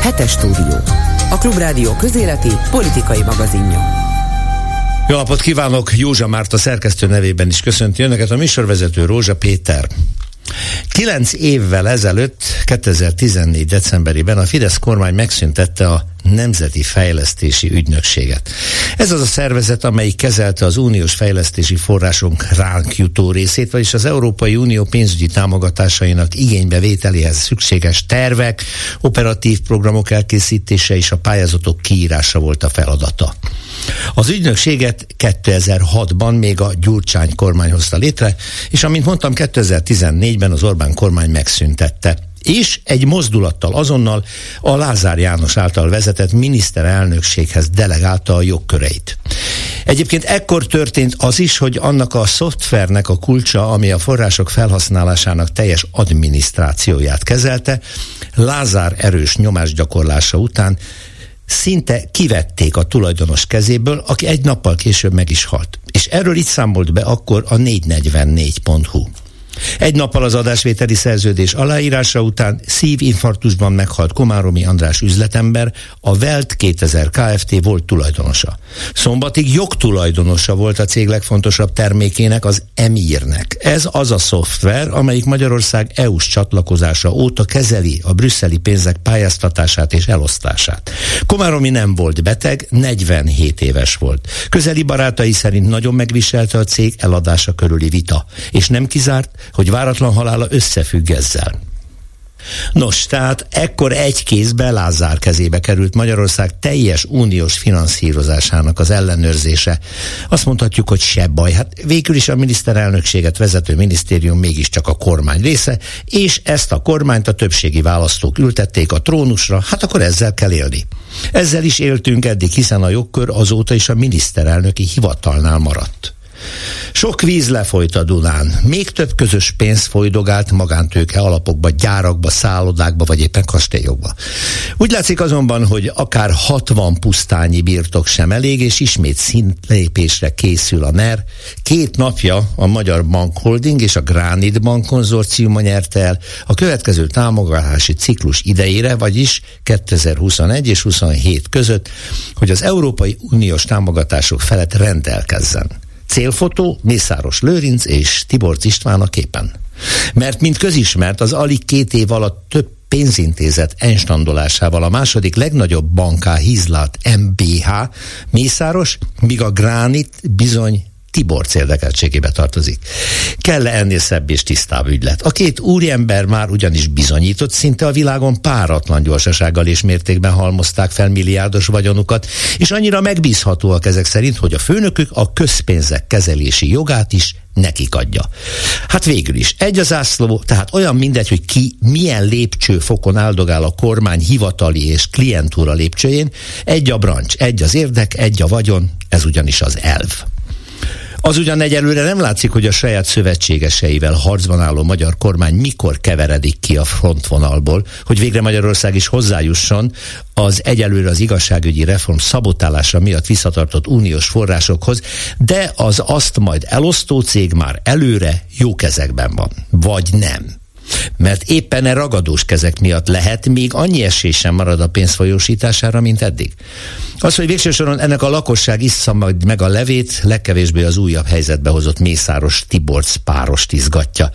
Hetes stúdió. A Klubrádió közéleti politikai magazinja. Jó napot kívánok! Józsa Márta szerkesztő nevében is köszönti önöket a műsorvezető Rózsa Péter. Kilenc évvel ezelőtt, 2014. decemberében a Fidesz kormány megszüntette a Nemzeti Fejlesztési Ügynökséget. Ez az a szervezet, amelyik kezelte az uniós fejlesztési forrásunk ránk jutó részét, vagyis az Európai Unió pénzügyi támogatásainak igénybevételéhez szükséges tervek, operatív programok elkészítése és a pályázatok kiírása volt a feladata. Az ügynökséget 2006-ban még a Gyurcsány kormány hozta létre, és amint mondtam, 2014-ben az Orbán kormány megszüntette és egy mozdulattal azonnal a Lázár János által vezetett miniszterelnökséghez delegálta a jogköreit. Egyébként ekkor történt az is, hogy annak a szoftvernek a kulcsa, ami a források felhasználásának teljes adminisztrációját kezelte, Lázár erős nyomásgyakorlása után szinte kivették a tulajdonos kezéből, aki egy nappal később meg is halt. És erről itt számolt be akkor a 444.hu. Egy nappal az adásvételi szerződés aláírása után szívinfarktusban meghalt Komáromi András üzletember, a Welt 2000 Kft. volt tulajdonosa. Szombatig jogtulajdonosa volt a cég legfontosabb termékének, az Emirnek. Ez az a szoftver, amelyik Magyarország EU-s csatlakozása óta kezeli a brüsszeli pénzek pályáztatását és elosztását. Komáromi nem volt beteg, 47 éves volt. Közeli barátai szerint nagyon megviselte a cég eladása körüli vita, és nem kizárt, hogy váratlan halála összefügg ezzel. Nos, tehát ekkor egy kézbe Lázár kezébe került Magyarország teljes uniós finanszírozásának az ellenőrzése. Azt mondhatjuk, hogy se baj. Hát végül is a miniszterelnökséget vezető minisztérium mégiscsak a kormány része, és ezt a kormányt a többségi választók ültették a trónusra, hát akkor ezzel kell élni. Ezzel is éltünk eddig, hiszen a jogkör azóta is a miniszterelnöki hivatalnál maradt. Sok víz lefolyt a Dunán, még több közös pénz folydogált magántőke alapokba, gyárakba, szállodákba, vagy éppen kastélyokba. Úgy látszik azonban, hogy akár 60 pusztányi birtok sem elég, és ismét szintlépésre készül a NER. Két napja a Magyar Bank Holding és a Granit Bank konzorciuma nyerte el a következő támogatási ciklus idejére, vagyis 2021 és 27 között, hogy az Európai Uniós támogatások felett rendelkezzen. Célfotó Mészáros Lőrinc és Tibor István a képen. Mert mint közismert, az alig két év alatt több pénzintézet enstandolásával a második legnagyobb banká hízlalt MBH Mészáros, míg a Gránit bizony Tiborc érdekeltségébe tartozik. kell -e ennél szebb és tisztább ügylet? A két úriember már ugyanis bizonyított, szinte a világon páratlan gyorsasággal és mértékben halmozták fel milliárdos vagyonukat, és annyira megbízhatóak ezek szerint, hogy a főnökük a közpénzek kezelési jogát is nekik adja. Hát végül is, egy az ászló, tehát olyan mindegy, hogy ki milyen lépcsőfokon áldogál a kormány hivatali és klientúra lépcsőjén, egy a brancs, egy az érdek, egy a vagyon, ez ugyanis az elv. Az ugyan egyelőre nem látszik, hogy a saját szövetségeseivel harcban álló magyar kormány mikor keveredik ki a frontvonalból, hogy végre Magyarország is hozzájusson az egyelőre az igazságügyi reform szabotálása miatt visszatartott uniós forrásokhoz, de az azt majd elosztó cég már előre jó kezekben van. Vagy nem mert éppen e ragadós kezek miatt lehet még annyi esély sem marad a pénz folyósítására, mint eddig. Az, hogy végső soron ennek a lakosság issza majd meg a levét, legkevésbé az újabb helyzetbe hozott Mészáros Tiborc párost izgatja.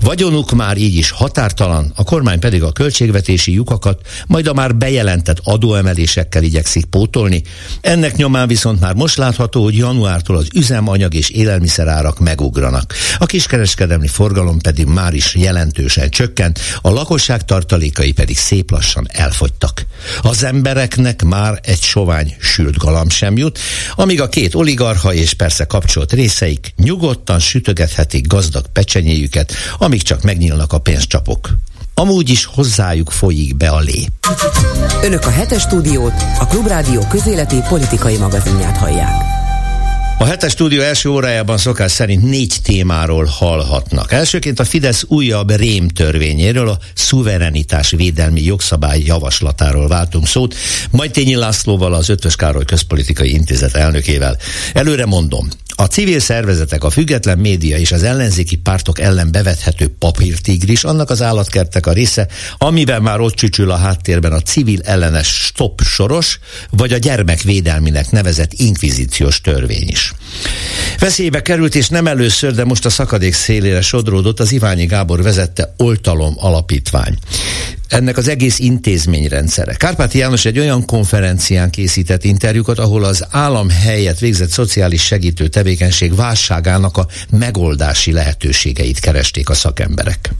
Vagyonuk már így is határtalan, a kormány pedig a költségvetési lyukakat, majd a már bejelentett adóemelésekkel igyekszik pótolni. Ennek nyomán viszont már most látható, hogy januártól az üzemanyag és élelmiszerárak megugranak. A kiskereskedelmi forgalom pedig már is jelentős jelentősen csökkent, a lakosság tartalékai pedig szép lassan elfogytak. Az embereknek már egy sovány sült galamb sem jut, amíg a két oligarha és persze kapcsolt részeik nyugodtan sütögethetik gazdag pecsenyéjüket, amíg csak megnyílnak a pénzcsapok. Amúgy is hozzájuk folyik be a lé. Önök a hetes stúdiót, a Klubrádió közéleti politikai magazinját hallják. A hetes stúdió első órájában szokás szerint négy témáról hallhatnak. Elsőként a Fidesz újabb rém törvényéről, a szuverenitás védelmi jogszabály javaslatáról váltunk szót, majd Tényi Lászlóval az Ötös Károly Közpolitikai Intézet elnökével. Előre mondom, A civil szervezetek, a független média és az ellenzéki pártok ellen bevethető papírtigris, annak az állatkertek a része, amiben már ott csücsül a háttérben a civil ellenes stop soros, vagy a gyermekvédelminek nevezett inkvizíciós törvény is. Veszélybe került, és nem először, de most a szakadék szélére sodródott az Iványi Gábor vezette Oltalom Alapítvány ennek az egész intézményrendszere. Kárpáti János egy olyan konferencián készített interjúkat, ahol az állam helyett végzett szociális segítő tevékenység válságának a megoldási lehetőségeit keresték a szakemberek.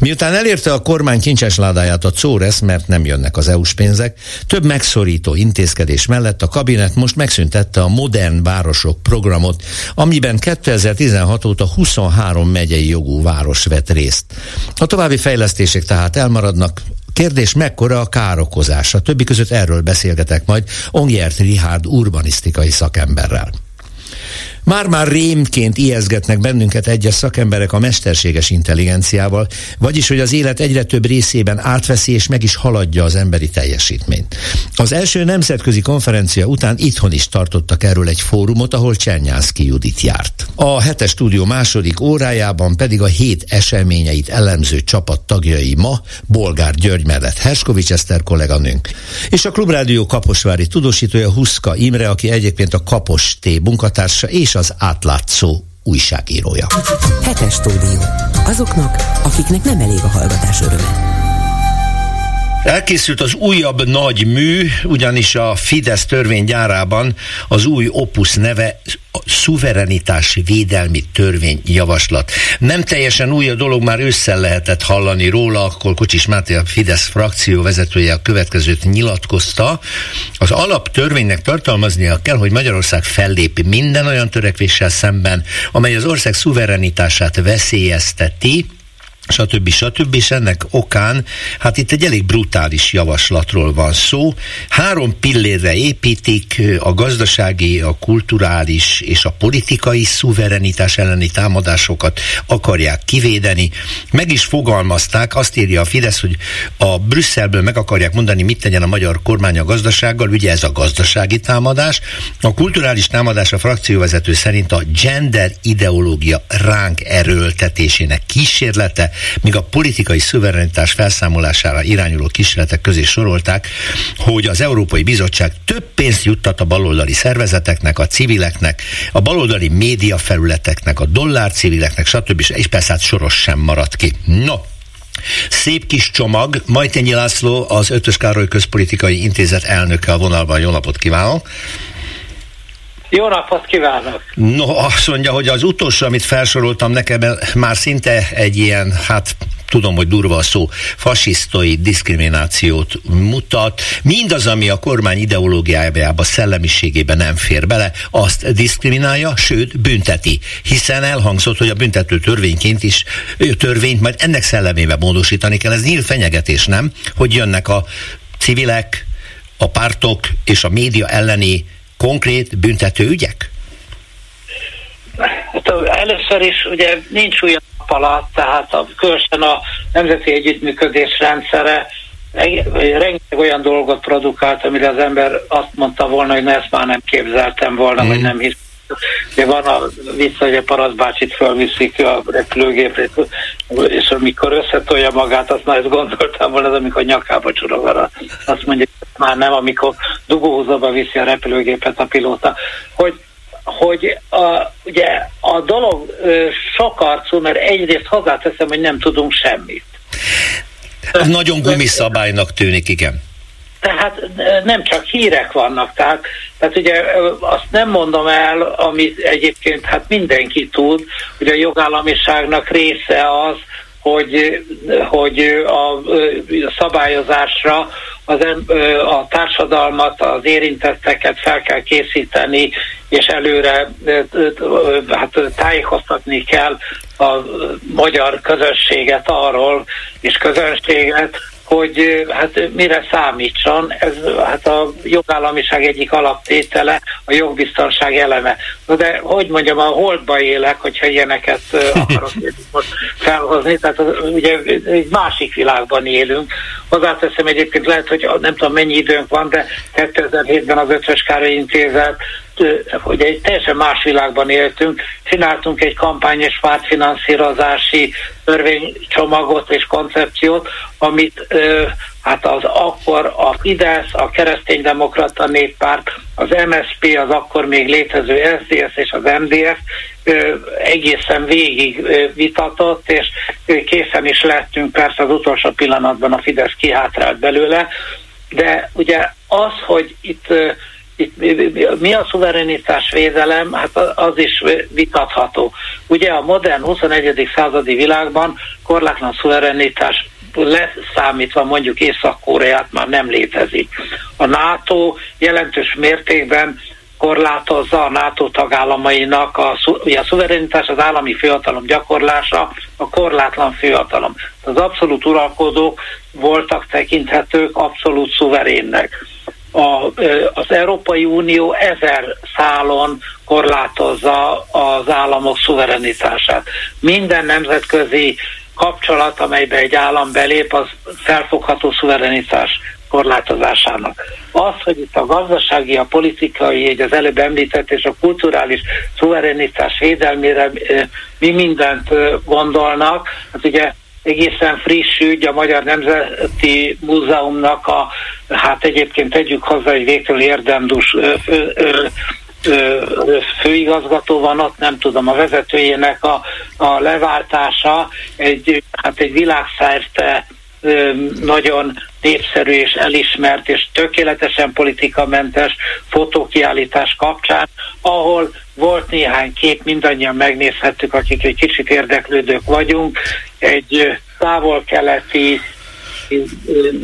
Miután elérte a kormány kincses ládáját a Czóresz, mert nem jönnek az EU-s pénzek, több megszorító intézkedés mellett a kabinet most megszüntette a Modern Városok programot, amiben 2016 óta 23 megyei jogú város vett részt. A további fejlesztések tehát elmaradnak, Kérdés, mekkora a károkozása? Többi között erről beszélgetek majd Ongyert Richard urbanisztikai szakemberrel. Már-már rémként ijeszgetnek bennünket egyes szakemberek a mesterséges intelligenciával, vagyis hogy az élet egyre több részében átveszi és meg is haladja az emberi teljesítményt. Az első nemzetközi konferencia után itthon is tartottak erről egy fórumot, ahol Csernyánszki Judit járt. A hetes stúdió második órájában pedig a hét eseményeit elemző csapat tagjai ma Bolgár György mellett Herskovics Eszter kolléganőnk, és a Klubrádió Kaposvári tudósítója Huszka Imre, aki egyébként a Kapos T munkatársa és az átlátszó újságírója. Hetes stúdió. Azoknak, akiknek nem elég a hallgatás öröme. Elkészült az újabb nagy mű, ugyanis a Fidesz törvénygyárában az új Opus neve a szuverenitási védelmi törvény javaslat. Nem teljesen új a dolog, már ősszel lehetett hallani róla, akkor Kocsis Máté a Fidesz frakció vezetője a következőt nyilatkozta. Az alaptörvénynek tartalmaznia kell, hogy Magyarország fellépi minden olyan törekvéssel szemben, amely az ország szuverenitását veszélyezteti, stb. stb. És ennek okán, hát itt egy elég brutális javaslatról van szó. Három pillérre építik a gazdasági, a kulturális és a politikai szuverenitás elleni támadásokat akarják kivédeni. Meg is fogalmazták, azt írja a Fidesz, hogy a Brüsszelből meg akarják mondani, mit tegyen a magyar kormány a gazdasággal, ugye ez a gazdasági támadás. A kulturális támadás a frakcióvezető szerint a gender ideológia ránk erőltetésének kísérlete, míg a politikai szuverenitás felszámolására irányuló kísérletek közé sorolták, hogy az Európai Bizottság több pénzt juttat a baloldali szervezeteknek, a civileknek, a baloldali médiafelületeknek, a dollár civileknek, stb. És persze hát soros sem maradt ki. No, Szép kis csomag. Majtényi László, az Ötös Károly Közpolitikai Intézet elnöke a vonalban. Jó napot kívánok! Jó napot kívánok! No, azt mondja, hogy az utolsó, amit felsoroltam nekem, már szinte egy ilyen, hát tudom, hogy durva a szó, fasisztai diszkriminációt mutat. Mindaz, ami a kormány ideológiájába, szellemiségébe nem fér bele, azt diszkriminálja, sőt, bünteti. Hiszen elhangzott, hogy a büntető törvényként is törvényt majd ennek szellemébe módosítani kell. Ez nyílt fenyegetés, nem? Hogy jönnek a civilek, a pártok és a média elleni konkrét büntető ügyek? Hát először is ugye nincs új nap alatt, tehát a, különösen a nemzeti együttműködés rendszere rengeteg olyan dolgot produkált, amire az ember azt mondta volna, hogy ezt már nem képzeltem volna, mm. vagy nem hisz. Ugye van a vicc, hogy a paraszbácsit fölviszik a repülőgépre, és amikor összetolja magát, azt már ezt gondoltam volna, amikor nyakába csurog azt mondja, már nem, amikor dugóhúzóba viszi a repülőgépet a pilóta, hogy hogy a, ugye a dolog sokarcú, mert egyrészt hozzáteszem, hogy nem tudunk semmit. Ez nagyon gumiszabálynak tűnik, igen. Tehát nem csak hírek vannak, tehát, tehát ugye azt nem mondom el, amit egyébként hát mindenki tud, hogy a jogállamiságnak része az, hogy, hogy a szabályozásra az, a társadalmat, az érintetteket fel kell készíteni, és előre hát, tájékoztatni kell a magyar közösséget arról, és közönséget, hogy hát mire számítson, ez hát a jogállamiság egyik alaptétele, a jogbiztonság eleme. De hogy mondjam, a holdba élek, hogyha ilyeneket akarok most felhozni, tehát ugye egy másik világban élünk, Hozzáteszem egyébként lehet, hogy nem tudom mennyi időnk van, de 2007-ben az Ötvös Károly Intézet hogy egy teljesen más világban éltünk, csináltunk egy kampány és pártfinanszírozási törvénycsomagot és koncepciót, amit hát az akkor a Fidesz, a kereszténydemokrata néppárt, az MSP, az akkor még létező SDS és az MDF egészen végig vitatott, és készen is lettünk, persze az utolsó pillanatban a Fidesz kihátrált belőle, de ugye az, hogy itt itt mi a szuverenitás védelem, hát az is vitatható. Ugye a modern 21. századi világban korlátlan szuverenitás leszámítva mondjuk Észak-Koreát már nem létezik. A NATO jelentős mértékben korlátozza a NATO tagállamainak a, a szuverenitás, az állami főhatalom gyakorlása, a korlátlan főhatalom. Az abszolút uralkodók voltak tekinthetők abszolút szuverénnek a, az Európai Unió ezer szálon korlátozza az államok szuverenitását. Minden nemzetközi kapcsolat, amelybe egy állam belép, az felfogható szuverenitás korlátozásának. Az, hogy itt a gazdasági, a politikai, egy az előbb említett és a kulturális szuverenitás védelmére mi mindent gondolnak, hát ugye egészen friss ügy, a Magyar Nemzeti Múzeumnak a, hát egyébként tegyük hozzá, egy végtől érdemdus fő, főigazgató van ott, nem tudom, a vezetőjének a, a leváltása egy, hát egy világszerte nagyon népszerű és elismert és tökéletesen politikamentes fotókiállítás kapcsán, ahol volt néhány kép, mindannyian megnézhettük, akik egy kicsit érdeklődők vagyunk, egy távol-keleti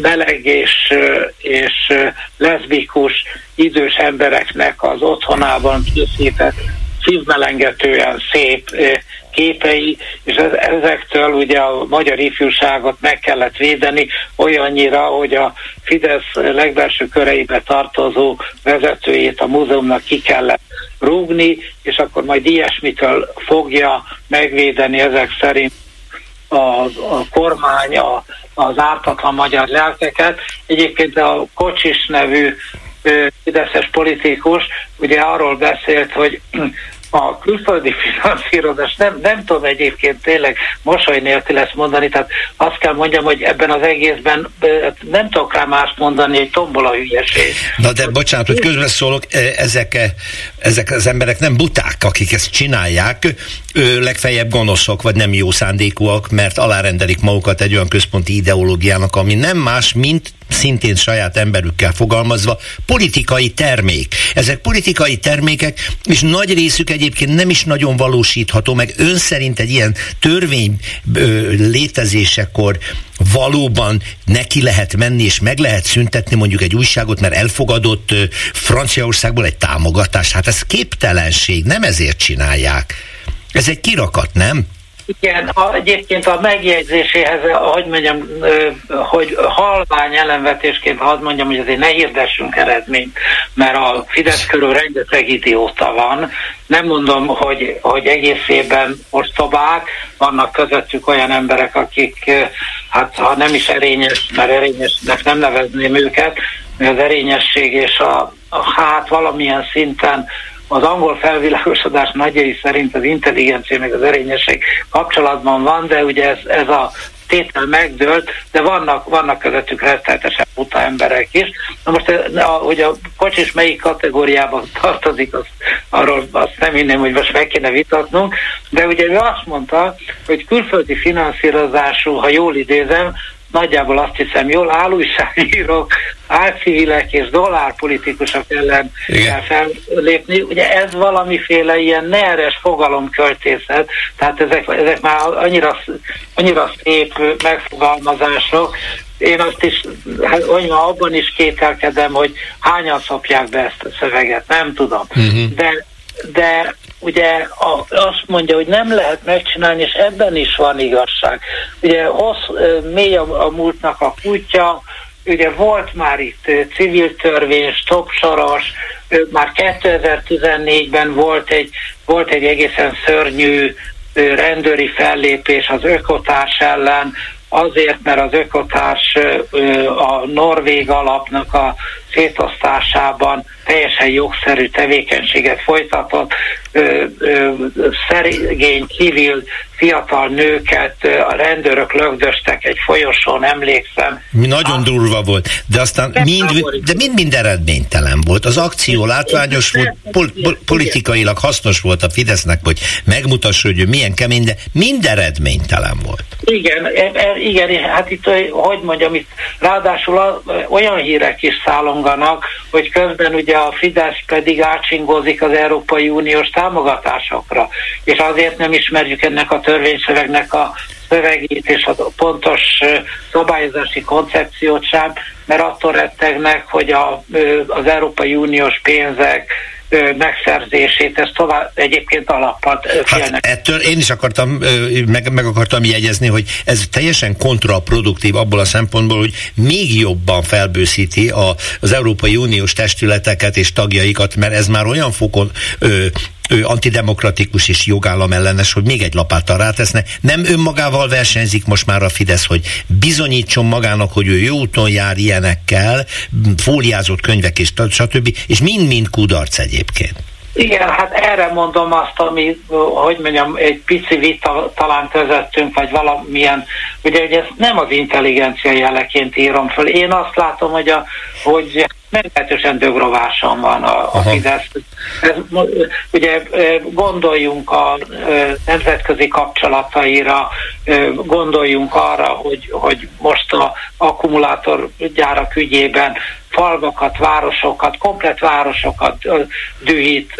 meleg és, és leszbikus idős embereknek az otthonában készített szívmelengetően szép képei, és ezektől ugye a magyar ifjúságot meg kellett védeni olyannyira, hogy a Fidesz legbelső köreibe tartozó vezetőjét a múzeumnak ki kellett rúgni, és akkor majd ilyesmitől fogja megvédeni ezek szerint a, a kormány a, az ártatlan magyar lelkeket. Egyébként a Kocsis nevű fideszes politikus ugye arról beszélt, hogy a külföldi finanszírozás nem, nem tudom egyébként tényleg mosoly nélkül ezt mondani, tehát azt kell mondjam, hogy ebben az egészben nem tudok rá mást mondani, egy tombola hülyeség. Na de bocsánat, hogy közbeszólok, ezek, ezek az emberek nem buták, akik ezt csinálják, legfeljebb gonoszok, vagy nem jó szándékúak, mert alárendelik magukat egy olyan központi ideológiának, ami nem más, mint szintén saját emberükkel fogalmazva, politikai termék. Ezek politikai termékek, és nagy részük egyébként nem is nagyon valósítható, meg ön szerint egy ilyen törvény ö, létezésekor valóban neki lehet menni, és meg lehet szüntetni mondjuk egy újságot, mert elfogadott ö, Franciaországból egy támogatás. Hát ez képtelenség, nem ezért csinálják. Ez egy kirakat, nem? Igen, a, egyébként a megjegyzéséhez, hogy mondjam, hogy halvány ellenvetésként hadd mondjam, hogy azért ne hirdessünk eredményt, mert a Fidesz körül rengeteg idióta van. Nem mondom, hogy, hogy egészében ostobák, vannak közöttük olyan emberek, akik, hát ha nem is erényes, mert erényesnek nem nevezném őket, az erényesség és a, a hát valamilyen szinten az angol felvilágosodás nagyjai szerint az intelligencia meg az erényesség kapcsolatban van, de ugye ez, ez a tétel megdőlt, de vannak, vannak közöttük rettenetesen buta emberek is. Na most, a, hogy a kocsis melyik kategóriában tartozik, az, arról azt nem hinném, hogy most meg kéne vitatnunk, de ugye ő azt mondta, hogy külföldi finanszírozású, ha jól idézem, nagyjából azt hiszem jól, állújságírók, álcivilek és dollárpolitikusok ellen Igen. kell fellépni. Ugye ez valamiféle ilyen neres fogalomköltészet, tehát ezek, ezek már annyira, annyira szép megfogalmazások, én azt is, hát, hogy ma abban is kételkedem, hogy hányan szopják be ezt a szöveget, nem tudom. Uh-huh. De, de ugye a, azt mondja, hogy nem lehet megcsinálni, és ebben is van igazság. Ugye hossz, mély a, a múltnak a kutya, ugye volt már itt civil törvény, stopsoros, már 2014-ben volt egy, volt egy egészen szörnyű rendőri fellépés az ökotárs ellen, azért, mert az ökotárs a Norvég alapnak a szétosztásában teljesen jogszerű tevékenységet folytatott, szerény, civil, fiatal nőket a rendőrök lögdöstek egy folyosón, emlékszem. Mi nagyon a... durva volt, de aztán mind, de mind, mind eredménytelen volt. Az akció látványos volt, pol, pol, politikailag hasznos volt a Fidesznek, hogy megmutassa, hogy ő milyen kemény, de mind eredménytelen volt. Igen, e, e, igen, hát itt, hogy mondjam, itt ráadásul olyan hírek is szállonganak, hogy közben ugye a Fidesz pedig átsingózik az Európai Uniós támogatásokra, és azért nem ismerjük ennek a törvényszövegnek a szövegét és a pontos szabályozási koncepciót sem, mert attól rettegnek, hogy a, az Európai Uniós pénzek megszerzését, ez tovább egyébként alappal hát ettől én is akartam, meg, meg akartam jegyezni, hogy ez teljesen kontraproduktív abból a szempontból, hogy még jobban felbőszíti a, az Európai Uniós testületeket és tagjaikat, mert ez már olyan fokon ö, ő antidemokratikus és jogállam ellenes, hogy még egy lapáttal ráteszne. Nem önmagával versenyzik most már a Fidesz, hogy bizonyítson magának, hogy ő jó úton jár ilyenekkel, fóliázott könyvek és stb. És mind-mind kudarc egyébként. Igen, hát erre mondom azt, ami, hogy mondjam, egy pici vita talán közöttünk, vagy valamilyen, ugye, hogy ezt nem az intelligencia jeleként írom föl. Én azt látom, hogy, a, hogy meglehetősen dögrováson van a, a Fidesz. Ez, ugye gondoljunk a nemzetközi kapcsolataira, gondoljunk arra, hogy, hogy most a akkumulátorgyárak ügyében falvakat, városokat, komplet városokat dühít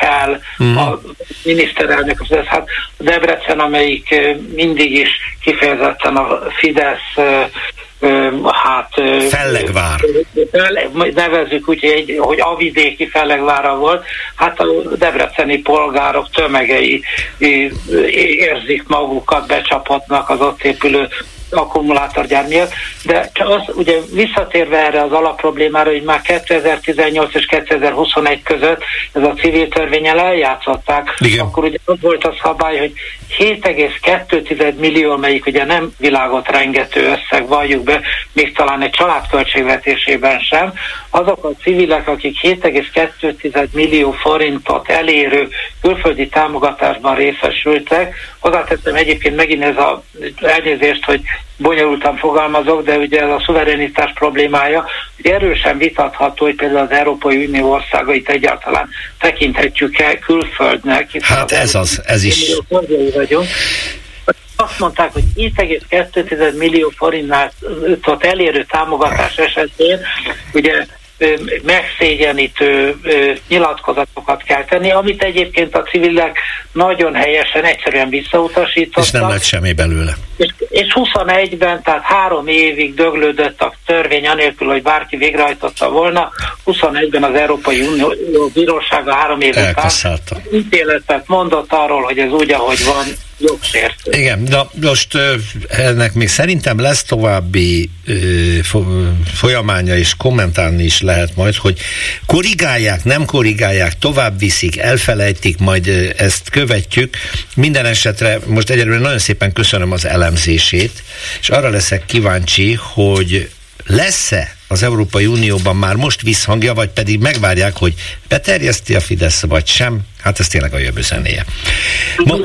fel mm. a miniszterelnök. Hát Debrecen, amelyik mindig is kifejezetten a Fidesz hát... Fellegvár. Nevezzük úgy, hogy, hogy avidéki Fellegvára volt, hát a debreceni polgárok tömegei érzik magukat, becsaphatnak az ott épülő akkumulátorgyár miatt, de az, ugye visszatérve erre az alapproblémára, hogy már 2018 és 2021 között ez a civil törvényel eljátszották, Igen. akkor ugye az volt a szabály, hogy 7,2 millió, amelyik ugye nem világot rengető összeg, valljuk be, még talán egy család költségvetésében sem, azok a civilek, akik 7,2 millió forintot elérő külföldi támogatásban részesültek, hozzáteszem egyébként megint ez a elnézést, hogy bonyolultan fogalmazok, de ugye ez a szuverenitás problémája, hogy erősen vitatható, hogy például az Európai Unió országait egyáltalán tekinthetjük-e külföldnek. Hát ez az, ez is. Vagyunk. Azt mondták, hogy 7,2 millió forintot elérő támogatás esetén ugye megszégyenítő nyilatkozatokat kell tenni, amit egyébként a civilek nagyon helyesen egyszerűen visszautasítottak. És nem lett semmi belőle. És, és 21-ben, tehát három évig döglődött a törvény anélkül, hogy bárki végrehajtotta volna. 21-ben az Európai Unió Bírósága három év után ítéletet mondott arról, hogy ez úgy, ahogy van, jogsértő. Igen, de most ennek még szerintem lesz további folyamánya és kommentálni is lehet majd, hogy korrigálják, nem korrigálják, tovább viszik, elfelejtik, majd ezt követjük. Minden esetre most egyelőre nagyon szépen köszönöm az elemzését, és arra leszek kíváncsi, hogy lesz-e az Európai Unióban már most visszhangja, vagy pedig megvárják, hogy beterjeszti a Fidesz, vagy sem? Hát ez tényleg a jövő zenéje. Ma...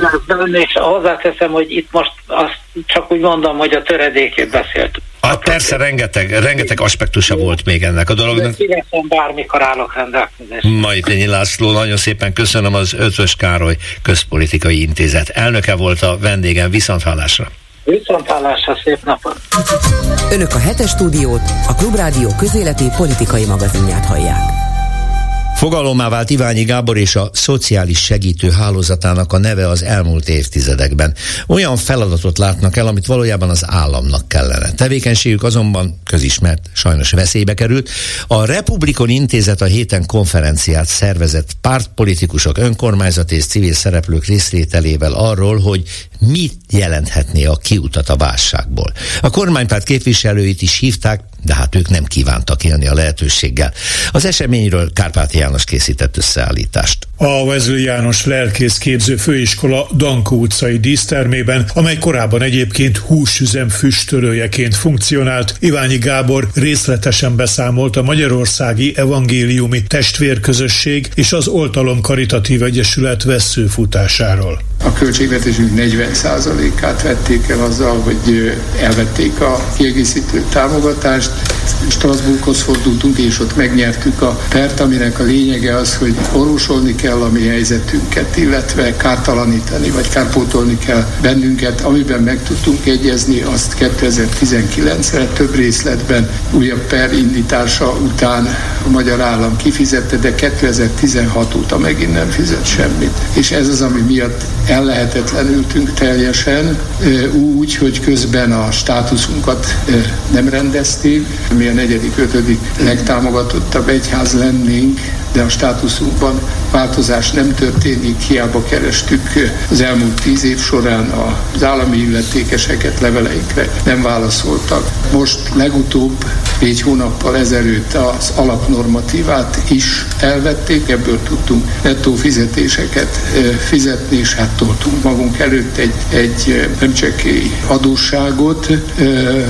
És hozzáteszem, hogy itt most azt csak úgy mondom, hogy a töredékét beszéltük. Hát persze, rengeteg, rengeteg aspektusa volt még ennek a dolognak. Szívesen bármikor állok rendelkezésre. Majtényi László, nagyon szépen köszönöm az Ötvös Károly Közpolitikai Intézet. Elnöke volt a vendégem, viszonthallásra. Viszontlátásra, szép napot! Önök a hetes stúdiót, a Klubrádió közéleti politikai magazinját hallják. Fogalommá vált Iványi Gábor és a szociális segítő hálózatának a neve az elmúlt évtizedekben. Olyan feladatot látnak el, amit valójában az államnak kellene. Tevékenységük azonban közismert, sajnos veszélybe került. A Republikon Intézet a héten konferenciát szervezett pártpolitikusok, önkormányzat és civil szereplők részvételével arról, hogy mit jelenthetné a kiutat a válságból. A kormánypárt képviselőit is hívták, de hát ők nem kívántak élni a lehetőséggel. Az eseményről Kárpát János készített összeállítást. A Wesley János lelkész képző főiskola Dankó utcai dísztermében, amely korábban egyébként húsüzem füstölőjeként funkcionált, Iványi Gábor részletesen beszámolt a Magyarországi Evangéliumi Testvérközösség és az Oltalom Karitatív Egyesület veszőfutásáról. A költségvetésünk 40%-át vették el azzal, hogy elvették a kiegészítő támogatást. Strasbourghoz fordultunk, és ott megnyertük a pert, aminek a lényege az, hogy orvosolni kell a mi helyzetünket, illetve kártalanítani, vagy kárpótolni kell bennünket. Amiben meg tudtunk egyezni, azt 2019-re több részletben újabb per indítása után a magyar állam kifizette, de 2016 óta megint nem fizet semmit. És ez az, ami miatt ellehetetlenültünk teljesen, úgy, hogy közben a státuszunkat nem rendezték. Mi a negyedik, ötödik legtámogatottabb egyház lennénk, de a státuszunkban változás nem történik, hiába kerestük az elmúlt tíz év során az állami illetékeseket leveleinkre, nem válaszoltak. Most legutóbb négy hónappal ezelőtt az alapnormatívát is elvették, ebből tudtunk nettó fizetéseket fizetni, és hát toltunk magunk előtt egy, egy nem csekély adósságot,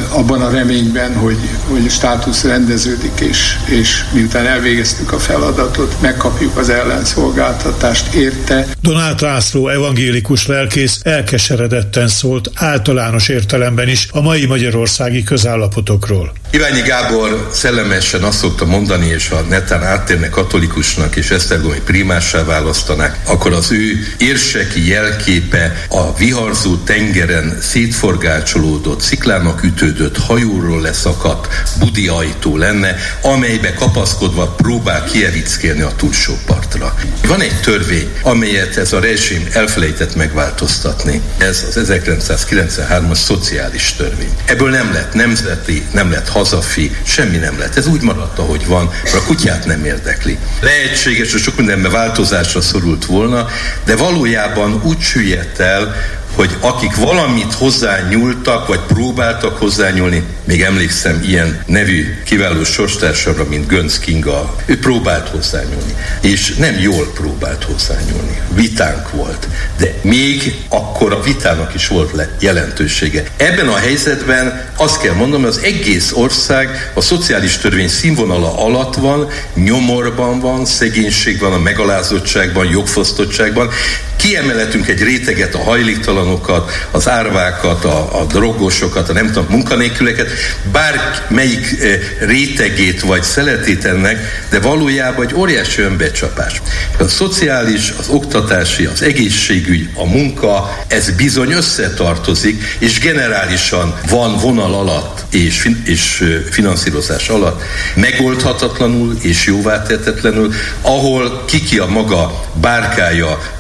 abban a reményben, hogy, a státusz rendeződik, és, és miután elvégeztük a feladatot, megkapjuk az ellenszolgáltatást érte. Donát László evangélikus lelkész elkeseredetten szólt általános értelemben is a mai magyarországi közállapotokról. Iványi Gábor szellemesen azt szokta mondani, és ha netán áttérnek katolikusnak és Esztergomi primássá választanák, akkor az ő érseki jelképe a viharzó tengeren szétforgácsolódott, sziklának ütődött, hajóról leszakadt budi ajtó lenne, amelybe kapaszkodva próbál kievickélni a túlsó partra. Van egy törvény, amelyet ez a rezsim elfelejtett megváltoztatni. Ez az 1993-as szociális törvény. Ebből nem lett nemzeti, nem lett hazafi, semmi nem lett. Ez úgy maradt, ahogy van, mert a kutyát nem érdekli. Lehetséges, hogy sok mindenben változásra szorult volna, de valójában úgy süllyedt el, hogy akik valamit hozzányúltak, vagy próbáltak hozzányúlni, még emlékszem ilyen nevű kiváló sorstársamra, mint Gönc Kinga, ő próbált hozzányúlni, és nem jól próbált hozzányúlni. Vitánk volt, de még akkor a vitának is volt jelentősége. Ebben a helyzetben azt kell mondanom, hogy az egész ország a szociális törvény színvonala alatt van, nyomorban van, szegénység van, a megalázottságban, jogfosztottságban, Kiemeletünk egy réteget, a hajléktalanokat, az árvákat, a, a drogosokat, a nem tudom, munkanélküleket, bármelyik eh, rétegét vagy szeletét ennek, de valójában egy óriási önbecsapás. A szociális, az oktatási, az egészségügy, a munka, ez bizony összetartozik, és generálisan van vonal alatt és, és eh, finanszírozás alatt megoldhatatlanul és jóvátetetlenül, ahol kiki a maga bárkája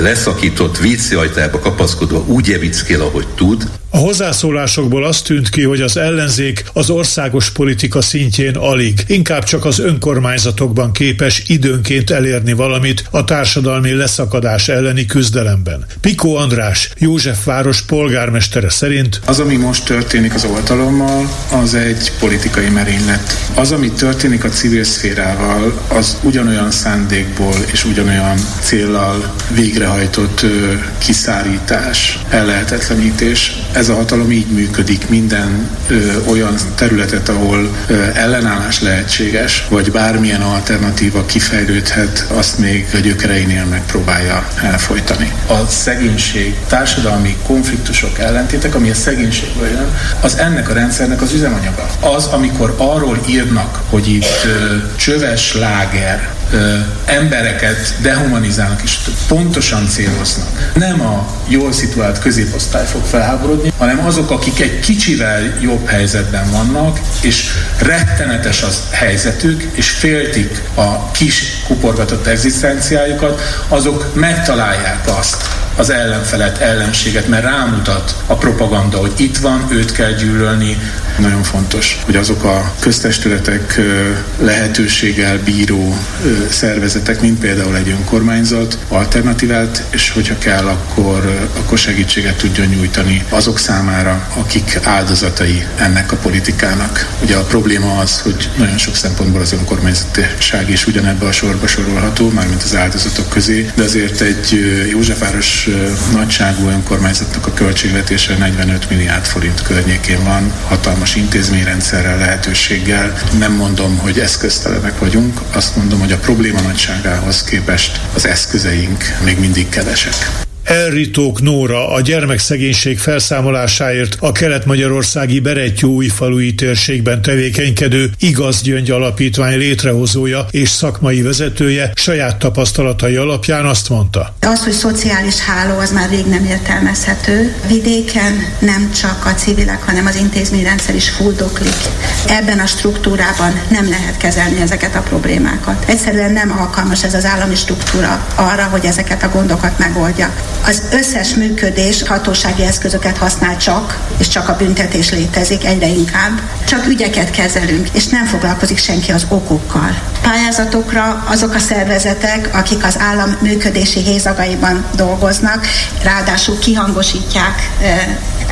leszakított vízjajtába kapaszkodva úgy evickél, ahogy tud, a hozzászólásokból azt tűnt ki, hogy az ellenzék az országos politika szintjén alig, inkább csak az önkormányzatokban képes időnként elérni valamit a társadalmi leszakadás elleni küzdelemben. Pikó András, József város polgármestere szerint Az, ami most történik az oltalommal, az egy politikai merénylet. Az, ami történik a civil szférával, az ugyanolyan szándékból és ugyanolyan céllal végrehajtott kiszárítás, ellehetetlenítés ez a hatalom így működik minden ö, olyan területet, ahol ö, ellenállás lehetséges, vagy bármilyen alternatíva kifejlődhet, azt még a gyökereinél megpróbálja elfolytani. A szegénység, társadalmi konfliktusok, ellentétek, ami a szegénységből jön, az ennek a rendszernek az üzemanyaga. Az, amikor arról írnak, hogy itt ö, csöves láger, embereket dehumanizálnak és pontosan céloznak. Nem a jól szituált középosztály fog felháborodni, hanem azok, akik egy kicsivel jobb helyzetben vannak, és rettenetes az helyzetük, és féltik a kis kuporgatott egzisztenciájukat, azok megtalálják azt, az ellenfelet, ellenséget, mert rámutat a propaganda, hogy itt van, őt kell gyűlölni, Nagyon fontos, hogy azok a köztestületek lehetőséggel bíró szervezetek, mint például egy önkormányzat, alternatívát, és hogyha kell, akkor, akkor segítséget tudjon nyújtani azok számára, akik áldozatai ennek a politikának. Ugye a probléma az, hogy nagyon sok szempontból az önkormányzatiság is ugyanebbe a sorba sorolható, mármint az áldozatok közé, de azért egy Józsefváros nagyságú önkormányzatnak a költségvetése 45 milliárd forint környékén van, hatalmas intézményrendszerrel, lehetőséggel. Nem mondom, hogy eszköztelenek vagyunk, azt mondom, hogy a probléma nagyságához képest az eszközeink még mindig kevesek. Elritók Nóra a gyermekszegénység felszámolásáért a kelet-magyarországi Berettyói falui térségben tevékenykedő Igaz Gyöngy Alapítvány létrehozója és szakmai vezetője saját tapasztalatai alapján azt mondta. Az, hogy szociális háló, az már rég nem értelmezhető. Vidéken nem csak a civilek, hanem az intézményrendszer is fuldoklik. Ebben a struktúrában nem lehet kezelni ezeket a problémákat. Egyszerűen nem alkalmas ez az állami struktúra arra, hogy ezeket a gondokat megoldja. Az összes működés hatósági eszközöket használ csak, és csak a büntetés létezik egyre inkább. Csak ügyeket kezelünk, és nem foglalkozik senki az okokkal. Pályázatokra azok a szervezetek, akik az állam működési hézagaiban dolgoznak, ráadásul kihangosítják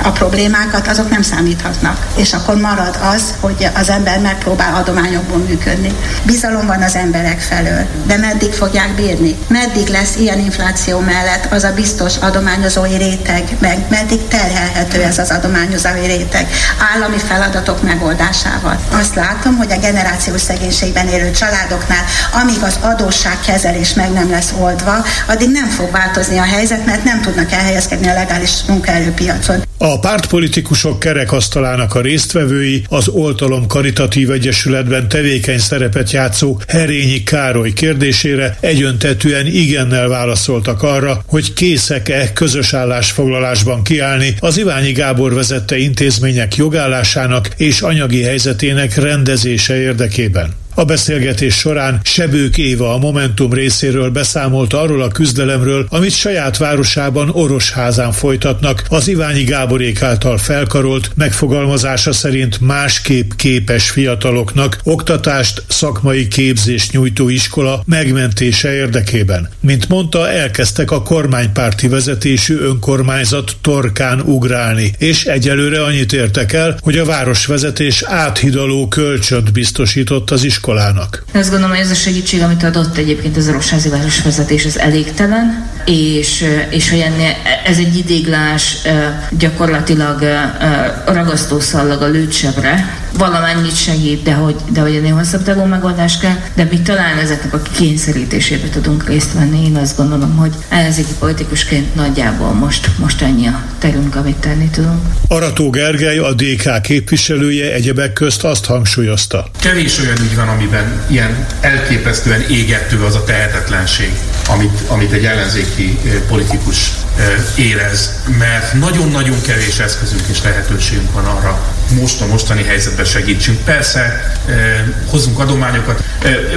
a problémákat, azok nem számíthatnak. És akkor marad az, hogy az ember megpróbál adományokból működni. Bizalom van az emberek felől, de meddig fogják bírni? Meddig lesz ilyen infláció mellett az a biztos adományozói réteg, meg meddig terhelhető ez az adományozói réteg állami feladatok megoldásával. Azt látom, hogy a generációs szegénységben élő családoknál, amíg az adósságkezelés meg nem lesz oldva, addig nem fog változni a helyzet, mert nem tudnak elhelyezkedni a legális munkaerőpiacon. A pártpolitikusok kerekasztalának a résztvevői az Oltalom Karitatív Egyesületben tevékeny szerepet játszó Herényi Károly kérdésére egyöntetűen igennel válaszoltak arra, hogy készek-e közös állásfoglalásban kiállni az Iványi Gábor vezette intézmények jogállásának és anyagi helyzetének rendezése érdekében. A beszélgetés során Sebők Éva a Momentum részéről beszámolt arról a küzdelemről, amit saját városában Orosházán folytatnak az Iványi Gáborék által felkarolt, megfogalmazása szerint másképp képes fiataloknak oktatást, szakmai képzést nyújtó iskola megmentése érdekében. Mint mondta, elkezdtek a kormánypárti vezetésű önkormányzat torkán ugrálni, és egyelőre annyit értek el, hogy a városvezetés áthidaló kölcsönt biztosított az iskola iskolának. Azt gondolom, hogy ez a segítség, amit adott egyébként az Orosházi Városvezetés, az elégtelen, és, és hogy ennél, ez egy idéglás gyakorlatilag ragasztószallag a lőtsebre, valamennyit segít, de hogy, de hogy ennél hosszabb távú megoldás kell, de mi talán ezeknek a kényszerítésébe tudunk részt venni. Én azt gondolom, hogy ellenzéki politikusként nagyjából most, most ennyi a terünk, amit tenni tudunk. Arató Gergely, a DK képviselője egyebek közt azt hangsúlyozta. Kevés olyan ügy van, amiben ilyen elképesztően égető az a tehetetlenség, amit, amit egy ellenzéki politikus érez, mert nagyon-nagyon kevés eszközünk és lehetőségünk van arra, most a mostani helyzetben segítsünk. Persze hozunk adományokat,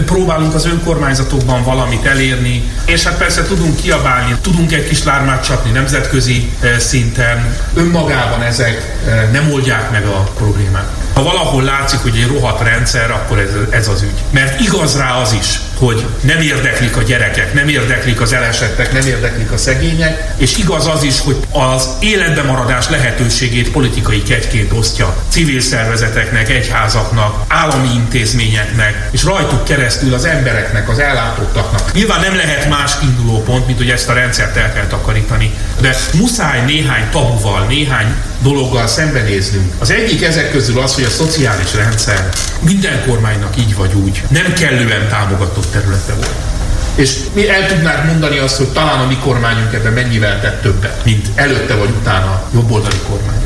próbálunk az önkormányzatokban valamit elérni, és hát persze tudunk kiabálni, tudunk egy kis lármát csapni nemzetközi szinten. Önmagában ezek nem oldják meg a problémát. Ha valahol látszik, hogy egy rohadt rendszer, akkor ez, ez az ügy. Mert igaz rá az is, hogy nem érdeklik a gyerekek, nem érdeklik az elesettek, nem érdeklik a szegények, és igaz az is, hogy az életbe maradás lehetőségét politikai kegyként osztja civil szervezeteknek, egyházaknak, állami intézményeknek, és rajtuk keresztül az embereknek, az ellátottaknak. Nyilván nem lehet más induló pont, mint hogy ezt a rendszert el kell takarítani, de muszáj néhány tabuval, néhány dologgal szembenéznünk. Az egyik ezek közül az, hogy a szociális rendszer minden kormánynak így vagy úgy nem kellően támogatott területe volt. És mi el tudnánk mondani azt, hogy talán a mi kormányunk ebben mennyivel tett többet, mint előtte vagy utána a jobboldali kormány.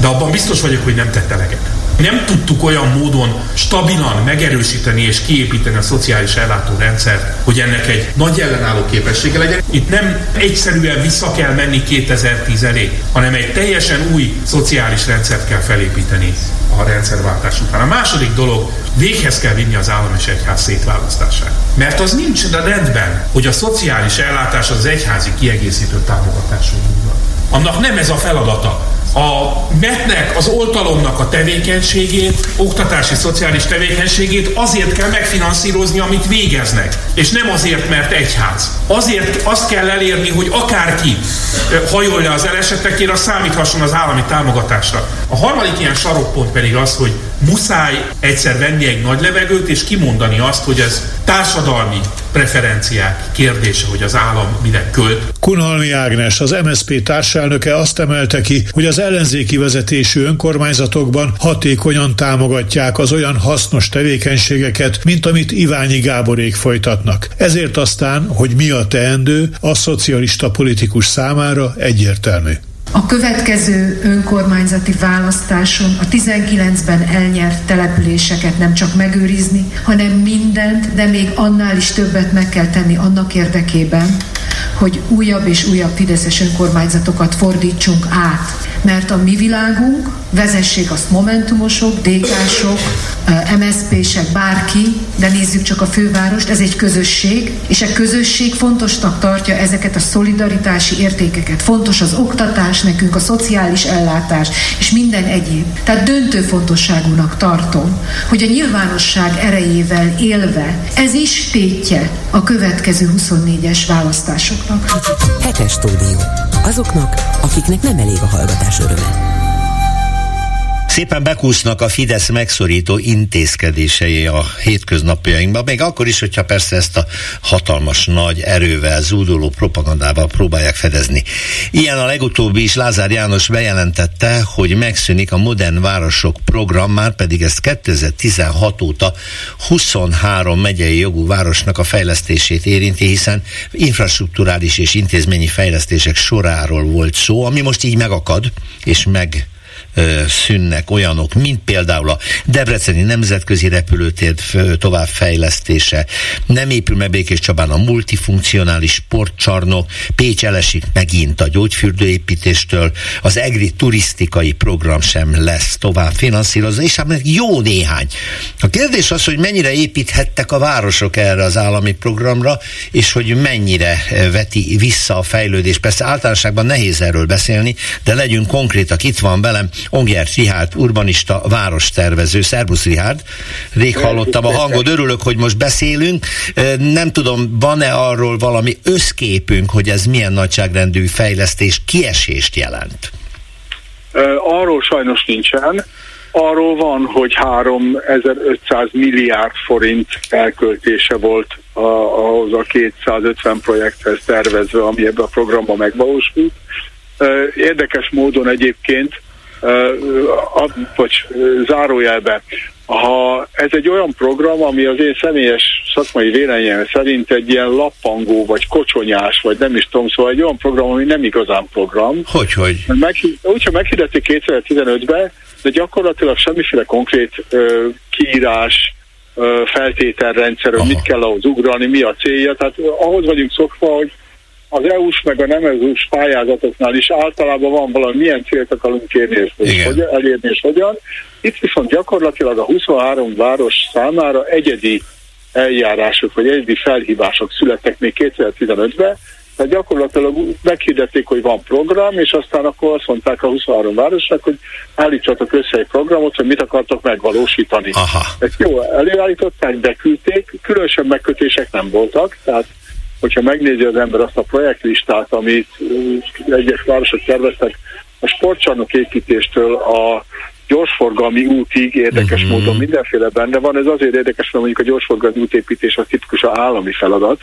De abban biztos vagyok, hogy nem tette eleget. Nem tudtuk olyan módon stabilan megerősíteni és kiépíteni a szociális ellátórendszert, hogy ennek egy nagy ellenálló képessége legyen. Itt nem egyszerűen vissza kell menni 2010 elé, hanem egy teljesen új szociális rendszert kell felépíteni a rendszerváltás után. A második dolog, véghez kell vinni az állam és egyház szétválasztását. Mert az nincs a rendben, hogy a szociális ellátás az egyházi kiegészítő támogatású. Annak nem ez a feladata a metnek, az oltalomnak a tevékenységét, oktatási, szociális tevékenységét azért kell megfinanszírozni, amit végeznek. És nem azért, mert egyház. Azért azt kell elérni, hogy akárki hajol le az elesetekért, az számíthasson az állami támogatásra. A harmadik ilyen sarokpont pedig az, hogy muszáj egyszer venni egy nagy levegőt, és kimondani azt, hogy ez társadalmi preferenciák kérdése, hogy az állam mire költ. Kunhalmi Ágnes, az MSZP társelnöke azt emelte ki, hogy az ellenzéki vezetésű önkormányzatokban hatékonyan támogatják az olyan hasznos tevékenységeket, mint amit Iványi Gáborék folytatnak. Ezért aztán, hogy mi a teendő, a szocialista politikus számára egyértelmű. A következő önkormányzati választáson a 19-ben elnyert településeket nem csak megőrizni, hanem mindent, de még annál is többet meg kell tenni annak érdekében, hogy újabb és újabb fideszes önkormányzatokat fordítsunk át. Mert a mi világunk, vezessék azt momentumosok, DK-sok, MSZP-sek, bárki, de nézzük csak a fővárost, ez egy közösség, és a közösség fontosnak tartja ezeket a szolidaritási értékeket. Fontos az oktatás nekünk, a szociális ellátás, és minden egyéb. Tehát döntő fontosságúnak tartom, hogy a nyilvánosság erejével élve ez is tétje a következő 24-es választásoknak. Hetes stúdió. Azoknak, akiknek nem elég a hallgatás öröme szépen bekúsznak a Fidesz megszorító intézkedései a hétköznapjainkba, még akkor is, hogyha persze ezt a hatalmas nagy erővel, zúduló propagandával próbálják fedezni. Ilyen a legutóbbi is Lázár János bejelentette, hogy megszűnik a Modern Városok program, már pedig ezt 2016 óta 23 megyei jogú városnak a fejlesztését érinti, hiszen infrastruktúrális és intézményi fejlesztések soráról volt szó, ami most így megakad, és meg szűnnek olyanok, mint például a Debreceni Nemzetközi Repülőtér továbbfejlesztése, nem épül meg Békés Csabán a multifunkcionális sportcsarnok, Pécs elesik megint a gyógyfürdőépítéstől, az EGRI turisztikai program sem lesz tovább finanszírozva, és hát meg jó néhány. A kérdés az, hogy mennyire építhettek a városok erre az állami programra, és hogy mennyire veti vissza a fejlődés. Persze általánosságban nehéz erről beszélni, de legyünk konkrétak, itt van velem Ongyer Rihárd, urbanista, várostervező. Szerbusz Rihárd, rég hallottam a hangod, örülök, hogy most beszélünk. Nem tudom, van-e arról valami összképünk, hogy ez milyen nagyságrendű fejlesztés, kiesést jelent? Arról sajnos nincsen. Arról van, hogy 3500 milliárd forint elköltése volt ahhoz a 250 projekthez tervezve, ami ebben a programban megvalósult. Érdekes módon egyébként vagy zárójelbe, ha ez egy olyan program, ami az én személyes szakmai véleményem szerint egy ilyen lappangó, vagy kocsonyás, vagy nem is tudom, szóval egy olyan program, ami nem igazán program. Hogy, hogy? Meg, úgyhogy meghirdették 2015-ben, de gyakorlatilag semmiféle konkrét ö, kiírás, ö, feltételrendszer, hogy mit kell ahhoz ugrani, mi a célja. Tehát ahhoz vagyunk szokva, hogy az EU-s meg a nem EU-s pályázatoknál is általában van valami, milyen célt akarunk kérni, és hogy, elérni, és hogyan. Itt viszont gyakorlatilag a 23 város számára egyedi eljárások, vagy egyedi felhívások születtek még 2015-ben, tehát gyakorlatilag meghirdették, hogy van program, és aztán akkor azt mondták a 23 városnak, hogy állítsatok össze egy programot, hogy mit akartok megvalósítani. Aha. Ezt jó, előállították, beküldték, különösebb megkötések nem voltak, tehát hogyha megnézi az ember azt a projektlistát, amit egyes városok terveztek, a sportcsarnok építéstől a gyorsforgalmi útig érdekes uh-huh. módon mindenféle benne van. Ez azért érdekes, mert mondjuk a gyorsforgalmi útépítés az tipikus állami feladat.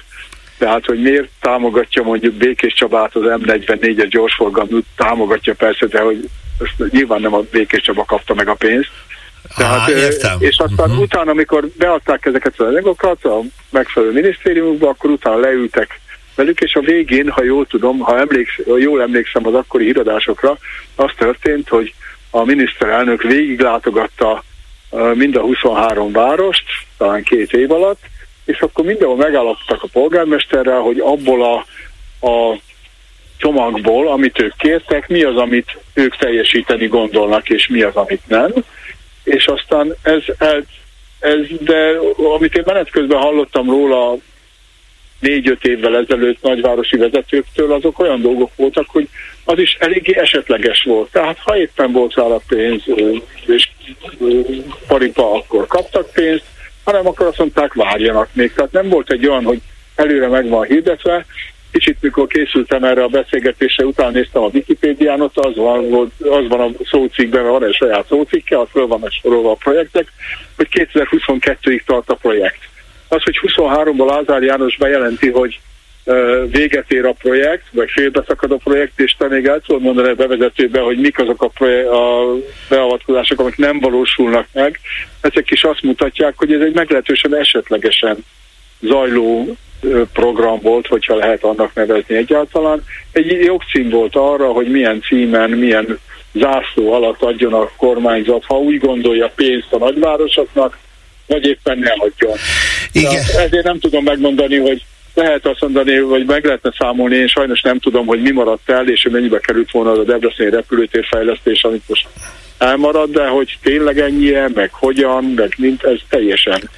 Tehát, hogy miért támogatja mondjuk Békés Csabát az M44-es gyorsforgalmi út, támogatja persze, de hogy ezt nyilván nem a Békés Csaba kapta meg a pénzt, tehát, Á, értem. És aztán uh-huh. utána, amikor beadták ezeket az anyagokat a megfelelő minisztériumokba, akkor utána leültek velük, és a végén, ha jól tudom, ha emléksz, jól emlékszem az akkori híradásokra, az történt, hogy a miniszterelnök végiglátogatta mind a 23 várost, talán két év alatt, és akkor mindenhol megállapodtak a polgármesterrel, hogy abból a, a csomagból, amit ők kértek, mi az, amit ők teljesíteni gondolnak, és mi az, amit nem és aztán ez, ez, ez de amit én menet közben hallottam róla négy-öt évvel ezelőtt nagyvárosi vezetőktől, azok olyan dolgok voltak, hogy az is eléggé esetleges volt. Tehát ha éppen volt rá pénz, és paripa, akkor kaptak pénzt, hanem akkor azt mondták, várjanak még. Tehát nem volt egy olyan, hogy előre meg van hirdetve. Kicsit, mikor készültem erre a beszélgetésre, utána néztem a Wikipédián, ott az van, az van a szócikkben, van egy saját szócikke, az föl van sorolva a projektek, hogy 2022-ig tart a projekt. Az, hogy 23-ban Lázár János bejelenti, hogy véget ér a projekt, vagy félbeszakad a projekt, és te még el tudod mondani a bevezetőben, hogy mik azok a, projekt, a beavatkozások, amik nem valósulnak meg. Ezek is azt mutatják, hogy ez egy meglehetősen esetlegesen zajló program volt, hogyha lehet annak nevezni egyáltalán. Egy jogcím volt arra, hogy milyen címen, milyen zászló alatt adjon a kormányzat, ha úgy gondolja pénzt a nagyvárosoknak, vagy éppen ne adjon. Igen. ezért nem tudom megmondani, hogy lehet azt mondani, vagy meg lehetne számolni, én sajnos nem tudom, hogy mi maradt el, és mennyibe került volna az a Debreceni repülőtér fejlesztés, amit most elmarad, de hogy tényleg ennyire, meg hogyan, meg mint, ez teljesen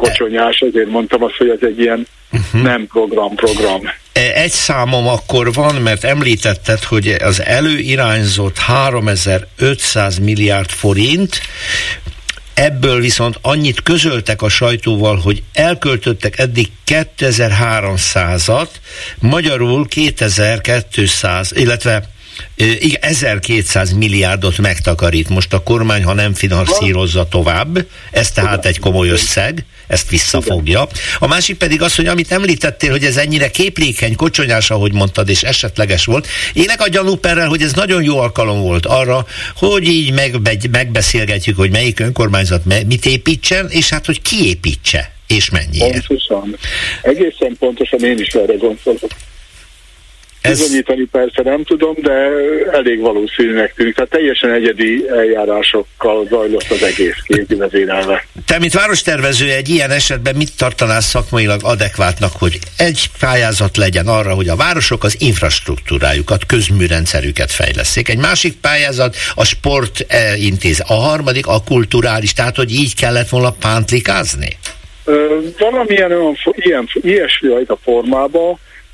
kocsonyás, ezért mondtam azt, hogy ez egy ilyen uh-huh. nem program-program. E, egy számom akkor van, mert említetted, hogy az előirányzott 3500 milliárd forint, Ebből viszont annyit közöltek a sajtóval, hogy elköltöttek eddig 2300-at, magyarul 2200, illetve 1200 milliárdot megtakarít most a kormány, ha nem finanszírozza tovább. Ez tehát egy komoly összeg ezt visszafogja. A másik pedig az, hogy amit említettél, hogy ez ennyire képlékeny, kocsonyás, ahogy mondtad, és esetleges volt. Élek a gyanúperrel, hogy ez nagyon jó alkalom volt arra, hogy így meg, megbeszélgetjük, hogy melyik önkormányzat mit építsen, és hát, hogy ki építse, és mennyire. Pontosan. Egészen pontosan én is erre gondolok. Ez... Bizonyítani persze nem tudom, de elég valószínűnek tűnik. Tehát teljesen egyedi eljárásokkal zajlott az egész vezérelve. Te, mint várostervező, egy ilyen esetben mit tartanál szakmailag adekvátnak, hogy egy pályázat legyen arra, hogy a városok az infrastruktúrájukat, közműrendszerüket fejleszték. Egy másik pályázat a sport eh, intéz. A harmadik a kulturális, tehát hogy így kellett volna pántlikázni? Valamilyen olyan, ilyen, ilyesmi a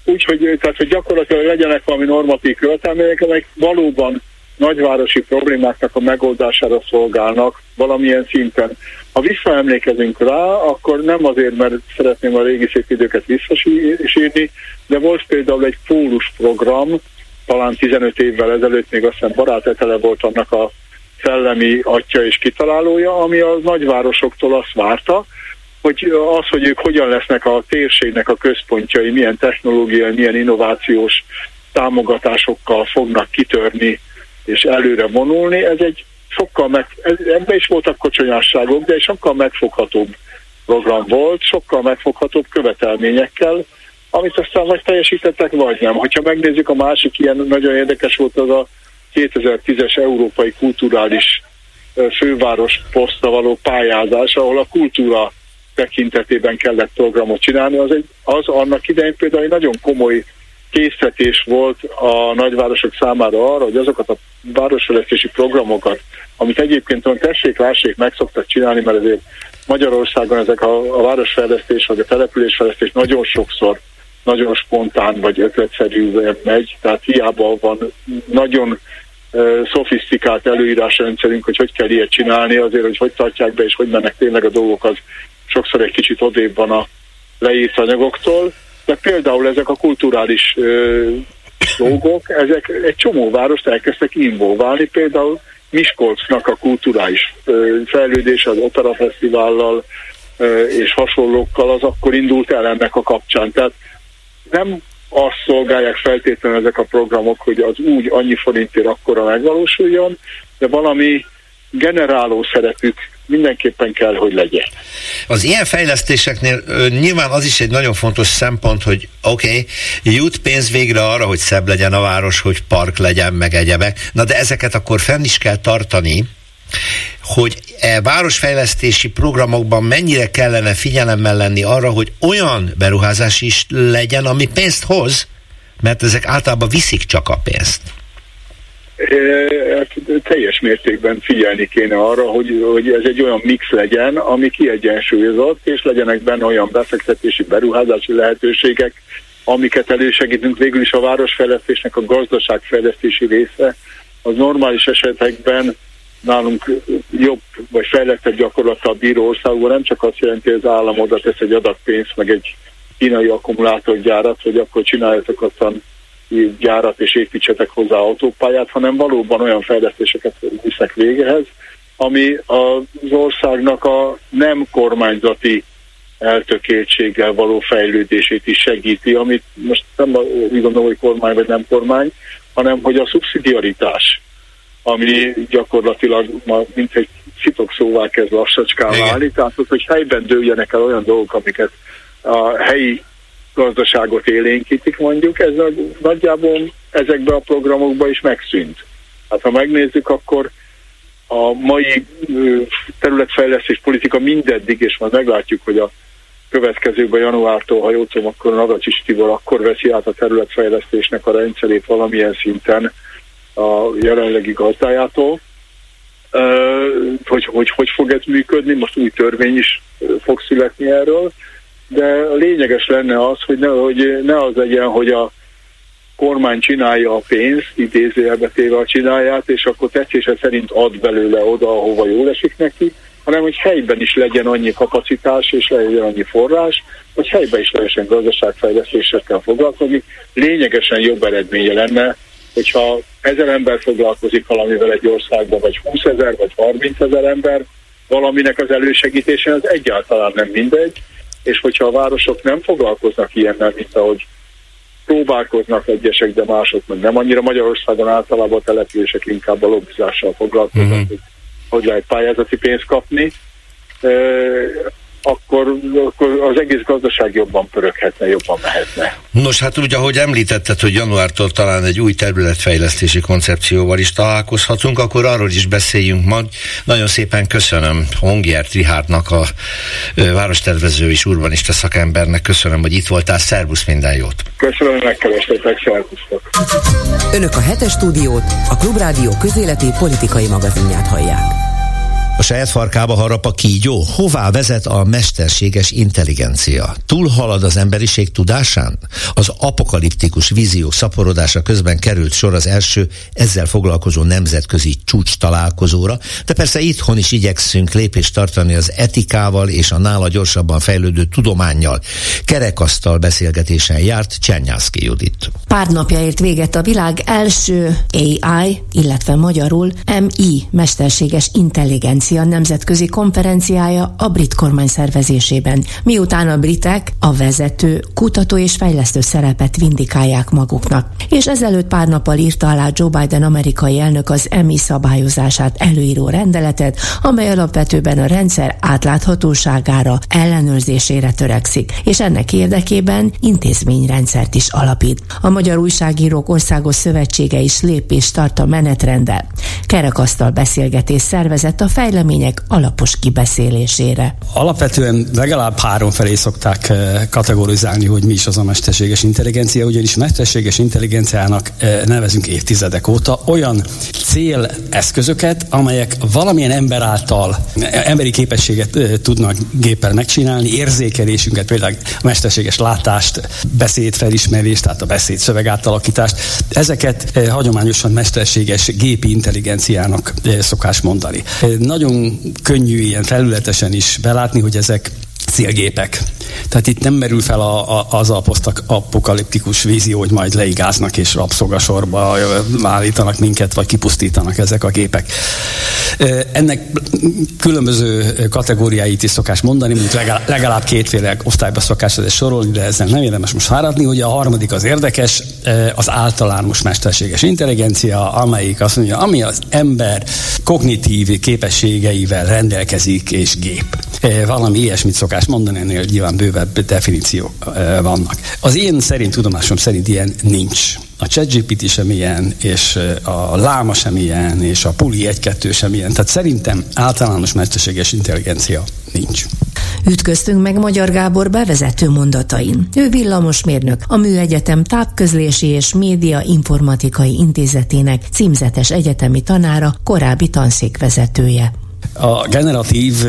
formában, Úgyhogy tehát, hogy gyakorlatilag legyenek valami normatív követelmények, amelyek valóban nagyvárosi problémáknak a megoldására szolgálnak valamilyen szinten. Ha visszaemlékezünk rá, akkor nem azért, mert szeretném a régi szép időket visszasírni, de volt például egy pólus program, talán 15 évvel ezelőtt még azt hiszem barátetele volt annak a szellemi atya és kitalálója, ami a nagyvárosoktól azt várta, hogy az, hogy ők hogyan lesznek a térségnek a központjai, milyen technológiai, milyen innovációs támogatásokkal fognak kitörni és előre vonulni, ez egy sokkal meg, ebben is voltak kocsonyásságok, de egy sokkal megfoghatóbb program volt, sokkal megfoghatóbb követelményekkel, amit aztán vagy teljesítettek, vagy nem. Hogyha megnézzük, a másik ilyen nagyon érdekes volt az a 2010-es Európai Kulturális Főváros posztra való pályázás, ahol a kultúra tekintetében kellett programot csinálni, az, egy, az annak idején például egy nagyon komoly készítés volt a nagyvárosok számára arra, hogy azokat a városfejlesztési programokat, amit egyébként olyan tessék, lássék, meg szoktak csinálni, mert azért Magyarországon ezek a, a városfejlesztés vagy a településfejlesztés nagyon sokszor nagyon spontán vagy ötletszerű megy, tehát hiába van nagyon uh, szofisztikált előírásrendszerünk, hogy hogy kell ilyet csinálni, azért, hogy hogy tartják be és hogy mennek tényleg a dolgok, az sokszor egy kicsit odébb van a leírt anyagoktól, de például ezek a kulturális ö, dolgok, ezek egy csomó várost elkezdtek involválni, például Miskolcnak a kulturális ö, fejlődése az Opera Fesztivállal ö, és hasonlókkal az akkor indult el ennek a kapcsán. Tehát nem azt szolgálják feltétlenül ezek a programok, hogy az úgy annyi forintért akkora megvalósuljon, de valami generáló szerepük mindenképpen kell, hogy legyen. Az ilyen fejlesztéseknél ö, nyilván az is egy nagyon fontos szempont, hogy oké, okay, jut pénz végre arra, hogy szebb legyen a város, hogy park legyen, meg egyebek, na de ezeket akkor fenn is kell tartani, hogy e városfejlesztési programokban mennyire kellene figyelemmel lenni arra, hogy olyan beruházás is legyen, ami pénzt hoz, mert ezek általában viszik csak a pénzt. Hát teljes mértékben figyelni kéne arra, hogy, hogy ez egy olyan mix legyen, ami kiegyensúlyozott, és legyenek benne olyan befektetési, beruházási lehetőségek, amiket elősegítünk. Végül is a városfejlesztésnek a gazdaságfejlesztési része az normális esetekben nálunk jobb vagy fejlettebb gyakorlattal bíró országban nem csak azt jelenti, hogy az állam oda tesz egy adag pénzt, meg egy kínai akkumulátorgyárat, hogy akkor csináljatok aztán gyárat és építsetek hozzá autópályát, hanem valóban olyan fejlesztéseket visznek végehez, ami az országnak a nem kormányzati eltökéltséggel való fejlődését is segíti, amit most nem úgy gondolom, hogy kormány vagy nem kormány, hanem hogy a szubszidiaritás, ami gyakorlatilag ma mint egy szitok szóvá kezd lassacskán válni, tehát hogy helyben dőljenek el olyan dolgok, amiket a helyi gazdaságot élénkítik mondjuk, ez nagyjából ezekben a programokban is megszűnt. Hát ha megnézzük, akkor a mai területfejlesztés politika mindeddig, és majd meglátjuk, hogy a következőben januártól, ha jól tudom, akkor Navacsis Tibor akkor veszi át a területfejlesztésnek a rendszerét valamilyen szinten a jelenlegi gazdájától. Hogy, hogy hogy fog ez működni, most új törvény is fog születni erről, de lényeges lenne az, hogy ne, hogy ne az legyen, hogy a kormány csinálja a pénzt, idézőjelbe téve a csinálját, és akkor tetszése szerint ad belőle oda, ahova jól esik neki, hanem hogy helyben is legyen annyi kapacitás és legyen annyi forrás, hogy helyben is lehessen gazdaságfejlesztésekkel foglalkozni. Lényegesen jobb eredménye lenne, hogyha ezer ember foglalkozik valamivel egy országban, vagy 20 ezer, vagy 30 ezer ember, valaminek az elősegítése az egyáltalán nem mindegy, és hogyha a városok nem foglalkoznak ilyennel, mint ahogy próbálkoznak egyesek, de mások meg nem annyira Magyarországon általában a települések inkább a lobbizással foglalkoznak, uh-huh. hogy, hogy lehet pályázati pénzt kapni akkor, akkor az egész gazdaság jobban pöröghetne, jobban mehetne. Nos, hát ugye, ahogy említetted, hogy januártól talán egy új területfejlesztési koncepcióval is találkozhatunk, akkor arról is beszéljünk majd. Nagyon szépen köszönöm Hongiert Rihártnak, a várostervező és urbanista szakembernek. Köszönöm, hogy itt voltál. Szervusz, minden jót! Köszönöm, hogy megkerestétek, szervusztok! Önök a hetes stúdiót, a Klubrádió közéleti politikai magazinját hallják. A saját farkába harap a kígyó? Hová vezet a mesterséges intelligencia? Túlhalad az emberiség tudásán? Az apokaliptikus víziók szaporodása közben került sor az első ezzel foglalkozó nemzetközi csúcs találkozóra, de persze itthon is igyekszünk lépést tartani az etikával és a nála gyorsabban fejlődő tudományjal. Kerekasztal beszélgetésen járt Csernyászki Judit. Pár napja ért véget a világ első AI, illetve magyarul MI mesterséges intelligencia konferencia nemzetközi konferenciája a brit kormány szervezésében, miután a britek a vezető, kutató és fejlesztő szerepet vindikálják maguknak. És ezelőtt pár nappal írta alá Joe Biden amerikai elnök az EMI szabályozását előíró rendeletet, amely alapvetően a rendszer átláthatóságára, ellenőrzésére törekszik, és ennek érdekében intézményrendszert is alapít. A Magyar Újságírók Országos Szövetsége is lépést tart a menetrendel. Kerekasztal beszélgetés szervezett a fejlesztés fejlemények alapos kibeszélésére. Alapvetően legalább három felé szokták eh, kategorizálni, hogy mi is az a mesterséges intelligencia, ugyanis mesterséges intelligenciának eh, nevezünk évtizedek óta olyan céleszközöket, amelyek valamilyen ember által eh, emberi képességet tudnak géppel megcsinálni, érzékelésünket, például a mesterséges látást, beszédfelismerést, tehát a beszéd szöveg átalakítást, ezeket hagyományosan mesterséges gépi intelligenciának szokás mondani. Nagyon nagyon könnyű ilyen felületesen is belátni, hogy ezek célgépek. Tehát itt nem merül fel a, a, az a posztapokaliptikus vízió, hogy majd leigáznak és rabszolgasorba állítanak minket, vagy kipusztítanak ezek a gépek. Ennek különböző kategóriáit is szokás mondani, mint legalább, legalább kétféle osztályba szokás ezt sorolni, de ezzel nem érdemes most fáradni. Ugye a harmadik az érdekes, az általános mesterséges intelligencia, amelyik azt mondja, ami az ember kognitív képességeivel rendelkezik és gép. Valami ilyesmit szokás mondani, ennél nyilván bővebb definíciók vannak. Az én szerint, tudomásom szerint ilyen nincs. A ChatGPT sem ilyen, és a Láma sem ilyen, és a Puli 1-2 sem ilyen. Tehát szerintem általános mesterséges intelligencia nincs. Ütköztünk meg Magyar Gábor bevezető mondatain. Ő villamosmérnök, a Műegyetem Távközlési és Média Informatikai Intézetének címzetes egyetemi tanára, korábbi tanszékvezetője. A generatív,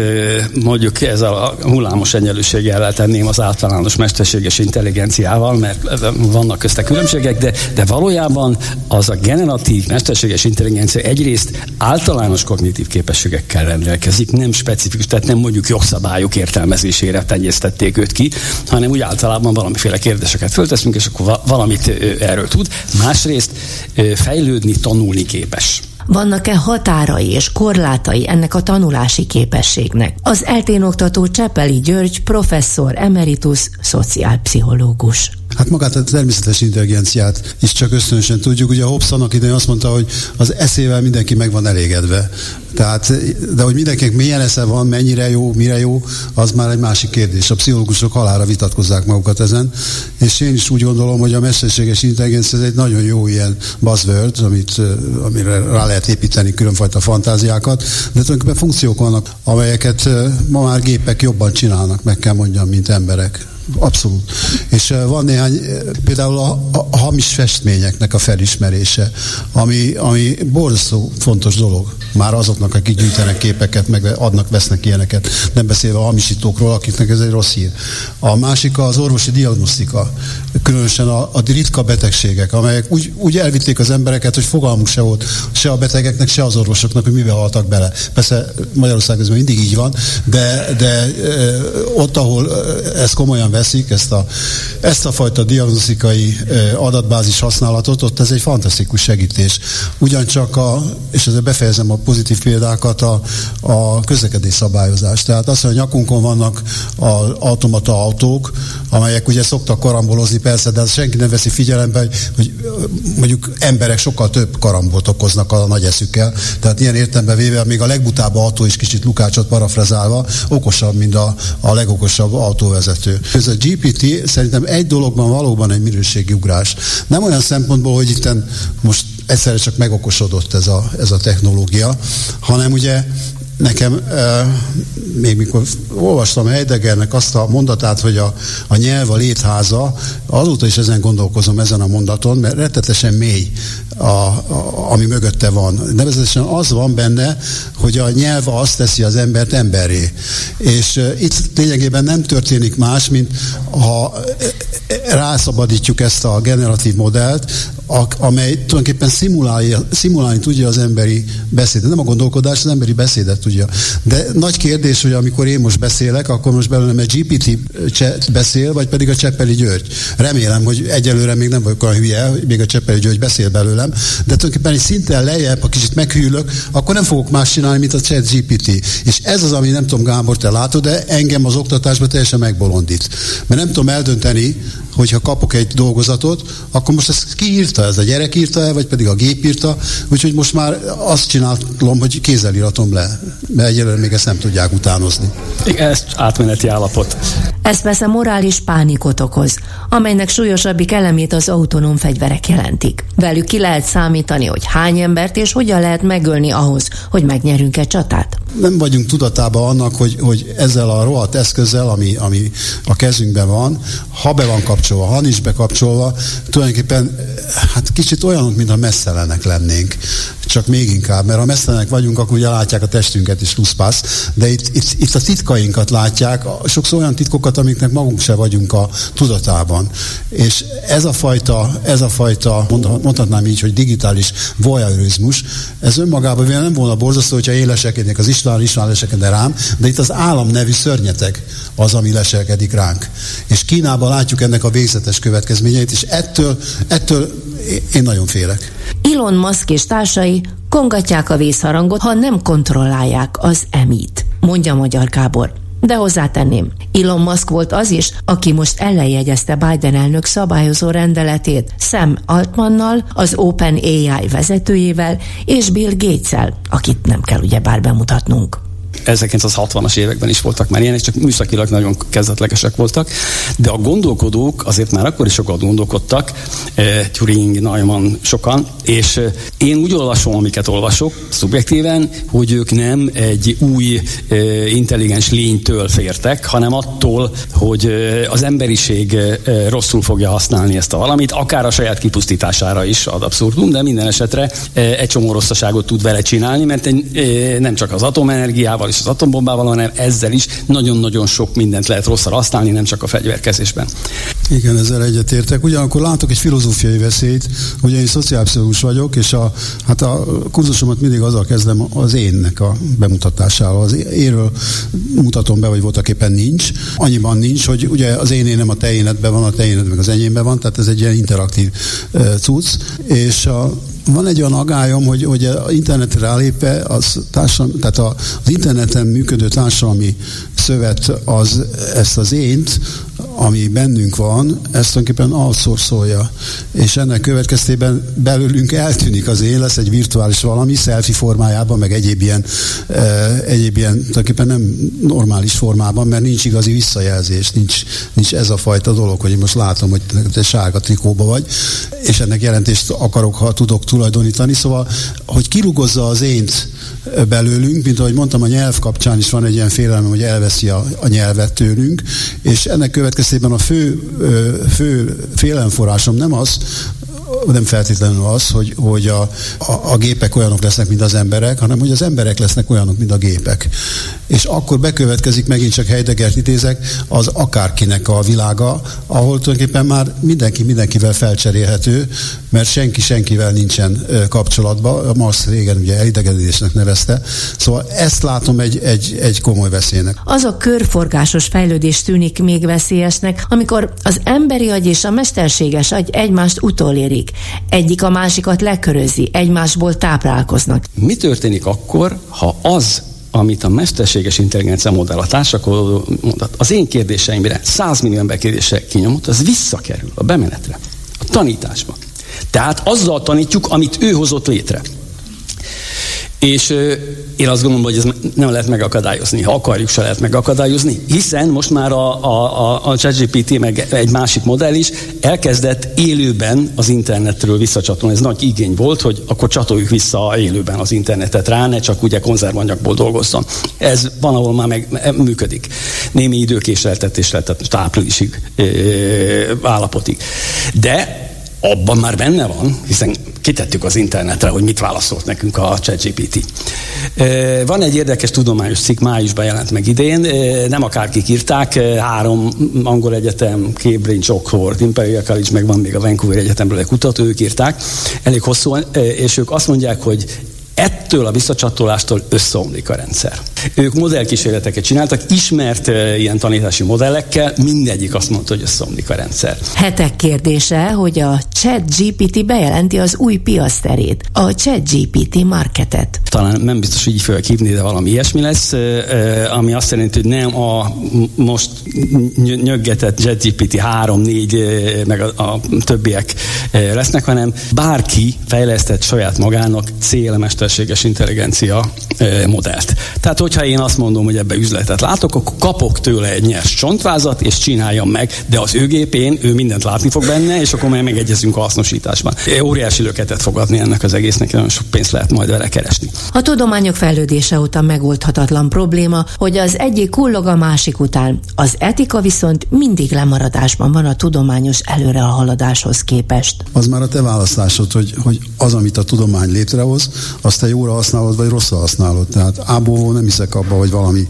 mondjuk ez a hullámos egyenlőséggel tenném az általános mesterséges intelligenciával, mert vannak közte különbségek, de, de valójában az a generatív mesterséges intelligencia egyrészt általános kognitív képességekkel rendelkezik, nem specifikus, tehát nem mondjuk jogszabályok értelmezésére tenyésztették őt ki, hanem úgy általában valamiféle kérdéseket fölteszünk, és akkor valamit erről tud. Másrészt fejlődni, tanulni képes. Vannak-e határai és korlátai ennek a tanulási képességnek? Az eltén oktató Csepeli György professzor emeritus szociálpszichológus. Hát magát a természetes intelligenciát is csak ösztönösen tudjuk. Ugye Hobbes annak idején azt mondta, hogy az eszével mindenki meg van elégedve. Tehát, de hogy mindenkinek milyen esze van, mennyire jó, mire jó, az már egy másik kérdés. A pszichológusok halára vitatkozzák magukat ezen. És én is úgy gondolom, hogy a mesterséges intelligencia ez egy nagyon jó ilyen buzzword, amit, amire rá lehet építeni különfajta fantáziákat, de tulajdonképpen funkciók vannak, amelyeket ma már gépek jobban csinálnak, meg kell mondjam, mint emberek. Abszolút. És van néhány, például a, a hamis festményeknek a felismerése, ami, ami borzasztó fontos dolog. Már azoknak, akik gyűjtenek képeket, meg adnak, vesznek ilyeneket, nem beszélve a hamisítókról, akiknek ez egy rossz hír. A másik az orvosi diagnosztika, különösen a, a ritka betegségek, amelyek úgy, úgy elvitték az embereket, hogy fogalmuk se volt se a betegeknek, se az orvosoknak, hogy mivel haltak bele. Persze Magyarország ez mindig így van, de, de ott, ahol ez komolyan veszik, ezt a, ezt a fajta diagnosztikai adatbázis használatot, ott ez egy fantasztikus segítés. Ugyancsak a, és ezzel befejezem a pozitív példákat, a, a közlekedés szabályozás. Tehát az, hogy a nyakunkon vannak az automata autók, amelyek ugye szoktak karambolozni, persze, de senki nem veszi figyelembe, hogy, hogy mondjuk emberek sokkal több karambolt okoznak a nagy eszükkel. Tehát ilyen értelemben véve, még a legbutább autó is kicsit Lukácsot parafrazálva, okosabb, mint a, a legokosabb autóvezető. Ez a GPT szerintem egy dologban valóban egy minőségi ugrás. Nem olyan szempontból, hogy itt most egyszerre csak megokosodott ez a, ez a technológia, hanem ugye nekem még mikor olvastam Heideggernek azt a mondatát, hogy a, a nyelv a létháza, azóta is ezen gondolkozom ezen a mondaton, mert rettetesen mély, a, a, ami mögötte van. Nevezetesen az van benne, hogy a nyelv azt teszi az embert emberré. És e, itt lényegében nem történik más, mint ha rászabadítjuk ezt a generatív modellt, a, amely tulajdonképpen szimulálja, szimulálni tudja az emberi beszédet. Nem a gondolkodás, az emberi beszédet tudja. De nagy kérdés, hogy amikor én most beszélek, akkor most belőlem egy GPT beszél, vagy pedig a Cseppeli György. Remélem, hogy egyelőre még nem vagyok olyan hülye, hogy még a Cseppeli György beszél belőlem, de tulajdonképpen egy szinten lejjebb, ha kicsit meghűlök, akkor nem fogok más csinálni, mint a chat GPT. És ez az, ami nem tudom, Gábor, te látod, de engem az oktatásban teljesen megbolondít. Mert nem tudom eldönteni, hogyha kapok egy dolgozatot, akkor most ezt ki írta, ez a gyerek írta el, vagy pedig a gép írta, úgyhogy most már azt csinálom, hogy kézzel íratom le, mert egyelőre még ezt nem tudják utánozni. Ez átmeneti állapot. Ez persze morális pánikot okoz, amelynek súlyosabbik elemét az autonóm fegyverek jelentik. Velük ki lehet számítani, hogy hány embert és hogyan lehet megölni ahhoz, hogy megnyerünk egy csatát. Nem vagyunk tudatában annak, hogy, hogy ezzel a rohadt eszközzel, ami, ami a kezünkben van, ha be van kapcsolva, ha nincs bekapcsolva, tulajdonképpen hát kicsit olyanok, mintha messzelenek lennénk. Csak még inkább, mert ha messzelenek vagyunk, akkor ugye látják a testünket is luszpász, de itt, itt, itt a titkainkat látják, sokszor olyan titkokat, amiknek magunk se vagyunk a tudatában. És ez a fajta, ez a fajta mondhatnám így, hogy digitális voyeurizmus, ez önmagában nem volna borzasztó, hogyha én leselkednék az István, István leselkedne rám, de itt az állam nevű szörnyeteg az, ami leselkedik ránk. És Kínában látjuk ennek a végzetes következményeit, és ettől, ettől én nagyon félek. Elon Musk és társai kongatják a vészharangot, ha nem kontrollálják az emit, mondja Magyar Gábor. De hozzátenném, Elon Musk volt az is, aki most ellenjegyezte Biden elnök szabályozó rendeletét Sam Altmannal, az OpenAI vezetőjével és Bill Gates-el, akit nem kell ugye bár bemutatnunk. 1960-as években is voltak már ilyenek, csak műszakilag nagyon kezdetlegesek voltak, de a gondolkodók azért már akkor is sokat gondolkodtak, Turing, Neumann, sokan, és én úgy olvasom, amiket olvasok, szubjektíven, hogy ők nem egy új intelligens lénytől fértek, hanem attól, hogy az emberiség rosszul fogja használni ezt a valamit, akár a saját kipusztítására is ad abszurdum, de minden esetre egy csomó rosszaságot tud vele csinálni, mert nem csak az atomenergiával és az atombombával, hanem ezzel is nagyon-nagyon sok mindent lehet rosszra használni, nem csak a fegyverkezésben. Igen, ezzel egyetértek. Ugyanakkor látok egy filozófiai veszélyt, hogy én szociálpszichológus vagyok, és a, hát a kurzusomat mindig azzal kezdem az énnek a bemutatásával. Az énről mutatom be, hogy voltak éppen nincs. Annyiban nincs, hogy ugye az én nem a te énedben van, a te éned meg az enyémben van, tehát ez egy ilyen interaktív cucc, és a, van egy olyan agályom, hogy, hogy a internetre rálépve az, társadalmi, tehát az interneten működő társadalmi szövet az ezt az ént, ami bennünk van, ezt tulajdonképpen outsourcolja. És ennek következtében belőlünk eltűnik az én, lesz egy virtuális valami, selfie formájában, meg egyéb ilyen, e, egyéb ilyen tulajdonképpen nem normális formában, mert nincs igazi visszajelzés, nincs, nincs ez a fajta dolog, hogy most látom, hogy te sárga trikóba vagy, és ennek jelentést akarok, ha tudok tulajdonítani. Szóval, hogy kirugozza az ént belőlünk, mint ahogy mondtam, a nyelv kapcsán is van egy ilyen félelem, hogy elveszi a, a nyelvet tőlünk, és ennek következtében a fő, fő félelemforrásom nem az, nem feltétlenül az, hogy, hogy a, a, a gépek olyanok lesznek, mint az emberek, hanem hogy az emberek lesznek olyanok, mint a gépek. És akkor bekövetkezik, megint csak Heideggert idézek, az akárkinek a világa, ahol tulajdonképpen már mindenki mindenkivel felcserélhető, mert senki senkivel nincsen kapcsolatban. Marx régen ugye elidegedésnek nevezte. Szóval ezt látom egy, egy, egy komoly veszélynek. Az a körforgásos fejlődés tűnik még veszélyesnek, amikor az emberi agy és a mesterséges agy egymást utolérik. Egyik a másikat lekörözi, egymásból táplálkoznak. Mi történik akkor, ha az amit a mesterséges intelligencia modell, a társakodó mondat, az én kérdéseimre, 100 millió ember kérdése kinyomott, az visszakerül a bemenetre, a tanításba. Tehát azzal tanítjuk, amit ő hozott létre. És én azt gondolom, hogy ez nem lehet megakadályozni. Ha akarjuk, se lehet megakadályozni, hiszen most már a, a, a, a ChatGPT meg egy másik modell is elkezdett élőben az internetről visszacsatolni. Ez nagy igény volt, hogy akkor csatoljuk vissza élőben az internetet rá, ne csak ugye konzervanyagból dolgozzon. Ez van, ahol már meg működik. Némi időkésleltetésre, tehát áprilisig állapotig. De abban már benne van, hiszen kitettük az internetre, hogy mit válaszolt nekünk a ChatGPT. Van egy érdekes tudományos cikk, májusban jelent meg idén, nem akárkik írták, három angol egyetem, Cambridge, Oxford, Imperial College, meg van még a Vancouver Egyetemről egy kutató, ők írták, elég hosszú, és ők azt mondják, hogy ettől a visszacsatolástól összeomlik a rendszer. Ők modellkísérleteket csináltak, ismert ilyen tanítási modellekkel, mindegyik azt mondta, hogy összeomlik a rendszer. Hetek kérdése, hogy a Chat GPT bejelenti az új piaszterét, a Chat GPT marketet. Talán nem biztos, hogy így fogják hívni, de valami ilyesmi lesz, ami azt jelenti, hogy nem a most nyöggetett ChatGPT 3, 4, uh, meg a, a többiek lesznek, hanem bárki fejlesztett saját magának célmester mesterséges intelligencia modellt. Tehát, hogyha én azt mondom, hogy ebbe üzletet látok, akkor kapok tőle egy nyers csontvázat, és csináljam meg, de az ő gépén ő mindent látni fog benne, és akkor majd megegyezünk a hasznosításban. Óriási löketet fog adni ennek az egésznek, nagyon sok pénzt lehet majd vele keresni. A tudományok fejlődése után megoldhatatlan probléma, hogy az egyik kullog a másik után. Az etika viszont mindig lemaradásban van a tudományos előrehaladáshoz képest. Az már a te választásod, hogy, hogy az, amit a tudomány létrehoz, az azt te jóra használod, vagy rosszra használod. Tehát ábóvó nem hiszek abba, hogy valami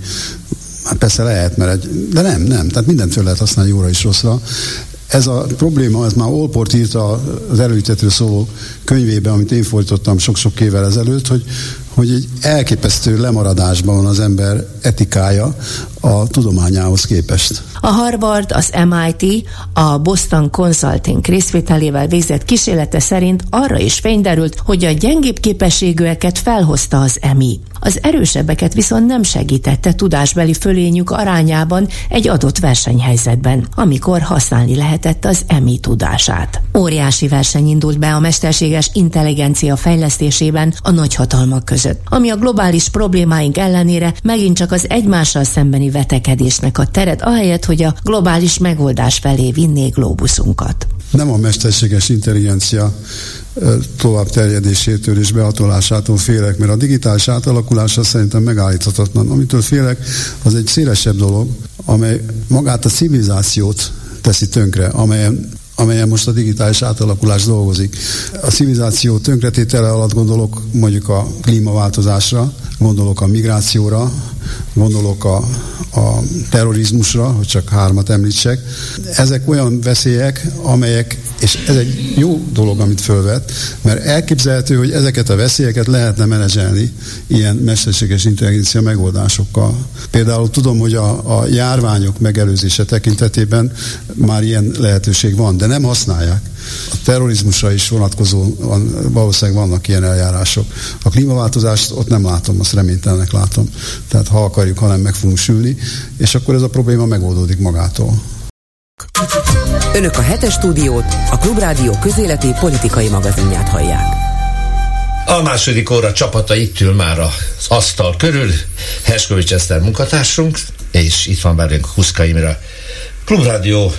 Hát persze lehet, mert egy, de nem, nem. Tehát mindent fel lehet használni jóra és rosszra. Ez a probléma, ez már Olport írta az előítetről szóló könyvében, amit én folytottam sok-sok évvel ezelőtt, hogy, hogy egy elképesztő lemaradásban van az ember etikája, a tudományához képest. A Harvard, az MIT, a Boston Consulting részvételével végzett kísérlete szerint arra is fényderült, hogy a gyengébb képességűeket felhozta az EMI. Az erősebbeket viszont nem segítette tudásbeli fölényük arányában egy adott versenyhelyzetben, amikor használni lehetett az EMI tudását. Óriási verseny indult be a mesterséges intelligencia fejlesztésében a nagyhatalmak között, ami a globális problémáink ellenére megint csak az egymással szembeni vetekedésnek a teret, ahelyett, hogy a globális megoldás felé vinné globuszunkat. Nem a mesterséges intelligencia tovább terjedésétől és behatolásától félek, mert a digitális átalakulása szerintem megállíthatatlan. Amitől félek, az egy szélesebb dolog, amely magát a civilizációt teszi tönkre, amelyen amelyen most a digitális átalakulás dolgozik. A civilizáció tönkretétele alatt gondolok mondjuk a klímaváltozásra, gondolok a migrációra, gondolok a, a terrorizmusra, hogy csak hármat említsek. Ezek olyan veszélyek, amelyek, és ez egy jó dolog, amit fölvet, mert elképzelhető, hogy ezeket a veszélyeket lehetne menedzselni ilyen mesterséges intelligencia megoldásokkal. Például tudom, hogy a, a járványok megelőzése tekintetében már ilyen lehetőség van, de nem használják. A terrorizmusra is vonatkozó valószínűleg vannak ilyen eljárások. A klímaváltozást ott nem látom, azt reménytelenek látom. Tehát ha akarjuk, hanem meg fogunk sülni, és akkor ez a probléma megoldódik magától. Önök a hetes stúdiót, a Klubrádió közéleti politikai magazinját hallják. A második óra csapata itt ül már az asztal körül. Herskovics Eszter munkatársunk, és itt van velünk Huszka Imre, Klubrádió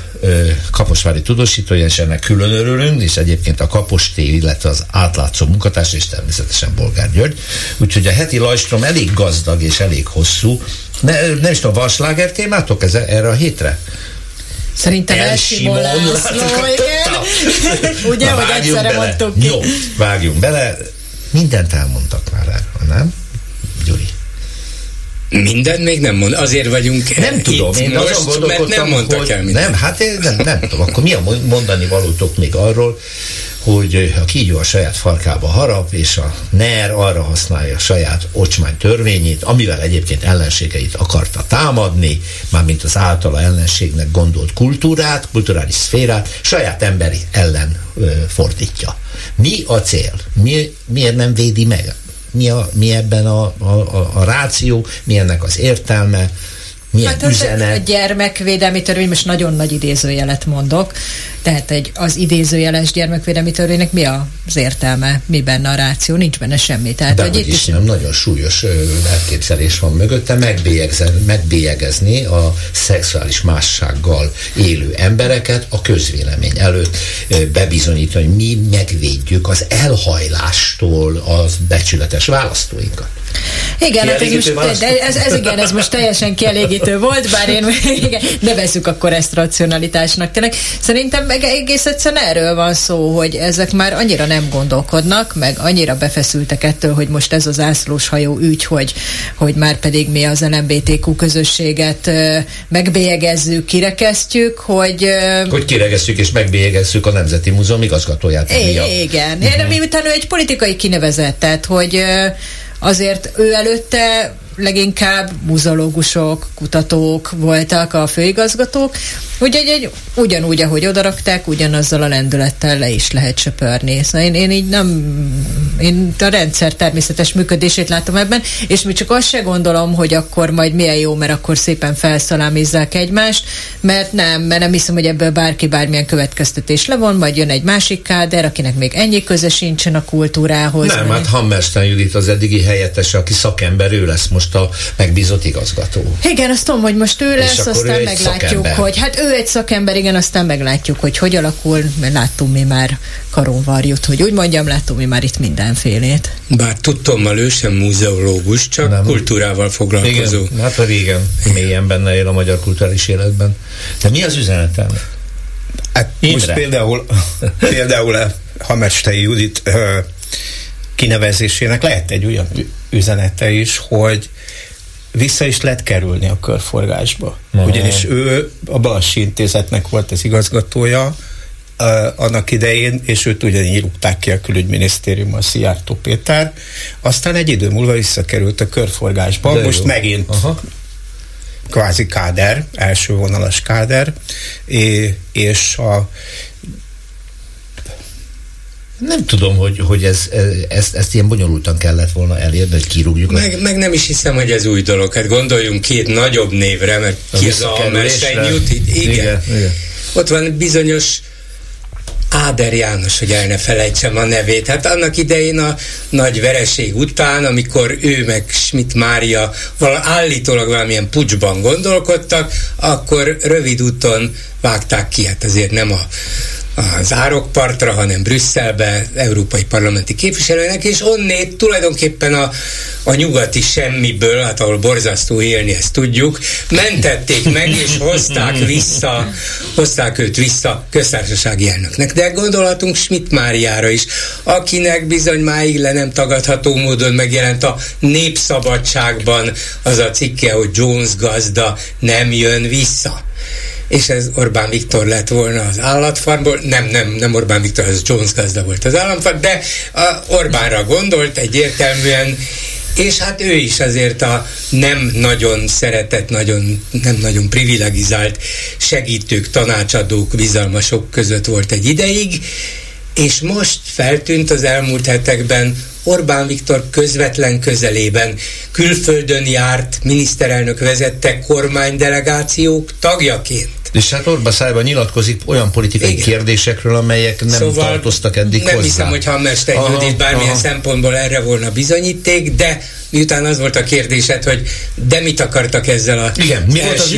Kaposvári tudósítója, és ennek külön örülünk, és egyébként a Kaposté, illetve az átlátszó munkatárs, és természetesen Bolgár György. Úgyhogy a heti lajstrom elég gazdag és elég hosszú. Ne, nem is tudom, van sláger témátok ez, erre a hétre? Szerintem El Simon László, igen. Ugye, hogy egyszerre mondtuk ki. Jó, vágjunk bele. Mindent elmondtak már erről, nem? Gyuri. Minden még nem mond, azért vagyunk Nem tudom, én most, azon mert nem mondtak hogy el mindent. Nem, hát én nem, nem tudom, akkor mi a mondani valótok még arról, hogy a kígyó a saját farkába harap, és a NER arra használja a saját ocsmány törvényét, amivel egyébként ellenségeit akarta támadni, mármint az általa ellenségnek gondolt kultúrát, kulturális szférát, saját emberi ellen ö, fordítja. Mi a cél? Mi, miért nem védi meg? Mi, a, mi ebben a, a, a, a ráció, mi ennek az értelme, milyen hát üzenet. A gyermekvédelmi törvény, most nagyon nagy idézőjelet mondok, tehát egy, az idézőjeles gyermekvédelmi törvénynek mi az értelme, mi benne a ráció, nincs benne semmi. Tehát, De hogy itt is nem, nagyon súlyos elképzelés van mögötte, megbélyegezni a szexuális mássággal élő embereket a közvélemény előtt bebizonyítani, hogy mi megvédjük az elhajlástól az becsületes választóinkat. Igen, hát ez, most, de ez, ez, igen, ez most teljesen kielégítő volt, bár én igen, nevezzük akkor ezt racionalitásnak. Tényleg szerintem meg egész egyszerűen erről van szó, hogy ezek már annyira nem gondolkodnak, meg annyira befeszültek ettől, hogy most ez az ászlós hajó ügy, hogy, hogy már pedig mi az LMBTQ közösséget megbélyegezzük, kirekesztjük, hogy... Hogy kirekesztjük és megbélyegezzük a Nemzeti Múzeum igazgatóját. Igen, uh-huh. miután ő egy politikai kinevezett, tehát hogy azért ő előtte leginkább muzológusok, kutatók voltak a főigazgatók, Úgyhogy egy, ugyanúgy, ahogy odarakták, ugyanazzal a lendülettel le is lehet söpörni. Szóval én, én így nem, én a rendszer természetes működését látom ebben, és mi csak azt se gondolom, hogy akkor majd milyen jó, mert akkor szépen felszalámizzák egymást, mert nem, mert nem hiszem, hogy ebből bárki bármilyen következtetés levon, majd jön egy másik káder, akinek még ennyi köze sincsen a kultúrához. Nem, mert... hát Hammerstein Judit az eddigi helyettese, aki szakember, ő lesz most a megbízott igazgató. Igen, azt tudom, hogy most ő lesz, aztán ő meglátjuk, szakember. hogy hát ő egy szakember, igen, aztán meglátjuk, hogy hogy alakul, mert láttunk mi már karonvarjút, hogy úgy mondjam, láttunk mi már itt mindenfélét. Bár tudtommal ő sem múzeológus, csak Nem. kultúrával foglalkozó. Igen, hát régen mélyen benne él a magyar kulturális életben. De mi az üzenetem? Hát most például, például a Hamestei Judit ö, kinevezésének lehet egy olyan üzenete is, hogy vissza is lehet kerülni a körforgásba. Aha. Ugyanis ő a Balassi Intézetnek volt az igazgatója, uh, annak idején, és őt ugyanígy rúgták ki a a Szijjártó Péter. Aztán egy idő múlva visszakerült a körforgásba, De most jó. megint Aha kvázi káder, első vonalas káder, és a nem tudom, hogy, hogy ez, ezt, ezt ilyen bonyolultan kellett volna elérni, hogy kirúgjuk. Meg, meg nem is hiszem, hogy ez új dolog. Hát gondoljunk két nagyobb névre, mert ki az a igen. igen, igen. Ott van bizonyos Áder János, hogy el ne felejtsem a nevét. Hát annak idején a nagy vereség után, amikor ő meg Schmidt Mária vala, állítólag valamilyen pucsban gondolkodtak, akkor rövid úton vágták ki, hát azért nem a az árokpartra, hanem Brüsszelbe európai parlamenti képviselőnek, és onnét tulajdonképpen a, a nyugati semmiből, hát ahol borzasztó élni, ezt tudjuk, mentették meg, és hozták vissza, hozták őt vissza köztársasági elnöknek. De gondolhatunk Schmidt Máriára is, akinek bizony máig le nem tagadható módon megjelent a Népszabadságban az a cikke, hogy Jones gazda nem jön vissza és ez Orbán Viktor lett volna az állatfarmból, nem, nem, nem Orbán Viktor, ez Jones gazda volt az államfarm, de a Orbánra gondolt egyértelműen, és hát ő is azért a nem nagyon szeretett, nagyon, nem nagyon privilegizált segítők, tanácsadók, bizalmasok között volt egy ideig, és most feltűnt az elmúlt hetekben Orbán Viktor közvetlen közelében külföldön járt, miniszterelnök vezette kormánydelegációk tagjaként. És hát Orbán szájban nyilatkozik olyan politikai Igen. kérdésekről, amelyek nem szóval tartoztak eddig nem hozzá. hiszem, hogy Hammerstein Judit bármilyen aha. szempontból erre volna bizonyíték, de miután az volt a kérdésed, hogy de mit akartak ezzel a Igen, mi volt az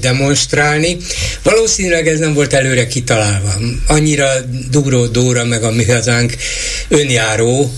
demonstrálni. Valószínűleg ez nem volt előre kitalálva. Annyira Dugró Dóra meg a mi hazánk önjáró,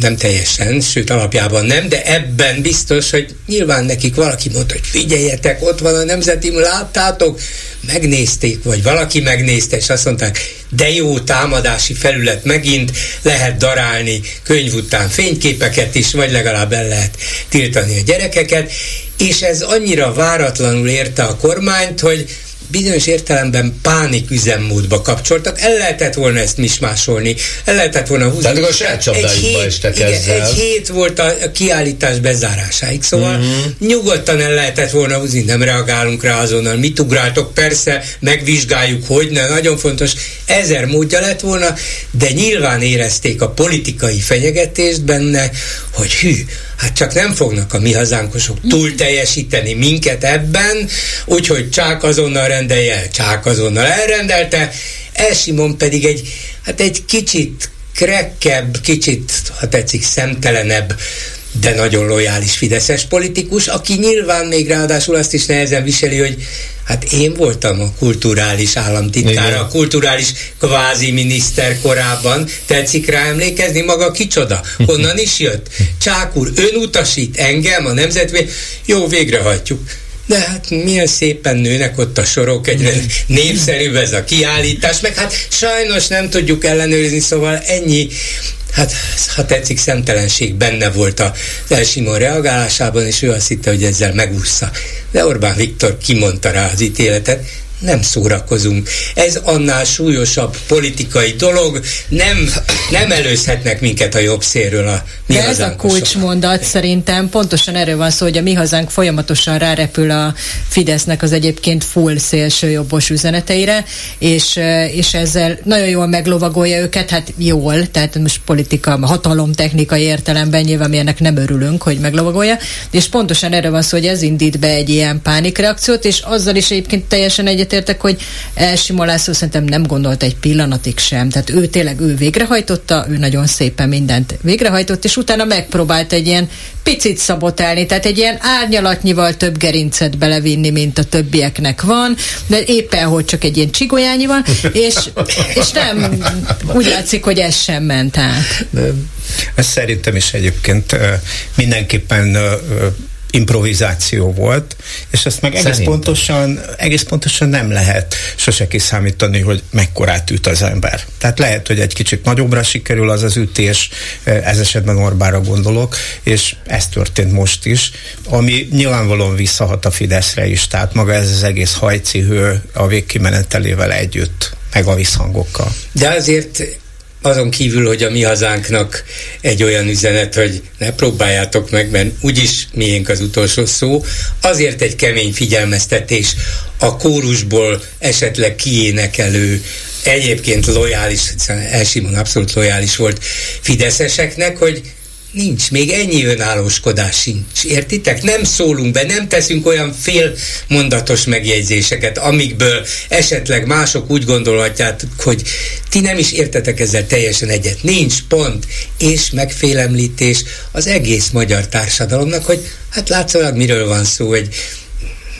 nem teljesen, sőt alapjában nem, de ebben biztos, hogy nyilván nekik valaki mondta, hogy figyeljetek, ott van a nemzeti, láttátok, megnézték, vagy valaki megnézte, és azt mondták, de jó támadási felület megint, lehet darálni könyv után fényképeket is, vagy legalább el lehet tiltani a gyerekeket, és ez annyira váratlanul érte a kormányt, hogy bizonyos értelemben pánik üzemmódba kapcsoltak, el lehetett volna ezt mismásolni, el lehetett volna húzni. Tehát a saját egy hét, igen, egy hét volt a kiállítás bezárásáig, szóval uh-huh. nyugodtan el lehetett volna húzni, nem reagálunk rá azonnal, mit ugráltok, persze, megvizsgáljuk, hogy ne, nagyon fontos, ezer módja lett volna, de nyilván érezték a politikai fenyegetést benne, hogy hű, hát csak nem fognak a mi hazánkosok túl teljesíteni minket ebben, úgyhogy csak azonnal rendelje el, csak azonnal elrendelte, Elsimon pedig egy, hát egy kicsit krekkebb, kicsit, ha tetszik, szemtelenebb de nagyon lojális fideszes politikus, aki nyilván még ráadásul azt is nehezen viseli, hogy hát én voltam a kulturális államtitkára, a kulturális kvázi miniszter korábban. Tetszik rá emlékezni? Maga kicsoda? Honnan is jött? Csák úr, ön utasít engem a nemzetvé. Jó, végrehajtjuk. De hát milyen szépen nőnek ott a sorok, egyre népszerűbb ez a kiállítás, meg hát sajnos nem tudjuk ellenőrizni, szóval ennyi hát ha tetszik, szemtelenség benne volt a Elsimon reagálásában, és ő azt hitte, hogy ezzel megúszza. De Orbán Viktor kimondta rá az ítéletet, nem szórakozunk. Ez annál súlyosabb politikai dolog, nem, nem előzhetnek minket a jobb szélről a mi De ez a kulcsmondat szerintem. Pontosan erről van szó, hogy a mi hazánk folyamatosan rárepül a Fidesznek az egyébként full szélső jobbos üzeneteire, és, és ezzel nagyon jól meglovagolja őket, hát jól, tehát most politika, hatalom technikai értelemben nyilván mi ennek nem örülünk, hogy meglovagolja, és pontosan erről van szó, hogy ez indít be egy ilyen pánikreakciót, és azzal is egyébként teljesen egy egyetértek, hogy Elsimo László szerintem nem gondolt egy pillanatig sem. Tehát ő tényleg ő végrehajtotta, ő nagyon szépen mindent végrehajtott, és utána megpróbált egy ilyen picit szabotálni, tehát egy ilyen árnyalatnyival több gerincet belevinni, mint a többieknek van, de éppen, hogy csak egy ilyen csigolyányi van, és, és nem úgy látszik, hogy ez sem ment át. Ez szerintem is egyébként mindenképpen improvizáció volt, és ezt meg egész Szerintem. pontosan, egész pontosan nem lehet sose kiszámítani, hogy mekkorát üt az ember. Tehát lehet, hogy egy kicsit nagyobbra sikerül az az ütés, ez esetben Orbára gondolok, és ez történt most is, ami nyilvánvalóan visszahat a Fideszre is, tehát maga ez az egész hajcihő a végkimenetelével együtt, meg a visszhangokkal. De azért azon kívül, hogy a mi hazánknak egy olyan üzenet, hogy ne próbáljátok meg, mert úgyis miénk az utolsó szó, azért egy kemény figyelmeztetés a kórusból esetleg kiénekelő egyébként lojális, Elsimon abszolút lojális volt fideszeseknek, hogy Nincs, még ennyi önállóskodás sincs. Értitek? Nem szólunk be, nem teszünk olyan félmondatos megjegyzéseket, amikből esetleg mások úgy gondolhatják, hogy ti nem is értetek ezzel teljesen egyet. Nincs, pont. És megfélemlítés az egész magyar társadalomnak, hogy hát látszólag miről van szó, egy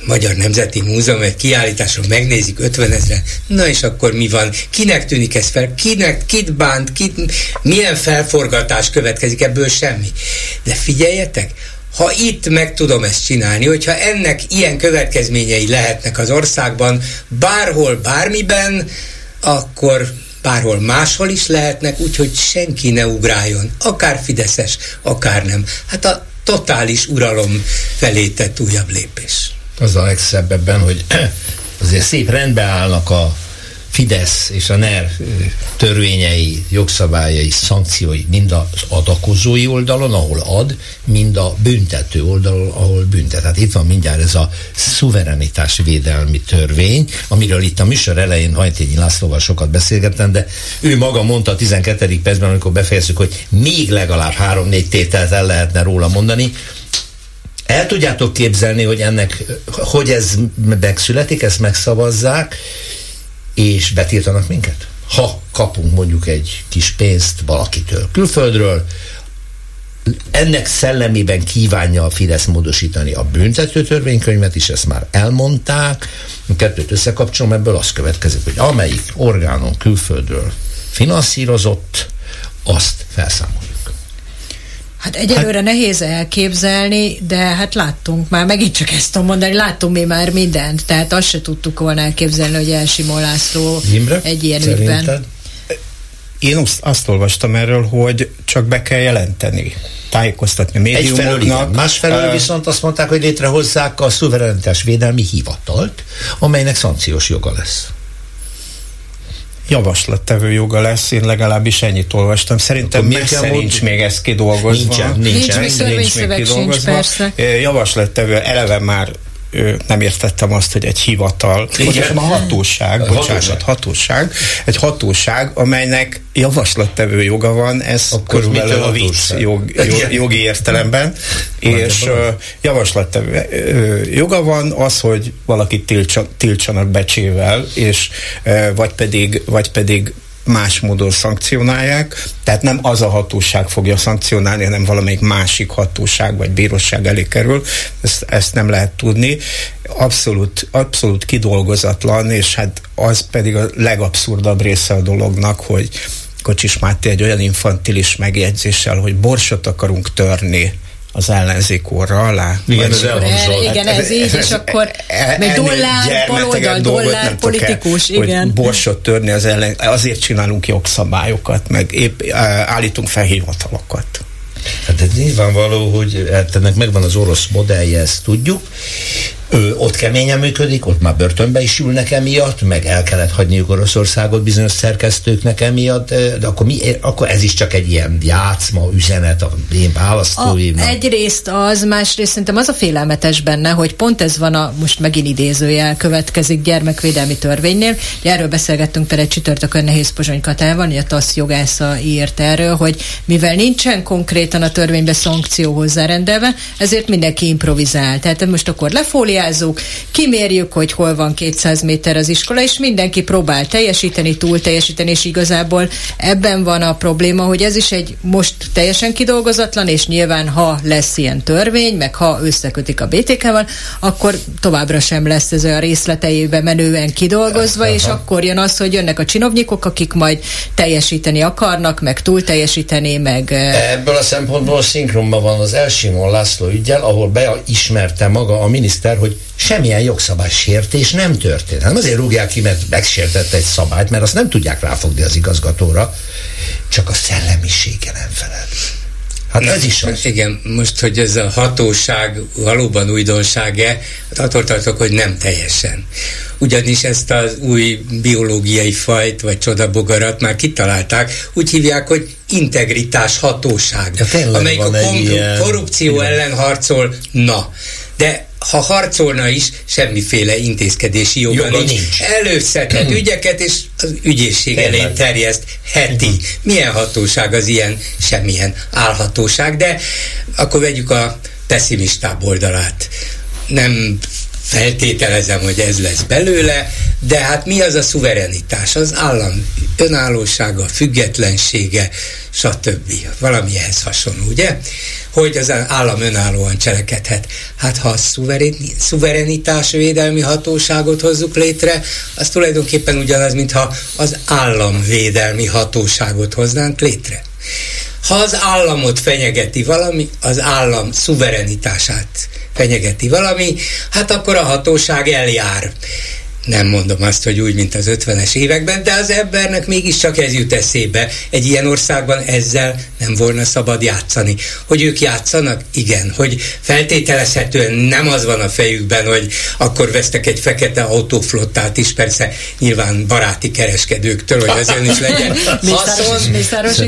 Magyar Nemzeti Múzeum egy kiállításon megnézik 50 ezre, na és akkor mi van? Kinek tűnik ez fel? Kinek, kit bánt? Kit, milyen felforgatás következik ebből? Semmi. De figyeljetek, ha itt meg tudom ezt csinálni, hogyha ennek ilyen következményei lehetnek az országban, bárhol, bármiben, akkor bárhol máshol is lehetnek, úgyhogy senki ne ugráljon, akár Fideszes, akár nem. Hát a totális uralom felé tett újabb lépés az a legszebb ebben, hogy azért szép rendbe állnak a Fidesz és a NER törvényei, jogszabályai, szankciói mind az adakozói oldalon, ahol ad, mind a büntető oldalon, ahol büntet. Tehát itt van mindjárt ez a szuverenitás védelmi törvény, amiről itt a műsor elején Hajtényi Lászlóval sokat beszélgettem, de ő maga mondta a 12. percben, amikor befejezzük, hogy még legalább három-négy tételt el lehetne róla mondani, el tudjátok képzelni, hogy ennek, hogy ez megszületik, ezt megszavazzák, és betiltanak minket? Ha kapunk mondjuk egy kis pénzt valakitől külföldről, ennek szellemében kívánja a Fidesz módosítani a büntető törvénykönyvet is, ezt már elmondták. A kettőt összekapcsolom, ebből az következik, hogy amelyik orgánon külföldről finanszírozott, azt felszámoljuk. Hát egyelőre hát, nehéz elképzelni, de hát láttunk már, megint csak ezt tudom mondani, láttunk mi már mindent, tehát azt se tudtuk volna elképzelni, hogy Elsimó László Imre, egy ilyen ügyben. Én azt, olvastam erről, hogy csak be kell jelenteni tájékoztatni a médiumoknak. Másfelől uh, viszont azt mondták, hogy létrehozzák a szuverenitás védelmi hivatalt, amelynek szankciós joga lesz javaslattevő joga lesz, én legalábbis ennyit olvastam. Szerintem messze nincs még ez kidolgozva. Nincsen, nincsen. Nincs, nincs, nincs még kidolgozva. Sincs, Javaslattevő eleve már nem értettem azt, hogy egy hivatal, bocsánat, a hatóság, a bocsánat, hatóság, egy hatóság, amelynek javaslattevő joga van, ez Akkor körülbelül a vicc jog, jog, jogi értelemben, és uh, javaslattevő joga van az, hogy valakit tiltsanak becsével, és vagy pedig, vagy pedig más módon szankcionálják, tehát nem az a hatóság fogja szankcionálni, hanem valamelyik másik hatóság vagy bíróság elé kerül, ezt, ezt nem lehet tudni. Abszolút, abszolút kidolgozatlan, és hát az pedig a legabszurdabb része a dolognak, hogy Kocsis Máté egy olyan infantilis megjegyzéssel, hogy borsot akarunk törni az ellenzék orra alá. Igen, ez elhangzott. Igen, ez így, és akkor még dollár, baloldal, dollár, politikus, igen. Hogy borsot törni az ellen, azért csinálunk jogszabályokat, meg épp állítunk fel hivatalokat. Hát ez nyilvánvaló, hogy hát ennek megvan az orosz modellje, ezt tudjuk, ő ott keményen működik, ott már börtönbe is ülnek emiatt, meg el kellett hagyniuk Oroszországot bizonyos szerkesztőknek emiatt, de akkor, mi, akkor ez is csak egy ilyen játszma, üzenet a én választóimnak. Egyrészt az, másrészt szerintem az a félelmetes benne, hogy pont ez van a, most megint idézőjel következik gyermekvédelmi törvénynél. Erről beszélgettünk például csütörtökön Nehéz Pozsony Katával, a TASZ jogásza írt erről, hogy mivel nincsen konkrétan a törvénybe szankció hozzárendelve, ezért mindenki improvizál. Tehát most akkor lefóli pályázunk, kimérjük, hogy hol van 200 méter az iskola, és mindenki próbál teljesíteni, túl teljesíteni, és igazából ebben van a probléma, hogy ez is egy most teljesen kidolgozatlan, és nyilván ha lesz ilyen törvény, meg ha összekötik a BTK-val, akkor továbbra sem lesz ez a részleteibe menően kidolgozva, és akkor jön az, hogy jönnek a csinovnyikok, akik majd teljesíteni akarnak, meg túl teljesíteni, meg... Ebből a szempontból szinkronban van az Elsimon László ügyel, ahol beismerte maga a miniszter, hogy semmilyen jogszabály sértés nem történt. Nem azért rúgják ki, mert megsértett egy szabályt, mert azt nem tudják ráfogni az igazgatóra, csak a szellemisége nem felel. Hát ez is az. Igen, most, hogy ez a hatóság valóban újdonság-e, hát attól tartok, hogy nem teljesen. Ugyanis ezt az új biológiai fajt, vagy csodabogarat már kitalálták, úgy hívják, hogy integritás hatóság, amelyik a korrupció ilyen. ellen harcol. Na, de ha harcolna is, semmiféle intézkedési joga, joga nincs. nincs. Előszedhet ügyeket, és az ügyészség elé terjeszt heti. Milyen hatóság az ilyen? Semmilyen álhatóság, de akkor vegyük a pessimistább oldalát. Nem feltételezem, hogy ez lesz belőle, de hát mi az a szuverenitás? Az állam önállósága, függetlensége, stb. Valami ehhez hasonló, ugye? Hogy az állam önállóan cselekedhet. Hát ha a szuverenitás védelmi hatóságot hozzuk létre, az tulajdonképpen ugyanaz, mintha az államvédelmi hatóságot hoznánk létre. Ha az államot fenyegeti valami, az állam szuverenitását fenyegeti valami, hát akkor a hatóság eljár nem mondom azt, hogy úgy, mint az 50-es években, de az embernek mégiscsak ez jut eszébe. Egy ilyen országban ezzel nem volna szabad játszani. Hogy ők játszanak? Igen. Hogy feltételezhetően nem az van a fejükben, hogy akkor vesztek egy fekete autóflottát is, persze nyilván baráti kereskedőktől, hogy azért is legyen haszon,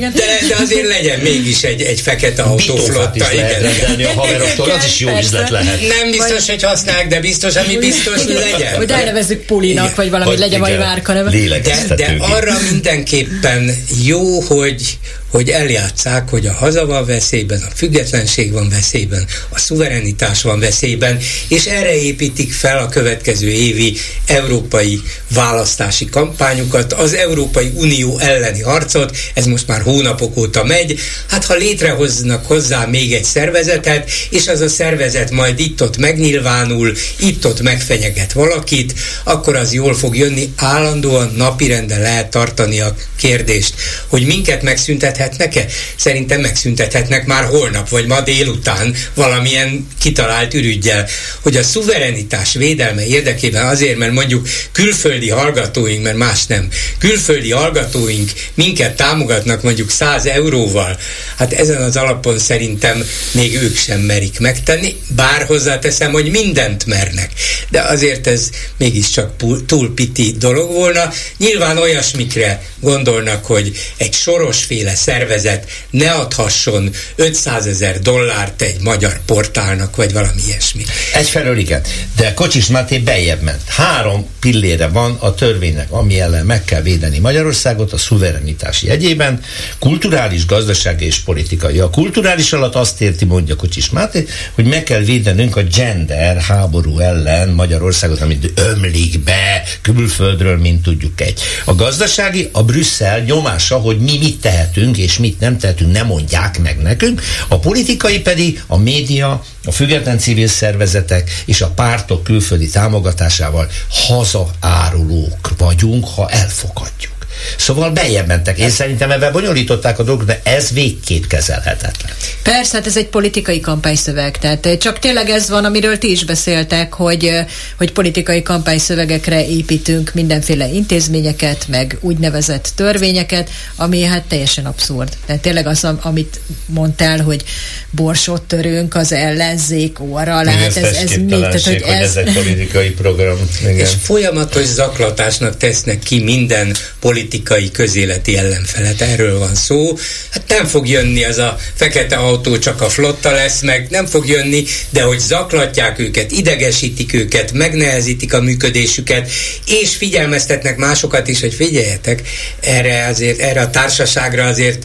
de, de azért legyen mégis egy, egy fekete autóflotta. Igen, a haveroktól, az is jó üzlet lehet. Nem biztos, hogy használják, de biztos, ami biztos, hogy legyen. Hogy elnevezzük Pulinak, igen, vagy valami legyen valami márka neve. De, de arra mindenképpen jó, hogy hogy eljátszák, hogy a haza van veszélyben, a függetlenség van veszélyben, a szuverenitás van veszélyben, és erre építik fel a következő évi európai választási kampányukat, az Európai Unió elleni harcot, ez most már hónapok óta megy, hát ha létrehoznak hozzá még egy szervezetet, és az a szervezet majd itt-ott megnyilvánul, itt-ott megfenyeget valakit, akkor az jól fog jönni, állandóan napirenden lehet tartani a kérdést, hogy minket megszüntet megszüntethetnek-e? Szerintem megszüntethetnek már holnap, vagy ma délután valamilyen kitalált ürügyel, hogy a szuverenitás védelme érdekében azért, mert mondjuk külföldi hallgatóink, mert más nem, külföldi hallgatóink minket támogatnak mondjuk 100 euróval, hát ezen az alapon szerintem még ők sem merik megtenni, bár hozzáteszem, hogy mindent mernek. De azért ez mégiscsak túl piti dolog volna. Nyilván olyasmikre gondolnak, hogy egy sorosféle szervezet ne adhasson 500 ezer dollárt egy magyar portálnak, vagy valami ilyesmi. Egyfelől igen, de Kocsis Máté bejebb ment. Három pillére van a törvénynek, ami ellen meg kell védeni Magyarországot a szuverenitási jegyében, kulturális, gazdasági és politikai. A kulturális alatt azt érti, mondja Kocsis Máté, hogy meg kell védenünk a gender háború ellen Magyarországot, amit ömlik be külföldről, mint tudjuk egy. A gazdasági, a Brüsszel nyomása, hogy mi mit tehetünk, és mit nem tehetünk, nem mondják meg nekünk. A politikai pedig a média, a független civil szervezetek és a pártok külföldi támogatásával hazaárulók vagyunk, ha elfogadjuk. Szóval bejebb mentek. Én szerintem ebben bonyolították a dolgot, de ez végképp kezelhetetlen. Persze, hát ez egy politikai kampányszöveg. Tehát csak tényleg ez van, amiről ti is beszéltek, hogy, hogy politikai kampányszövegekre építünk mindenféle intézményeket, meg úgynevezett törvényeket, ami hát teljesen abszurd. Tehát tényleg az, amit mondtál, hogy borsot törünk az ellenzék óra alá, hát ez, ez mi? Tehát, hogy ez... ez egy politikai program. Igen. És folyamatos zaklatásnak tesznek ki minden politikai politikai közéleti ellenfelet. Erről van szó. Hát nem fog jönni az a fekete autó, csak a flotta lesz meg, nem fog jönni, de hogy zaklatják őket, idegesítik őket, megnehezítik a működésüket, és figyelmeztetnek másokat is, hogy figyeljetek, erre azért, erre a társaságra azért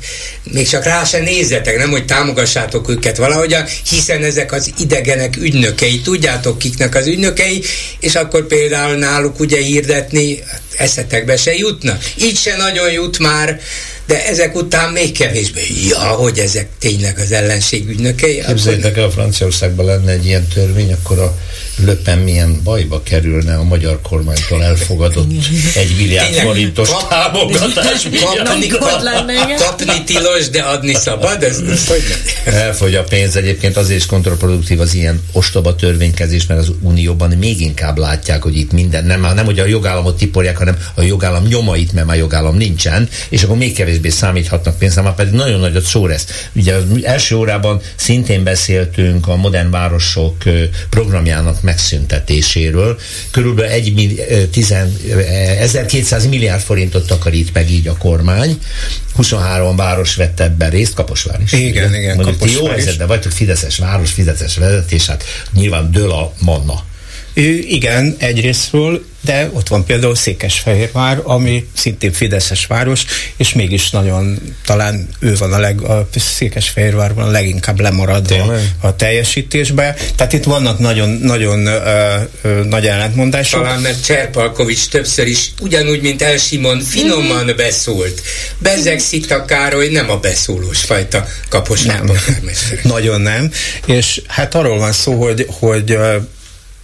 még csak rá se nézzetek, nem, hogy támogassátok őket valahogyan, hiszen ezek az idegenek ügynökei, tudjátok kiknek az ügynökei, és akkor például náluk ugye hirdetni, eszetekbe se jutna. Így se nagyon jut már, de ezek után még kevésbé. Ja, hogy ezek tényleg az ellenség ügynökei. Képzeljétek el, Franciaországban lenne egy ilyen törvény, akkor a löppen milyen bajba kerülne a magyar kormánytól elfogadott egy milliárd forintos kap, támogatás. Kapni, kap, kapni tilos, de adni szabad? Ez, ez hogy Elfogy a pénz egyébként azért is kontraproduktív az ilyen ostoba törvénykezés, mert az Unióban még inkább látják, hogy itt minden, nem, nem hogy a jogállamot tiporják, hanem a jogállam nyomait, mert már jogállam nincsen, és akkor még kevésbé számíthatnak pénzre, már pedig nagyon nagyot szó lesz. Ugye az első órában szintén beszéltünk a modern városok programjának megszüntetéséről. Körülbelül egy, 10, 1200 milliárd forintot takarít meg így a kormány. 23 város vett ebben részt, Kaposvár is. Igen, ugye? igen. Mondjuk ti jó helyzetben vagytok, Fideszes város, Fideszes vezetés, hát nyilván dől a manna. Igen, egyrésztről, de ott van például Székesfehérvár, ami szintén Fideszes város, és mégis nagyon, talán ő van a, leg, a Székesfehérvárban a leginkább lemarad a, a teljesítésbe. Tehát itt vannak nagyon, nagyon ö, ö, nagy ellentmondások. Talán mert Cserpalkovics többször is ugyanúgy, mint Elsimon finoman mm-hmm. beszólt. Bezegszik a Károly nem a beszólós fajta kapos nem. Nagyon nem. És hát arról van szó, hogy, hogy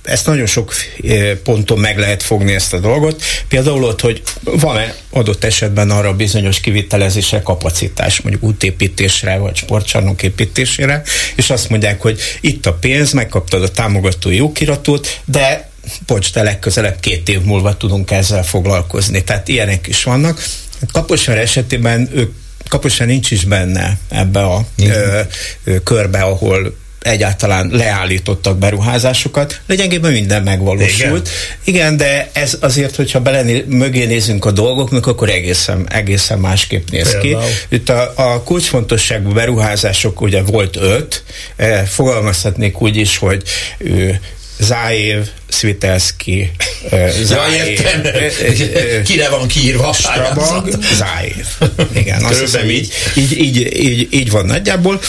ezt nagyon sok eh, ponton meg lehet fogni ezt a dolgot. Például ott, hogy van-e adott esetben arra bizonyos kivitelezésre kapacitás, mondjuk útépítésre, vagy sportcsarnok építésére, és azt mondják, hogy itt a pénz, megkaptad a támogatói okiratot, de bocs, de legközelebb két év múlva tudunk ezzel foglalkozni. Tehát ilyenek is vannak. Kaposvár esetében ők Kaposvár nincs is benne ebbe a ö, ö, körbe, ahol egyáltalán leállítottak beruházásokat, lényegében minden megvalósult. Igen, Igen de ez azért, hogyha bele mögé nézünk a dolgoknak, akkor egészen, egészen másképp néz Például. ki. Itt a, a kulcsfontosságú beruházások ugye volt öt, eh, fogalmazhatnék úgy is, hogy ő, Záév, Svitelski, Záév. Ja, Kire van kiírva a Strabag, Záév. Igen, azt hiszem, így, így, így, így, így van nagyjából.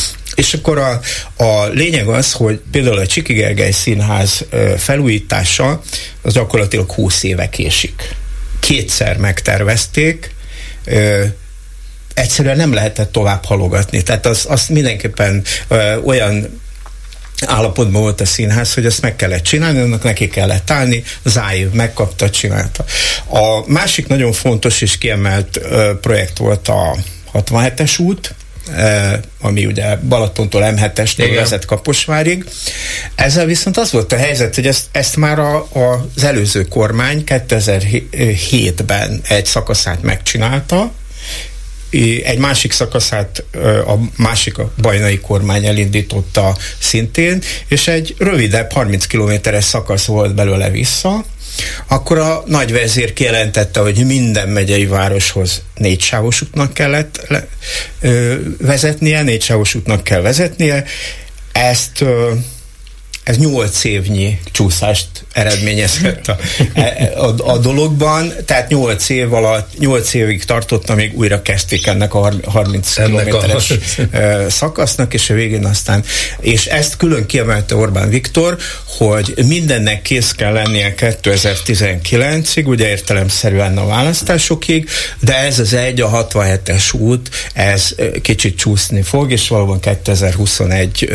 És akkor a, a lényeg az, hogy például a Csiki Gergely Színház felújítása az gyakorlatilag 20 éve késik. Kétszer megtervezték, egyszerűen nem lehetett tovább halogatni. Tehát az, mindenképpen ö, olyan állapotban volt a színház, hogy ezt meg kellett csinálni, annak neki kellett állni, Záév megkapta, csinálta. A másik nagyon fontos és kiemelt ö, projekt volt a 67-es út, ami ugye Balatontól M7-estől vezet Kaposvárig. Ezzel viszont az volt a helyzet, hogy ezt, ezt már a, a, az előző kormány 2007-ben egy szakaszát megcsinálta, egy másik szakaszát a másik a bajnai kormány elindította szintén, és egy rövidebb 30 kilométeres szakasz volt belőle vissza, akkor a nagyvezér kijelentette, hogy minden megyei városhoz négy sávos útnak kellett le, ö, vezetnie, négy sávos útnak kell vezetnie. Ezt ö, ez nyolc évnyi csúszást eredményezhet a, e, a, a dologban, tehát nyolc év alatt, nyolc évig tartott, amíg újra kezdték ennek a 30 kilométeres a... szakasznak, és a végén aztán, és ezt külön kiemelte Orbán Viktor, hogy mindennek kész kell lennie 2019-ig, ugye értelemszerűen a választásokig, de ez az egy, a 67-es út, ez kicsit csúszni fog, és valóban 2021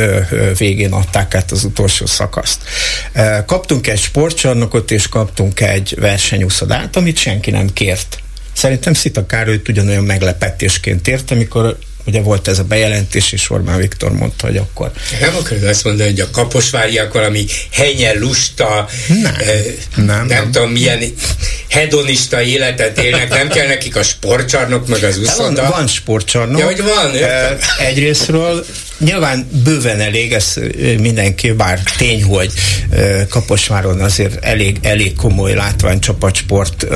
végén adták át az utolsó szakaszt. Kaptunk egy sportcsarnokot, és kaptunk egy versenyúszodát, amit senki nem kért. Szerintem Szita Károlyt ugyanolyan meglepetésként ért, amikor ugye volt ez a bejelentés, és Orbán Viktor mondta, hogy akkor... Nem akarod azt mondani, hogy a kaposváriak valami henyen lusta, nem, eh, nem, nem, nem tudom milyen hedonista életet élnek, nem kell nekik a sportcsarnok, meg az uszoda. Van, van sportcsarnok. Ja, hogy van, eh, Egyrésztről Nyilván bőven elég, ez mindenki, bár tény, hogy Kaposváron azért elég, elég komoly látványcsapatsport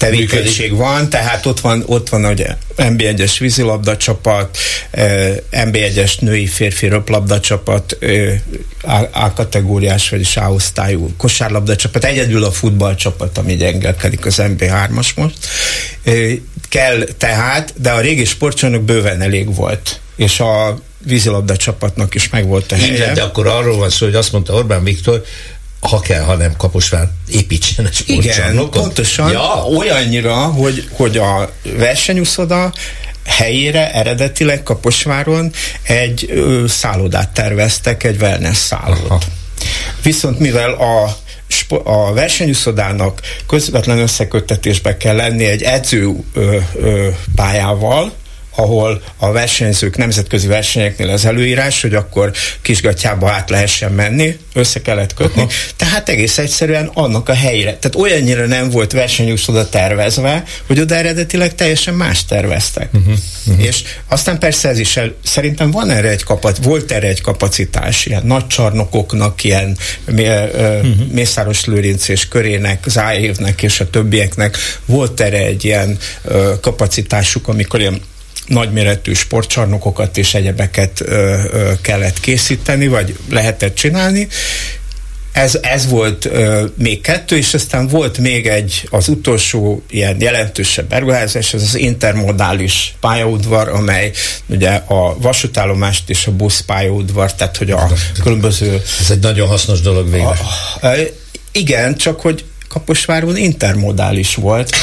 tevékenység van, tehát ott van, ott van hogy MB1-es vízilabda csapat, MB1-es női férfi röplabda csapat, A kategóriás vagy A-osztályú kosárlabda csapat, egyedül a futballcsapat, ami gyengelkedik az MB3-as most. Kell tehát, de a régi sportcsarnok bőven elég volt, és a vízilabda csapatnak is megvolt a helye. Igen, de akkor arról van szó, hogy azt mondta Orbán Viktor, ha kell, ha nem Kaposvár építsen egy Igen, pontosan. Ja. Olyannyira, hogy, hogy a versenyúszoda helyére eredetileg Kaposváron egy ö, szállodát terveztek, egy wellness szállót. Aha. Viszont mivel a a versenyuszodának közvetlen összeköttetésbe kell lenni egy edző ö, ö, pályával, ahol a versenyzők nemzetközi versenyeknél az előírás, hogy akkor kisgatjába át lehessen menni, össze kellett kötni. Aha. Tehát egész egyszerűen annak a helyére. Tehát olyannyira nem volt versenyús oda tervezve, hogy oda eredetileg teljesen más terveztek. Uh-huh. Uh-huh. És aztán persze ez is el, szerintem van erre egy kapac, volt erre egy kapacitás, ilyen nagy csarnokoknak, ilyen uh-huh. Mészáros Lőrinc és körének, Zájévnek és a többieknek volt erre egy ilyen ö, kapacitásuk, amikor ilyen nagyméretű sportcsarnokokat és egyebeket ö, ö, kellett készíteni, vagy lehetett csinálni. Ez, ez volt ö, még kettő, és aztán volt még egy, az utolsó ilyen jelentősebb beruházás, ez az intermodális pályaudvar, amely ugye a vasútállomást és a buszpályaudvar, tehát hogy a különböző... Ez egy nagyon hasznos dolog végre. A, a, igen, csak hogy Kaposváron intermodális volt.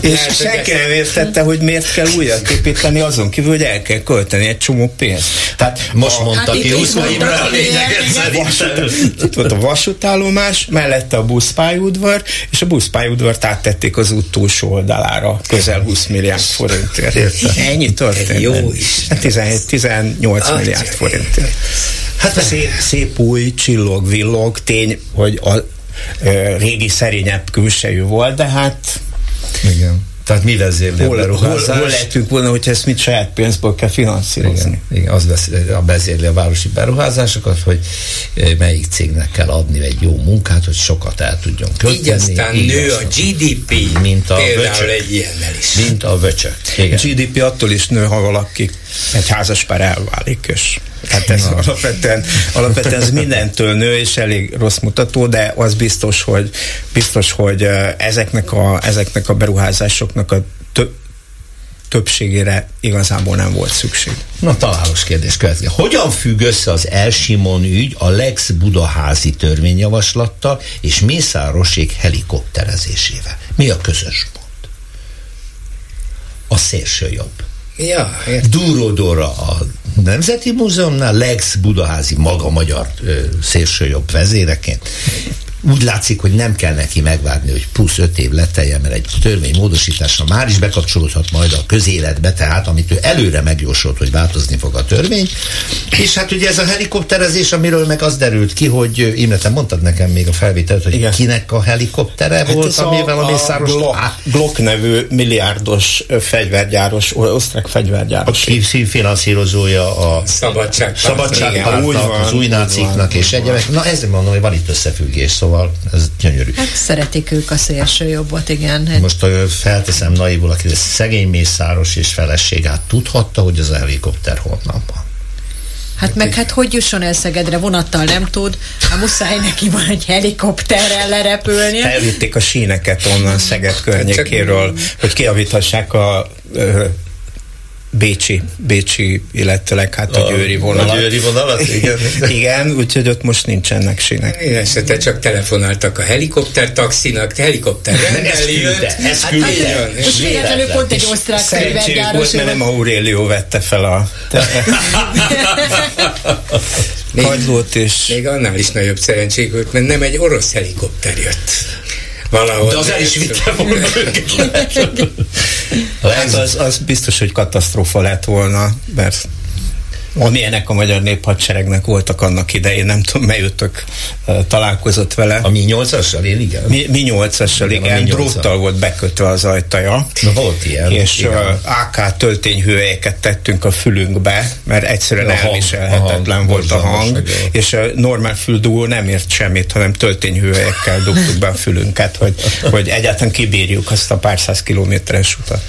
és senki nem értette, hogy miért kell újat építeni, azon kívül, hogy el kell költeni egy csomó pénzt. Tehát most a, mondta hát ki Huszmaimra a lényeget Itt volt a vasútállomás, mellette a buszpályudvar, és a buszpályudvart áttették az út túlsó oldalára, közel 20 milliárd forintért. Ennyi történt. Jó is. 17, 18 milliárd forintért. Hát szép, szép új, csillog, villog, tény, hogy a régi szerényebb külsejű volt, de hát igen. Tehát mi vezérli hol, a beruházást? Hol, hol lehetünk volna, hogyha ezt mit saját pénzből kell finanszírozni? Igen, igen az vezérli, a vezérli a városi beruházásokat, hogy melyik cégnek kell adni egy jó munkát, hogy sokat el tudjon költeni. Így aztán így nő a GDP, mint a például vöcsök, egy ilyennel is. Mint a vöcsök. Igen. A GDP attól is nő, ha valaki egy házas pár elválik, és Hát ez alapvetően, alapvetően ez mindentől nő, és elég rossz mutató, de az biztos, hogy, biztos, hogy ezeknek a, ezeknek a beruházásoknak a több többségére igazából nem volt szükség. Na, találós kérdés következik. Hogyan függ össze az Elsimon ügy a Lex Budaházi törvényjavaslattal és Mészárosék helikopterezésével? Mi a közös pont? A szélső jobb. Ja, Dúródóra a Nemzeti Múzeumnál, Lex Budaházi maga magyar szélsőjobb vezéreként úgy látszik, hogy nem kell neki megvárni, hogy plusz öt év letelje, mert egy törvény módosításra már is bekapcsolódhat majd a közéletbe, tehát amit ő előre megjósolt, hogy változni fog a törvény. És hát ugye ez a helikopterezés, amiről meg az derült ki, hogy Imre, te mondtad nekem még a felvételt, hogy Igen. kinek a helikoptere hát volt, amivel a, a Mészáros... Glock, Glock nevű milliárdos fegyvergyáros, osztrák fegyvergyáros. Aki finanszírozója a szabadság, szabadságpártnak, az új náciknak és egyebek. Na ezért mondom, hogy van itt összefüggés, szóval Szóval ez gyönyörű. Hát szeretik ők a szélső jobbot, igen. Most felteszem naivul, aki szegény mészáros és feleségát tudhatta, hogy az a helikopter honnan van. Hát meg hát hogy jusson el Szegedre, vonattal nem tud, a muszáj neki van egy helikopterrel lerepülni. Elvitték a síneket onnan Szeged környékéről, hogy kiavíthassák a Bécsi, Bécsi, illetőleg hát a, a győri vonalat. A győri vonalat, igen. igen, úgyhogy ott most nincsenek sínek. Igen, esetre csak telefonáltak a helikopter taxinak, helikopter rendeli jött. Ez hát, küldte. Hát, most véletlenül pont egy osztrák fegyvergyáros. volt, mert nem Aurelio vette fel a kagylót, és... Még annál is nagyobb szerencsék volt, mert nem egy orosz helikopter jött valahol. De az el is vitte volna hát az, az biztos, hogy katasztrófa lett volna, mert amilyenek a magyar néphadseregnek voltak annak idején, nem tudom, melyőtök uh, találkozott vele. A mi nyolcassal, én igen? Mi, mi nyolcassal, igen, igen dróttal volt bekötve az ajtaja. Na volt ilyen. És igen. AK töltényhőjeket tettünk a fülünkbe, mert egyszerűen a elviselhetetlen hang, volt a hang, és a normál füldugó nem ért semmit, hanem töltényhőjekkel dugtuk be a fülünket, hogy, hogy egyáltalán kibírjuk azt a pár száz kilométeres utat.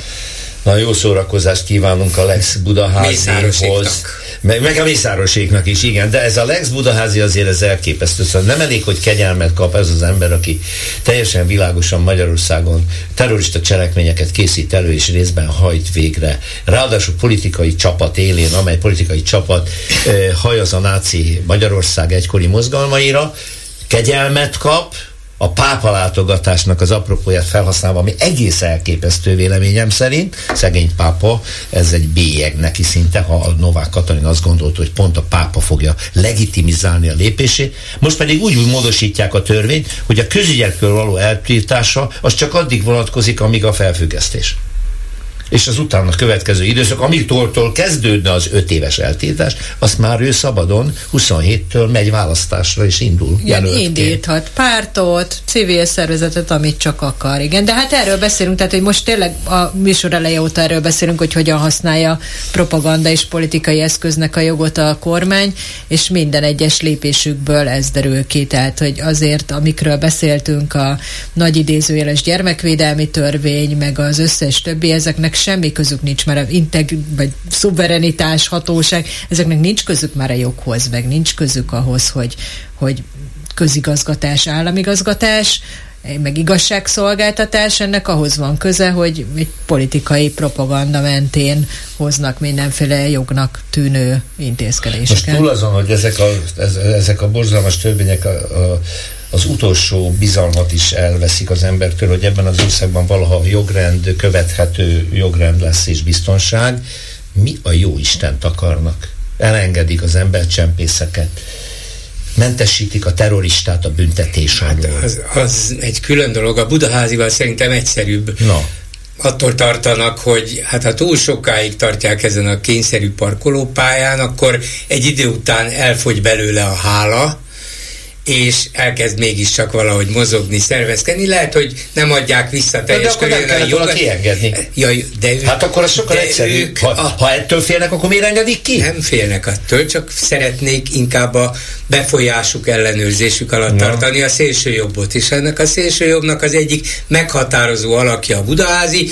Na jó szórakozást kívánunk a Lex Budaházihoz. Meg, meg a Mészároséknak is, igen, de ez a Lex Budaházi azért ez elképesztő. Szóval nem elég, hogy kegyelmet kap ez az ember, aki teljesen világosan Magyarországon terrorista cselekményeket készít elő és részben hajt végre. Ráadásul politikai csapat élén, amely politikai csapat eh, hajaz a náci Magyarország egykori mozgalmaira, kegyelmet kap, a pápa látogatásnak az apropóját felhasználva, ami egész elképesztő véleményem szerint, szegény pápa, ez egy bélyeg neki szinte, ha a Novák Katalin azt gondolt, hogy pont a pápa fogja legitimizálni a lépését. Most pedig úgy, úgy módosítják a törvényt, hogy a közügyekről való eltiltása az csak addig vonatkozik, amíg a felfüggesztés és az utána következő időszak, amitől kezdődne az öt éves eltiltás, azt már ő szabadon 27-től megy választásra és indul. Igen, indíthat pártot, civil szervezetet, amit csak akar. Igen, de hát erről beszélünk, tehát hogy most tényleg a műsor eleje óta erről beszélünk, hogy hogyan használja propaganda és politikai eszköznek a jogot a kormány, és minden egyes lépésükből ez derül ki. Tehát, hogy azért, amikről beszéltünk, a nagy idézőjeles gyermekvédelmi törvény, meg az összes többi, ezeknek semmi közük nincs már a integ, vagy szuverenitás, hatóság, ezeknek nincs közük már a joghoz, meg nincs közük ahhoz, hogy, hogy közigazgatás, államigazgatás, meg igazságszolgáltatás, ennek ahhoz van köze, hogy egy politikai propaganda mentén hoznak mindenféle jognak tűnő intézkedéseket. Most túl azon, hogy ezek a, ezek a borzalmas törvények a, a az utolsó bizalmat is elveszik az embertől, hogy ebben az országban valaha jogrend, követhető jogrend lesz és biztonság. Mi a jó Istent akarnak? Elengedik az embercsempészeket, mentesítik a terroristát a büntetés hát az, az egy külön dolog. A budaházival szerintem egyszerűbb. Na attól tartanak, hogy hát ha túl sokáig tartják ezen a kényszerű parkolópályán, akkor egy idő után elfogy belőle a hála, és elkezd mégiscsak valahogy mozogni, szervezkedni. Lehet, hogy nem adják vissza teljes de körülön a jogot. kiengedni. Ja, de ők, hát akkor az sokkal egyszerűbb. Ha, a, ha ettől félnek, akkor miért engedik ki? Nem félnek attól, csak szeretnék inkább a befolyásuk, ellenőrzésük alatt Na. tartani a szélső jobbot. És ennek a szélső jobbnak az egyik meghatározó alakja a budaházi,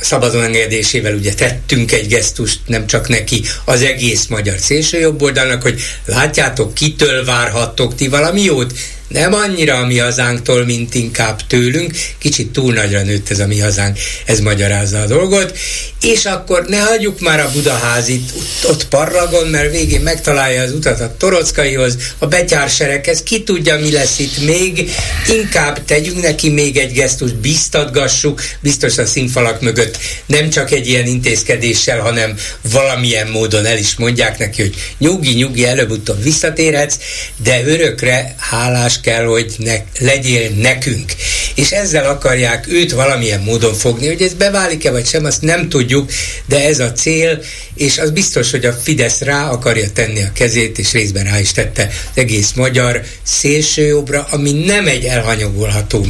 szabadon engedésével ugye tettünk egy gesztust, nem csak neki, az egész magyar szélsőjobboldalnak, hogy látjátok, kitől várhattok ti valami jót, nem annyira a mi hazánktól, mint inkább tőlünk. Kicsit túl nagyra nőtt ez a mi hazánk, ez magyarázza a dolgot. És akkor ne hagyjuk már a Budaházit ott, parragon, mert végén megtalálja az utat a Torockaihoz, a betyárserekhez, ki tudja, mi lesz itt még. Inkább tegyünk neki még egy gesztust, biztatgassuk, biztos a színfalak mögött nem csak egy ilyen intézkedéssel, hanem valamilyen módon el is mondják neki, hogy nyugi, nyugi, előbb-utóbb visszatérhetsz, de örökre hálás kell, hogy ne, legyél nekünk. És ezzel akarják őt valamilyen módon fogni, hogy ez beválik-e vagy sem, azt nem tudjuk, de ez a cél, és az biztos, hogy a Fidesz rá akarja tenni a kezét, és részben rá is tette az egész magyar szélsőjobbra, ami nem egy elhanyagolható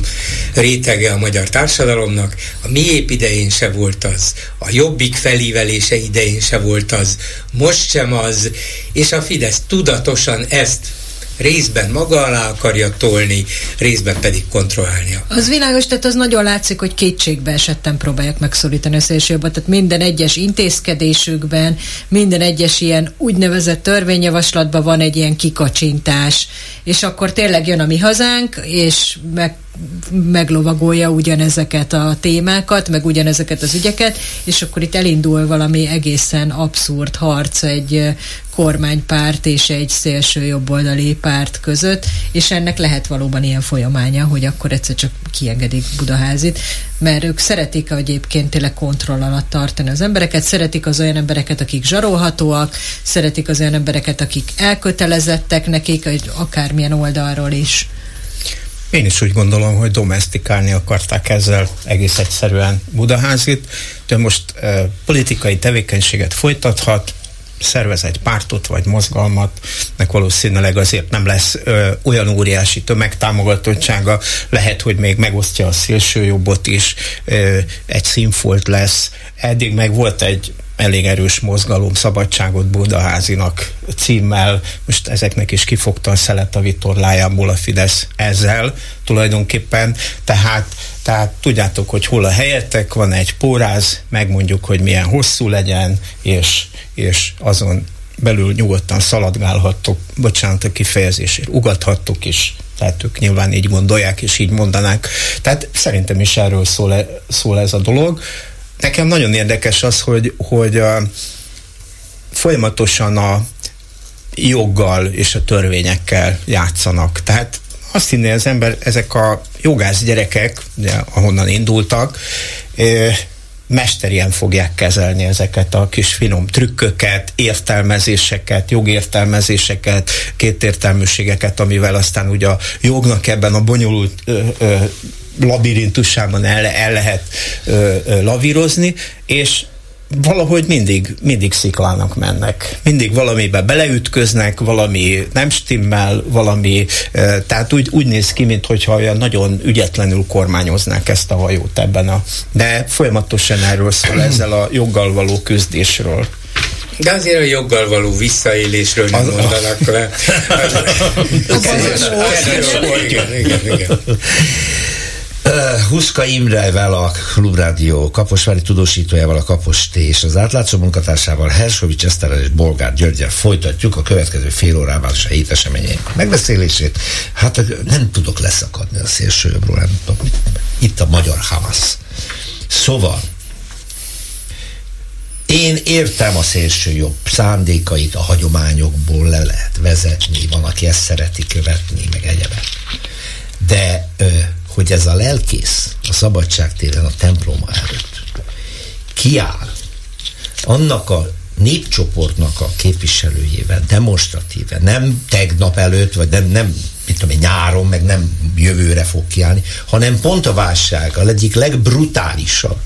rétege a magyar társadalomnak. A miép idején se volt az, a jobbik felívelése idején se volt az, most sem az, és a Fidesz tudatosan ezt részben maga alá akarja tolni, részben pedig kontrollálnia. Az világos, tehát az nagyon látszik, hogy kétségbe esetten próbálják megszólítani a szélsőjobbat, tehát minden egyes intézkedésükben, minden egyes ilyen úgynevezett törvényjavaslatban van egy ilyen kikacsintás, és akkor tényleg jön a mi hazánk, és meg meglovagolja ugyanezeket a témákat, meg ugyanezeket az ügyeket, és akkor itt elindul valami egészen abszurd harc egy kormánypárt és egy szélső jobboldali párt között, és ennek lehet valóban ilyen folyamánya, hogy akkor egyszer csak kiengedik Budaházit, mert ők szeretik egyébként tényleg kontroll alatt tartani az embereket, szeretik az olyan embereket, akik zsarolhatóak, szeretik az olyan embereket, akik elkötelezettek nekik, akármilyen oldalról is. Én is úgy gondolom, hogy domestikálni akarták ezzel egész egyszerűen Budaházit, de most uh, politikai tevékenységet folytathat, szervez egy pártot vagy mozgalmat, nek valószínűleg azért nem lesz ö, olyan óriási tömegtámogatottsága, lehet, hogy még megosztja a szélsőjobbot is, ö, egy színfolt lesz. Eddig meg volt egy elég erős mozgalom szabadságot Budaházinak címmel, most ezeknek is kifogta a szelet a vitorlájából a Fidesz ezzel tulajdonképpen, tehát, tehát tudjátok, hogy hol a helyetek, van egy póráz, megmondjuk, hogy milyen hosszú legyen, és, és azon belül nyugodtan szaladgálhattok, bocsánat a kifejezésért, ugathattok is, tehát ők nyilván így gondolják, és így mondanák. Tehát szerintem is erről szól, e, szól ez a dolog. Nekem nagyon érdekes az, hogy, hogy a, folyamatosan a joggal és a törvényekkel játszanak. Tehát azt hinné az ember, ezek a jogász gyerekek, ugye, ahonnan indultak, mesterien fogják kezelni ezeket a kis finom trükköket, értelmezéseket, jogértelmezéseket, kétértelműségeket, amivel aztán ugye a jognak ebben a bonyolult ö, ö, labirintusában el, el lehet ö, ö, lavírozni, és valahogy mindig, mindig sziklának mennek. Mindig valamibe beleütköznek, valami nem stimmel, valami, tehát úgy, úgy néz ki, mintha olyan nagyon ügyetlenül kormányoznák ezt a hajót ebben a... De folyamatosan erről szól ezzel a joggal való küzdésről. De azért a joggal való visszaélésről nem mondanak le. Huszka Imrevel, a Klubrádió Kaposvári tudósítójával, a Kapos T és az átlátszó munkatársával, Hersovics Eszterrel és Bolgár Györgyel folytatjuk a következő fél órában a hét eseményeink megbeszélését. Hát nem tudok leszakadni a szélső jobbról, nem tudok. Itt a magyar Hamas. Szóval, én értem a szélső jobb szándékait, a hagyományokból le lehet vezetni, van, aki ezt szereti követni, meg egyebek. De ö, hogy ez a lelkész a szabadságtéren a temploma előtt kiáll annak a népcsoportnak a képviselőjével demonstratíve, nem tegnap előtt, vagy nem, nem mit tudom nyáron, meg nem jövőre fog kiállni, hanem pont a válság, a egyik legbrutálisabb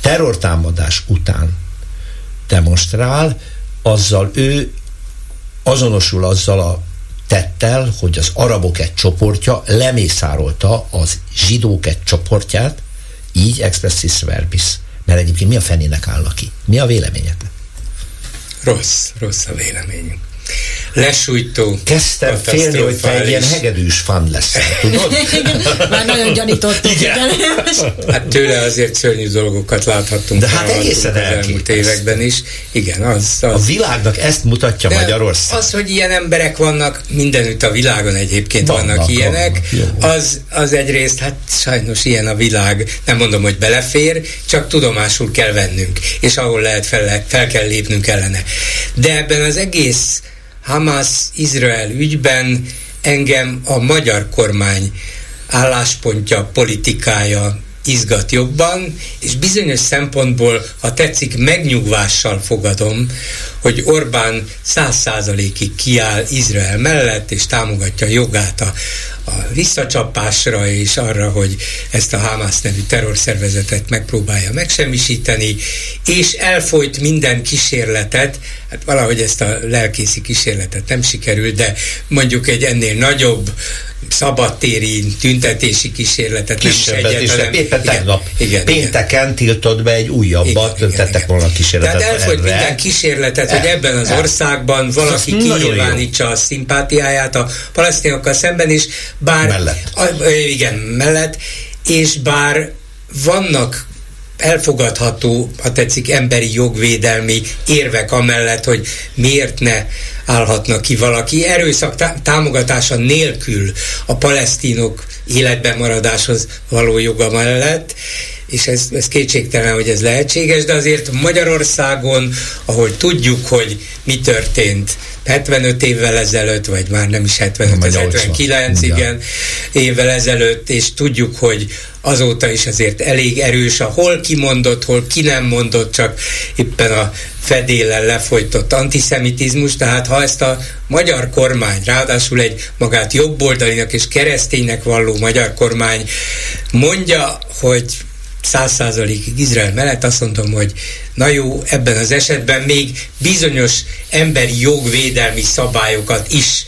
terrortámadás után demonstrál, azzal ő azonosul azzal a tettel, hogy az arabok egy csoportja lemészárolta az zsidók egy csoportját, így expressis verbis. Mert egyébként mi a fenének áll ki? Mi a véleményed? Rossz, rossz a véleményünk lesújtó. Kezdtem félni, hogy te egy ilyen hegedűs fan lesz, tudod? Már nagyon gyanítottuk. Igen. Hát tőle azért szörnyű dolgokat láthattunk. De hát egészen az elmúlt években is. Igen, az, az. A világnak ezt mutatja De Magyarország. Az, hogy ilyen emberek vannak, mindenütt a világon egyébként vannak, vannak ilyenek, vannak. Az, az egyrészt, hát sajnos ilyen a világ, nem mondom, hogy belefér, csak tudomásul kell vennünk, és ahol lehet fel, fel kell lépnünk ellene. De ebben az egész Hamas-Izrael ügyben engem a magyar kormány álláspontja, politikája izgat jobban, és bizonyos szempontból, ha tetszik, megnyugvással fogadom, hogy Orbán száz százalékig kiáll Izrael mellett, és támogatja jogát a, a visszacsapásra, és arra, hogy ezt a Hamas nevű terrorszervezetet megpróbálja megsemmisíteni, és elfolyt minden kísérletet, hát valahogy ezt a lelkészi kísérletet nem sikerült, de mondjuk egy ennél nagyobb szabadtéri tüntetési kísérletet Kisebbet nem is egyetlen. Éppen tegnap igen, pénteken igen. tiltott be egy újabbat, igen, tettek igen. volna kísérletet. Tehát elfogy erre. minden kísérletet, hogy ebben az országban valaki kinyilvánítsa a szimpátiáját a palesztinokkal szemben, és bár... Mellett. A, igen, mellett, és bár vannak elfogadható, ha tetszik, emberi jogvédelmi érvek amellett, hogy miért ne állhatnak ki valaki. Erőszak támogatása nélkül a palesztinok életben maradáshoz való joga mellett, és ez, ez kétségtelen, hogy ez lehetséges, de azért Magyarországon, ahol tudjuk, hogy mi történt 75 évvel ezelőtt, vagy már nem is 75, ez 79, igen, évvel ezelőtt, és tudjuk, hogy azóta is azért elég erős a hol kimondott, hol ki nem mondott, csak éppen a fedéllel lefolytott antiszemitizmus, tehát ha ezt a magyar kormány, ráadásul egy magát jobboldalinak és kereszténynek valló magyar kormány mondja, hogy száz százalékig Izrael mellett. Azt mondom, hogy na jó, ebben az esetben még bizonyos emberi jogvédelmi szabályokat is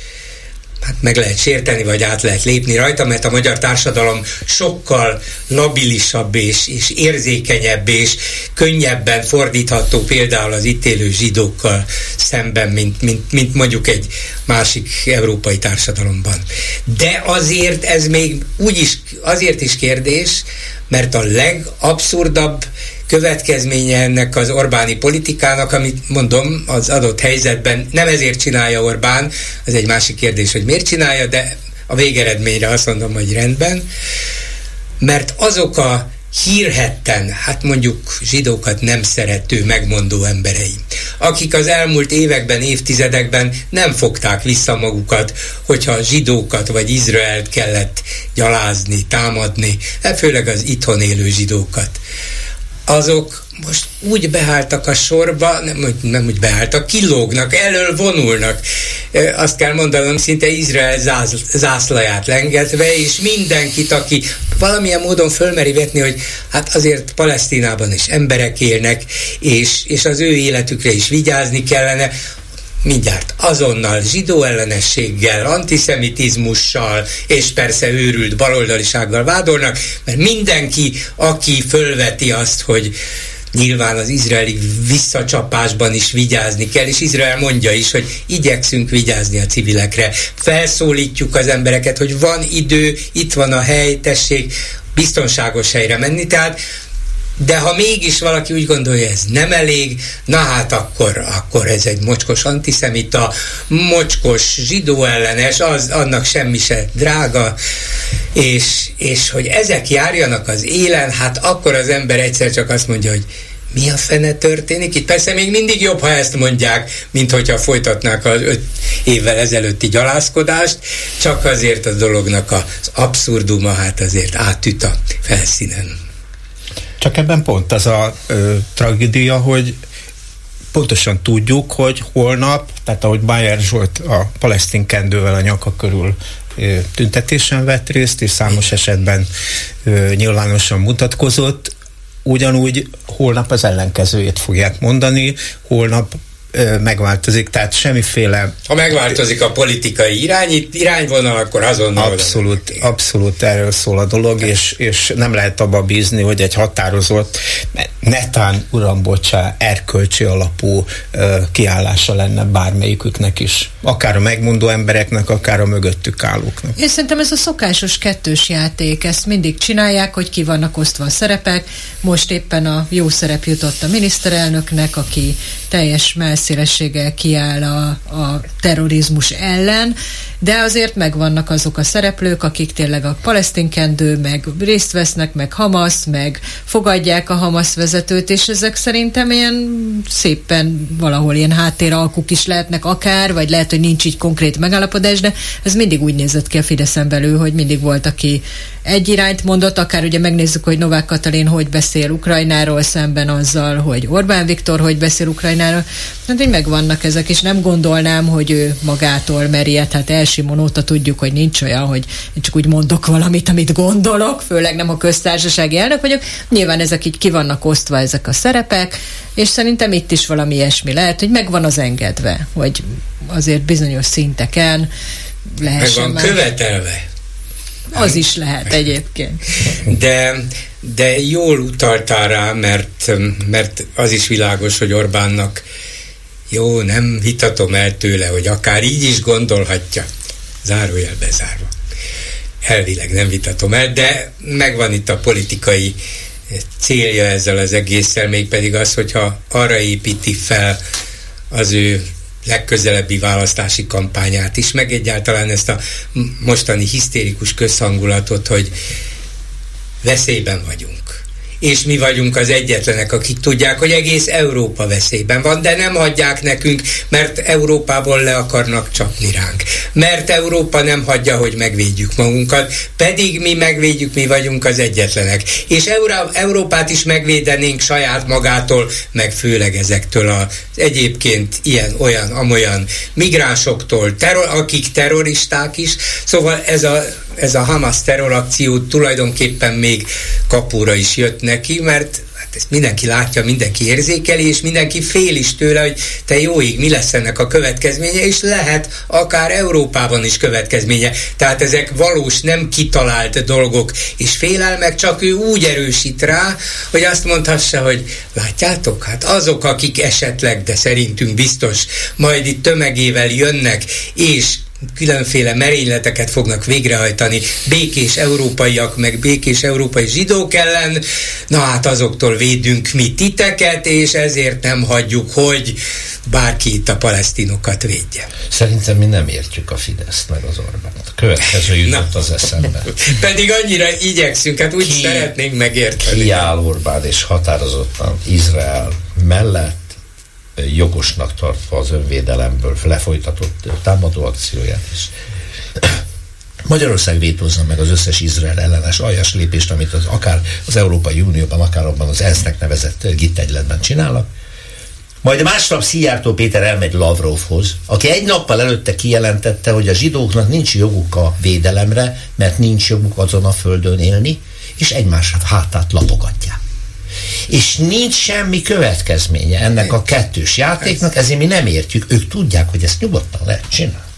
hát meg lehet sérteni, vagy át lehet lépni rajta, mert a magyar társadalom sokkal labilisabb és, és érzékenyebb és könnyebben fordítható például az itt élő zsidókkal szemben, mint, mint, mint mondjuk egy másik európai társadalomban. De azért ez még úgy is, azért is kérdés, mert a legabszurdabb következménye ennek az Orbáni politikának, amit mondom, az adott helyzetben nem ezért csinálja Orbán, az egy másik kérdés, hogy miért csinálja, de a végeredményre azt mondom, hogy rendben, mert azok a hírhetten, hát mondjuk zsidókat nem szerető, megmondó emberei, akik az elmúlt években, évtizedekben nem fogták vissza magukat, hogyha zsidókat vagy Izraelt kellett gyalázni, támadni, főleg az itthon élő zsidókat. Azok most úgy beálltak a sorba, nem, nem úgy beálltak, kilógnak, elől vonulnak. Azt kell mondanom, szinte Izrael zász, zászlaját lengetve, és mindenkit, aki valamilyen módon fölmeri vetni, hogy hát azért Palesztinában is emberek élnek, és, és az ő életükre is vigyázni kellene, mindjárt azonnal zsidó ellenességgel, antiszemitizmussal, és persze őrült baloldalisággal vádolnak, mert mindenki, aki fölveti azt, hogy nyilván az izraeli visszacsapásban is vigyázni kell, és Izrael mondja is, hogy igyekszünk vigyázni a civilekre. Felszólítjuk az embereket, hogy van idő, itt van a hely, tessék biztonságos helyre menni. Tehát de ha mégis valaki úgy gondolja, ez nem elég, na hát akkor, akkor ez egy mocskos antiszemita, mocskos zsidó ellenes, az, annak semmi se drága, és, és hogy ezek járjanak az élen, hát akkor az ember egyszer csak azt mondja, hogy mi a fene történik itt? Persze még mindig jobb, ha ezt mondják, mint hogyha folytatnák az öt évvel ezelőtti gyalázkodást, csak azért a dolognak az abszurduma hát azért átüt a felszínen. Csak ebben pont az a ö, tragédia, hogy pontosan tudjuk, hogy holnap, tehát ahogy Bayer Zsolt a palesztin kendővel a nyaka körül ö, tüntetésen vett részt, és számos esetben ö, nyilvánosan mutatkozott, ugyanúgy holnap az ellenkezőjét fogják mondani, holnap megváltozik, tehát semmiféle... Ha megváltozik a politikai irányít, irányvonal, akkor azonnal... Abszolút, abszolút erről szól a dolog, és, és nem lehet abba bízni, hogy egy határozott, netán, uram, bocsá, erkölcsi alapú uh, kiállása lenne bármelyiküknek is. Akár a megmondó embereknek, akár a mögöttük állóknak. Én szerintem ez a szokásos kettős játék, ezt mindig csinálják, hogy ki vannak osztva a szerepek. Most éppen a jó szerep jutott a miniszterelnöknek, aki teljes melsz messzélességgel kiáll a, a terrorizmus ellen, de azért megvannak azok a szereplők, akik tényleg a palesztinkendő, meg részt vesznek, meg Hamas, meg fogadják a Hamas vezetőt, és ezek szerintem ilyen szépen valahol ilyen háttéralkuk is lehetnek akár, vagy lehet, hogy nincs így konkrét megállapodás, de ez mindig úgy nézett ki a Fideszen belül, hogy mindig volt, aki egy irányt mondott, akár ugye megnézzük, hogy Novák Katalin hogy beszél Ukrajnáról szemben azzal, hogy Orbán Viktor hogy beszél Ukrajnáról. Hát így megvannak ezek, és nem gondolnám, hogy ő magától meri, hát Elsimon óta tudjuk, hogy nincs olyan, hogy én csak úgy mondok valamit, amit gondolok, főleg nem a köztársasági elnök vagyok. Nyilván ezek így ki vannak osztva, ezek a szerepek, és szerintem itt is valami ilyesmi lehet, hogy megvan az engedve, hogy azért bizonyos szinteken lehessen Meg van követelve az is lehet egyébként. De, de jól utaltál rá, mert, mert az is világos, hogy Orbánnak jó, nem vitatom el tőle, hogy akár így is gondolhatja. Zárójel bezárva. Elvileg nem vitatom el, de megvan itt a politikai célja ezzel az egésszel, mégpedig az, hogyha arra építi fel az ő legközelebbi választási kampányát is, meg egyáltalán ezt a mostani hisztérikus közhangulatot, hogy veszélyben vagyunk és mi vagyunk az egyetlenek, akik tudják, hogy egész Európa veszélyben van, de nem hagyják nekünk, mert Európából le akarnak csapni ránk. Mert Európa nem hagyja, hogy megvédjük magunkat, pedig mi megvédjük, mi vagyunk az egyetlenek. És Euró- Európát is megvédenénk saját magától, meg főleg ezektől az egyébként ilyen, olyan, amolyan migránsoktól, terror, akik terroristák is. Szóval ez a ez a Hamas terrorakció tulajdonképpen még kapura is jött neki, mert hát ezt mindenki látja, mindenki érzékeli, és mindenki fél is tőle, hogy te jó ég, mi lesz ennek a következménye, és lehet akár Európában is következménye. Tehát ezek valós, nem kitalált dolgok, és félelmek csak ő úgy erősít rá, hogy azt mondhassa, hogy látjátok, hát azok, akik esetleg, de szerintünk biztos, majd itt tömegével jönnek, és különféle merényleteket fognak végrehajtani békés európaiak, meg békés európai zsidók ellen, na hát azoktól védünk mi titeket, és ezért nem hagyjuk, hogy bárki itt a palesztinokat védje. Szerintem mi nem értjük a Fideszt meg az Orbánt. Következő jutott az eszembe. Pedig annyira igyekszünk, hát úgy ki, szeretnénk megérteni. Kiáll Orbán és határozottan Izrael mellett jogosnak tartva az önvédelemből lefolytatott támadó akcióját is. Magyarország vétózza meg az összes Izrael ellenes aljas lépést, amit az, akár az Európai Unióban, akár abban az ENSZ-nek nevezett GIT egyletben csinálnak. Majd másnap Szijjártó Péter elmegy Lavrovhoz, aki egy nappal előtte kijelentette, hogy a zsidóknak nincs joguk a védelemre, mert nincs joguk azon a földön élni, és egymás hátát lapogatják és nincs semmi következménye ennek a kettős játéknak, ezért mi nem értjük, ők tudják, hogy ezt nyugodtan lehet csinálni.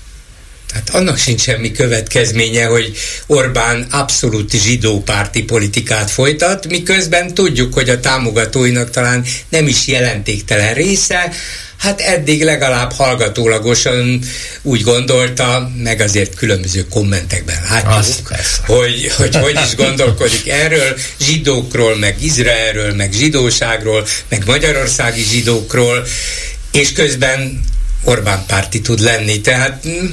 Hát annak sincs semmi következménye, hogy Orbán abszolút zsidópárti politikát folytat, miközben tudjuk, hogy a támogatóinak talán nem is jelentéktelen része, hát eddig legalább hallgatólagosan úgy gondolta, meg azért különböző kommentekben látjuk, hogy, hogy hogy is gondolkodik erről, zsidókról, meg Izraelről, meg zsidóságról, meg magyarországi zsidókról, és közben Orbán párti tud lenni. Tehát mm,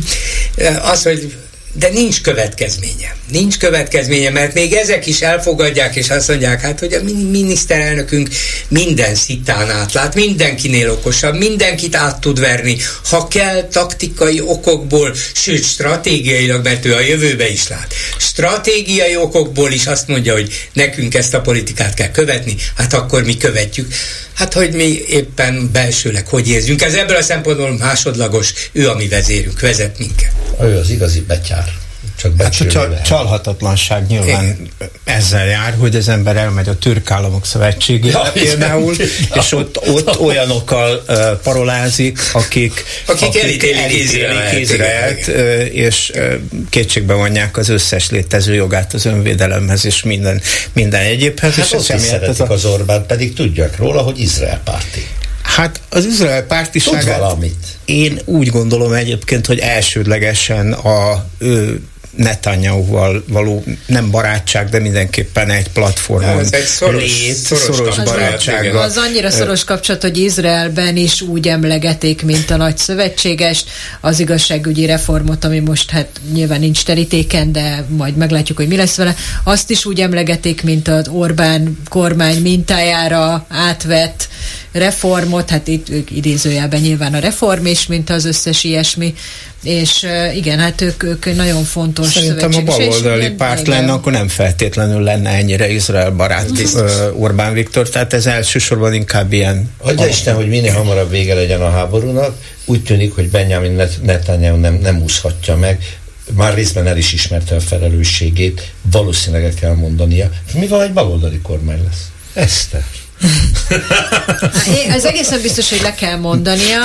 az, hogy de nincs következménye. Nincs következménye, mert még ezek is elfogadják, és azt mondják, hát, hogy a miniszterelnökünk minden szitán átlát, mindenkinél okosabb, mindenkit át tud verni, ha kell taktikai okokból, sőt stratégiailag, mert ő a jövőbe is lát. Stratégiai okokból is azt mondja, hogy nekünk ezt a politikát kell követni, hát akkor mi követjük. Hát, hogy mi éppen belsőleg hogy érzünk. Ez ebből a szempontból másodlagos, ő a mi vezérünk, vezet minket. Ő az igazi betyár. Csak hát a csal- csalhatatlanság nyilván Én. ezzel jár, hogy az ember elmegy a Türk Államok Szövetségére ja, például, és ott, ott olyanokkal uh, parolázik, akik, akik, akik elítélik Izraelt, és uh, kétségbe vonják az összes létező jogát az önvédelemhez és minden, minden egyébhez. Hát és ott is szeretik a... az Orbán, pedig tudják róla, hogy Izrael párti. Hát az Izrael pártiságát valamit. én úgy gondolom egyébként, hogy elsődlegesen a ő Netanyahu-val való nem barátság, de mindenképpen egy platformon ez egy szoros, lét, szoros, szoros barátság. Az annyira szoros kapcsolat, hogy Izraelben is úgy emlegetik, mint a nagy szövetséges, az igazságügyi reformot, ami most hát nyilván nincs terítéken, de majd meglátjuk, hogy mi lesz vele, azt is úgy emlegetik, mint az Orbán kormány mintájára átvett reformot, hát itt idézőjelben nyilván a reform is, mint az összes ilyesmi, és igen, hát ők, ők nagyon fontos Szerintem a baloldali párt igen. lenne, akkor nem feltétlenül lenne ennyire Izrael barát Orbán Viktor, tehát ez elsősorban inkább ilyen... Adja Isten, hogy minél hamarabb vége legyen a háborúnak, úgy tűnik, hogy Benjamin Netanyahu nem, nem úszhatja meg, már részben el is ismerte a felelősségét, valószínűleg el kell mondania. Mi van, egy baloldali kormány lesz? Eszter. Az egészen biztos, hogy le kell mondania,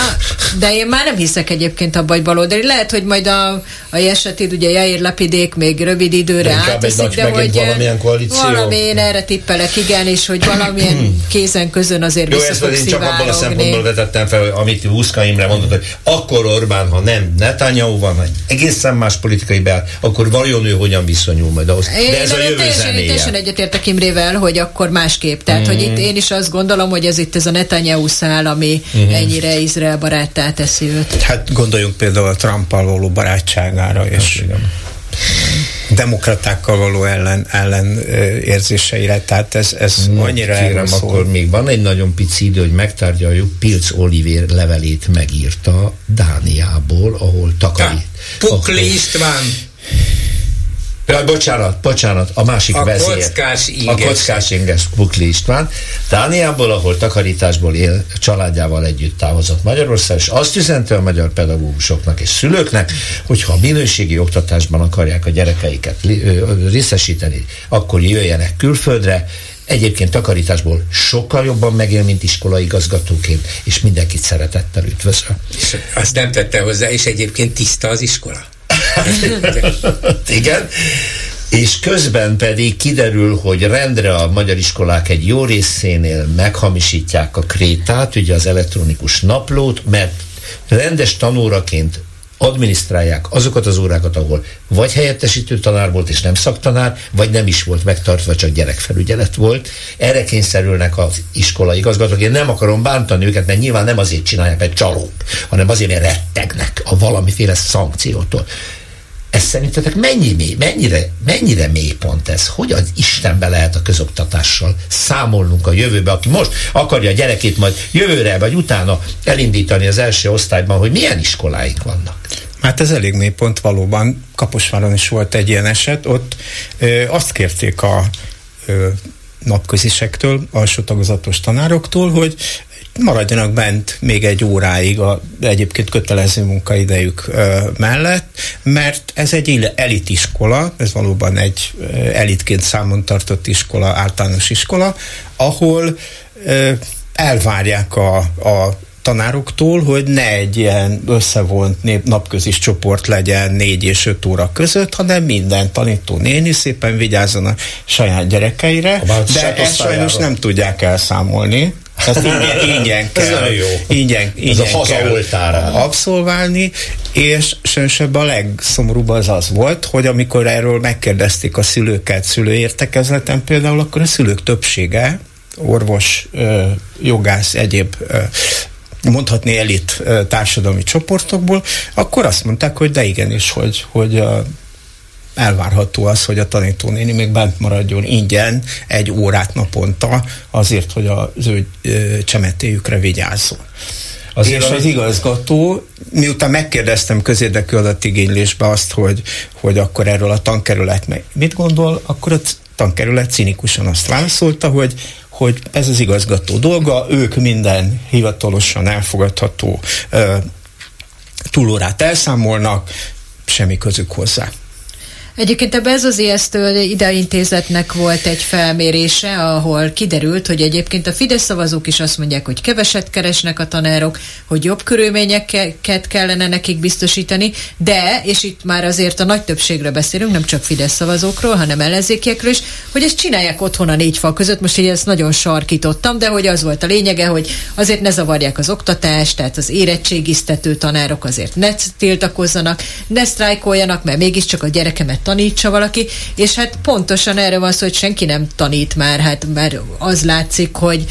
de én már nem hiszek egyébként abba, hogy baloldali. Lehet, hogy majd a, a esetét, ugye Jair Lapidék még rövid időre áteszik, de hogy valamilyen koalíció. valami én erre tippelek, igen, és hogy valamilyen kézen közön azért Jó, ezt én csak abban a szempontból vetettem fel, amit Huszka Imre mondott, hogy akkor Orbán, ha nem Netanyahu van, egy egészen más politikai beáll, akkor vajon ő hogyan viszonyul majd ahhoz. Én, de ez a jövő teljesen, teljesen egyetértek Imrével, hogy akkor másképp. Tehát, mm. hogy itt én is azt gondolom, hogy ez itt ez a Netanyahu szál, ami uh-huh. ennyire Izrael baráttá teszi őt. Hát gondoljunk például a Trumpal való barátságára, hát, és igen demokratákkal való ellen, ellen érzéseire, tehát ez, ez Na, annyira kérem, akkor még van egy nagyon pici idő, hogy megtárgyaljuk, Pilc Olivér levelét megírta Dániából, ahol takarít. Pukli István Ja, bocsánat, bocsánat, a másik a vezér. Kockás inges. A kockás inges Bukli István. Dániából, ahol takarításból él, családjával együtt távozott Magyarország, és azt üzente a magyar pedagógusoknak és szülőknek, hogy ha a minőségi oktatásban akarják a gyerekeiket részesíteni, akkor jöjjenek külföldre, Egyébként takarításból sokkal jobban megél, mint iskolai igazgatóként, és mindenkit szeretettel üdvözöl. És azt nem tette hozzá, és egyébként tiszta az iskola. Igen. És közben pedig kiderül, hogy rendre a magyar iskolák egy jó részénél meghamisítják a krétát, ugye az elektronikus naplót, mert rendes tanóraként adminisztrálják azokat az órákat, ahol vagy helyettesítő tanár volt és nem szaktanár, vagy nem is volt megtartva, csak gyerekfelügyelet volt. Erre kényszerülnek az iskola igazgatók. Én nem akarom bántani őket, mert nyilván nem azért csinálják, mert csalók, hanem azért, mert rettegnek a valamiféle szankciótól. Ez szerintetek mennyi mennyire, mennyire mély pont ez? Hogy az Istenbe lehet a közoktatással számolnunk a jövőbe, aki most akarja a gyerekét majd jövőre vagy utána elindítani az első osztályban, hogy milyen iskoláik vannak? Hát ez elég mély pont valóban. Kaposváron is volt egy ilyen eset. Ott ö, azt kérték a ö, napközisektől, alsó tagozatos tanároktól, hogy maradjanak bent még egy óráig a egyébként kötelező munkaidejük mellett, mert ez egy elitiskola, ez valóban egy elitként számon tartott iskola, általános iskola, ahol elvárják a, a tanároktól, hogy ne egy ilyen összevont nép, napközis csoport legyen négy és öt óra között, hanem minden tanító néni szépen vigyázzon a saját gyerekeire, de ezt sajnos nem tudják elszámolni. Tehát ingyen, ingyen kell, Ez jó. ingyen, ingyen Ez a kell abszolválni, és ebben a legszomorúbb az az volt, hogy amikor erről megkérdezték a szülőket szülőértekezleten például, akkor a szülők többsége orvos, jogász, egyéb mondhatni elit társadalmi csoportokból, akkor azt mondták, hogy de igenis, hogy, hogy elvárható az, hogy a tanítónéni még bent maradjon ingyen egy órát naponta azért, hogy az ő csemetéjükre vigyázzon. Azért és az igazgató, miután megkérdeztem közérdekű adatigénylésbe azt, hogy, hogy akkor erről a tankerület meg mit gondol, akkor a tankerület cinikusan azt válaszolta, hogy hogy ez az igazgató dolga, ők minden hivatalosan elfogadható ö, túlórát elszámolnak, semmi közük hozzá. Egyébként ebbe ez az ijesztő ideintézetnek volt egy felmérése, ahol kiderült, hogy egyébként a Fidesz szavazók is azt mondják, hogy keveset keresnek a tanárok, hogy jobb körülményeket kellene nekik biztosítani, de, és itt már azért a nagy többségről beszélünk, nem csak Fidesz szavazókról, hanem ellenzékiekről is, hogy ezt csinálják otthon a négy fal között, most így ezt nagyon sarkítottam, de hogy az volt a lényege, hogy azért ne zavarják az oktatást, tehát az érettségiztető tanárok azért ne tiltakozzanak, ne sztrájkoljanak, mert mégiscsak a gyerekemet tanítsa valaki, és hát pontosan erre van szó, hogy senki nem tanít már, hát már az látszik, hogy,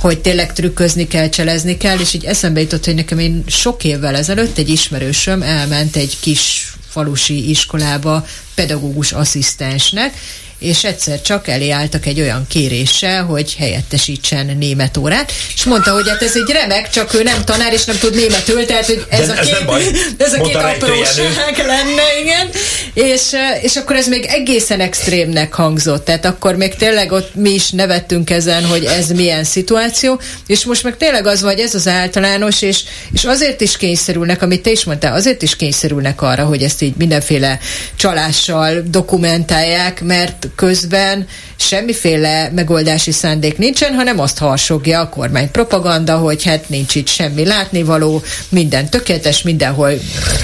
hogy tényleg trükközni kell, cselezni kell, és így eszembe jutott, hogy nekem én sok évvel ezelőtt egy ismerősöm elment egy kis falusi iskolába pedagógus asszisztensnek, és egyszer csak elé álltak egy olyan kéréssel, hogy helyettesítsen német órát, és mondta, hogy hát ez egy remek, csak ő nem tanár, és nem tud németül, tehát hogy ez De a két, ez a két apróság lenne, igen. És, és akkor ez még egészen extrémnek hangzott, tehát akkor még tényleg ott mi is nevettünk ezen, hogy ez milyen szituáció, és most meg tényleg az vagy ez az általános, és, és azért is kényszerülnek, amit te is mondtál, azért is kényszerülnek arra, hogy ezt így mindenféle csalással dokumentálják, mert közben semmiféle megoldási szándék nincsen, hanem azt harsogja a kormány propaganda, hogy hát nincs itt semmi látnivaló, minden tökéletes, mindenhol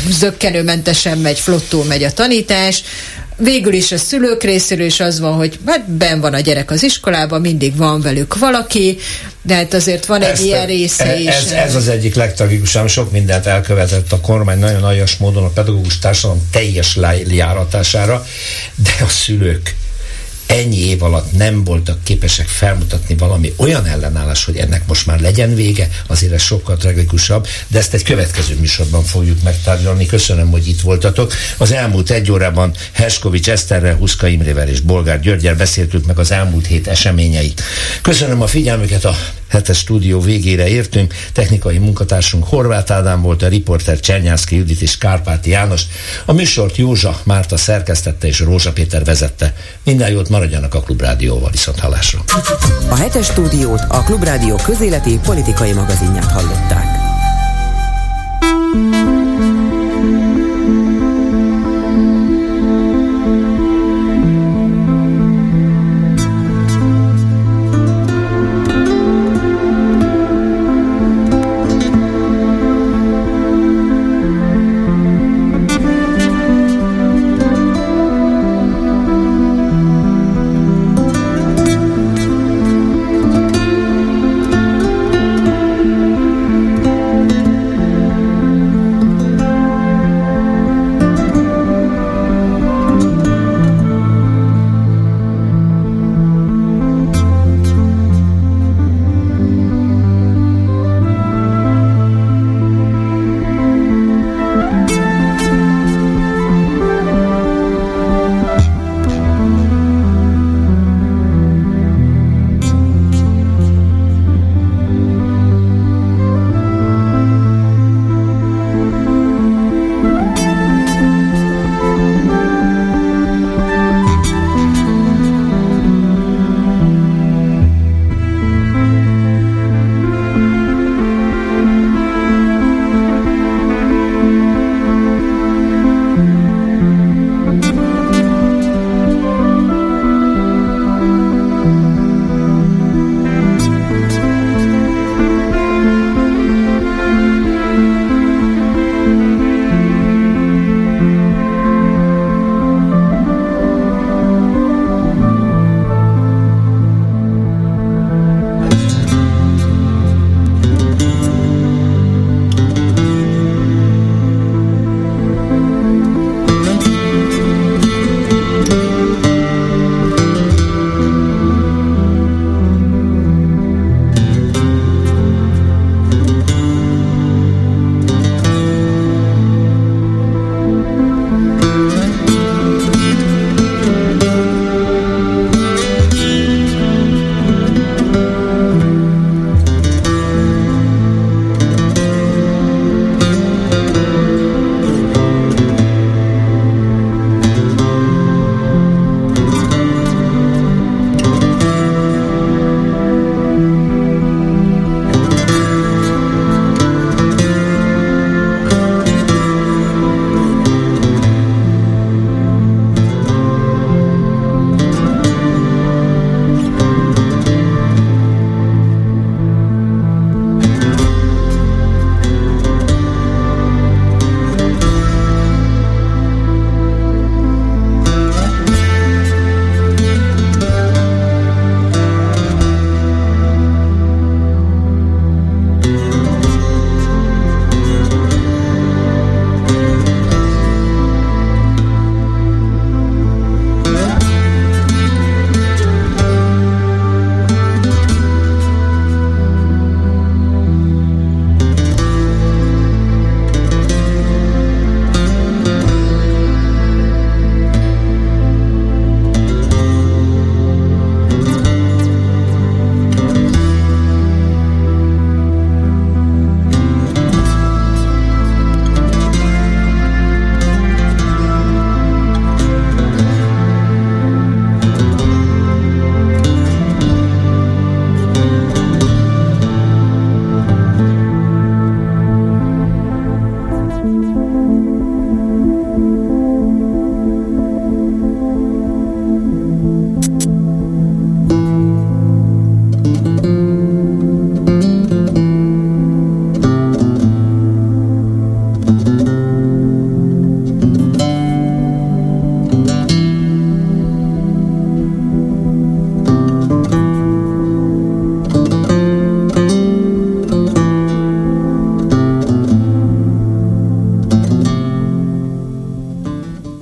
zöggenőmentesen megy, flottul megy a tanítás, végül is a szülők részéről is az van, hogy hát ben van a gyerek az iskolában, mindig van velük valaki, de hát azért van egy ilyen része ez, is. Ez, ez az egyik legtragikusabb, sok mindent elkövetett a kormány nagyon aljas módon a pedagógus társadalom teljes lejáratására, de a szülők ennyi év alatt nem voltak képesek felmutatni valami olyan ellenállás, hogy ennek most már legyen vége, azért ez sokkal tragikusabb, de ezt egy következő műsorban fogjuk megtárgyalni. Köszönöm, hogy itt voltatok. Az elmúlt egy órában Herskovics Eszterrel, Huszka Imrével és Bolgár Györgyel beszéltük meg az elmúlt hét eseményeit. Köszönöm a figyelmüket, a hetes stúdió végére értünk. Technikai munkatársunk Horváth Ádám volt, a riporter Csernyászki Judit és Kárpáti János. A műsort Józsa Márta szerkesztette és Rózsa Péter vezette. Minden jót maradjanak a Klubrádióval viszont hallásra. A hetes stúdiót a Klubrádió közéleti politikai magazinját hallották.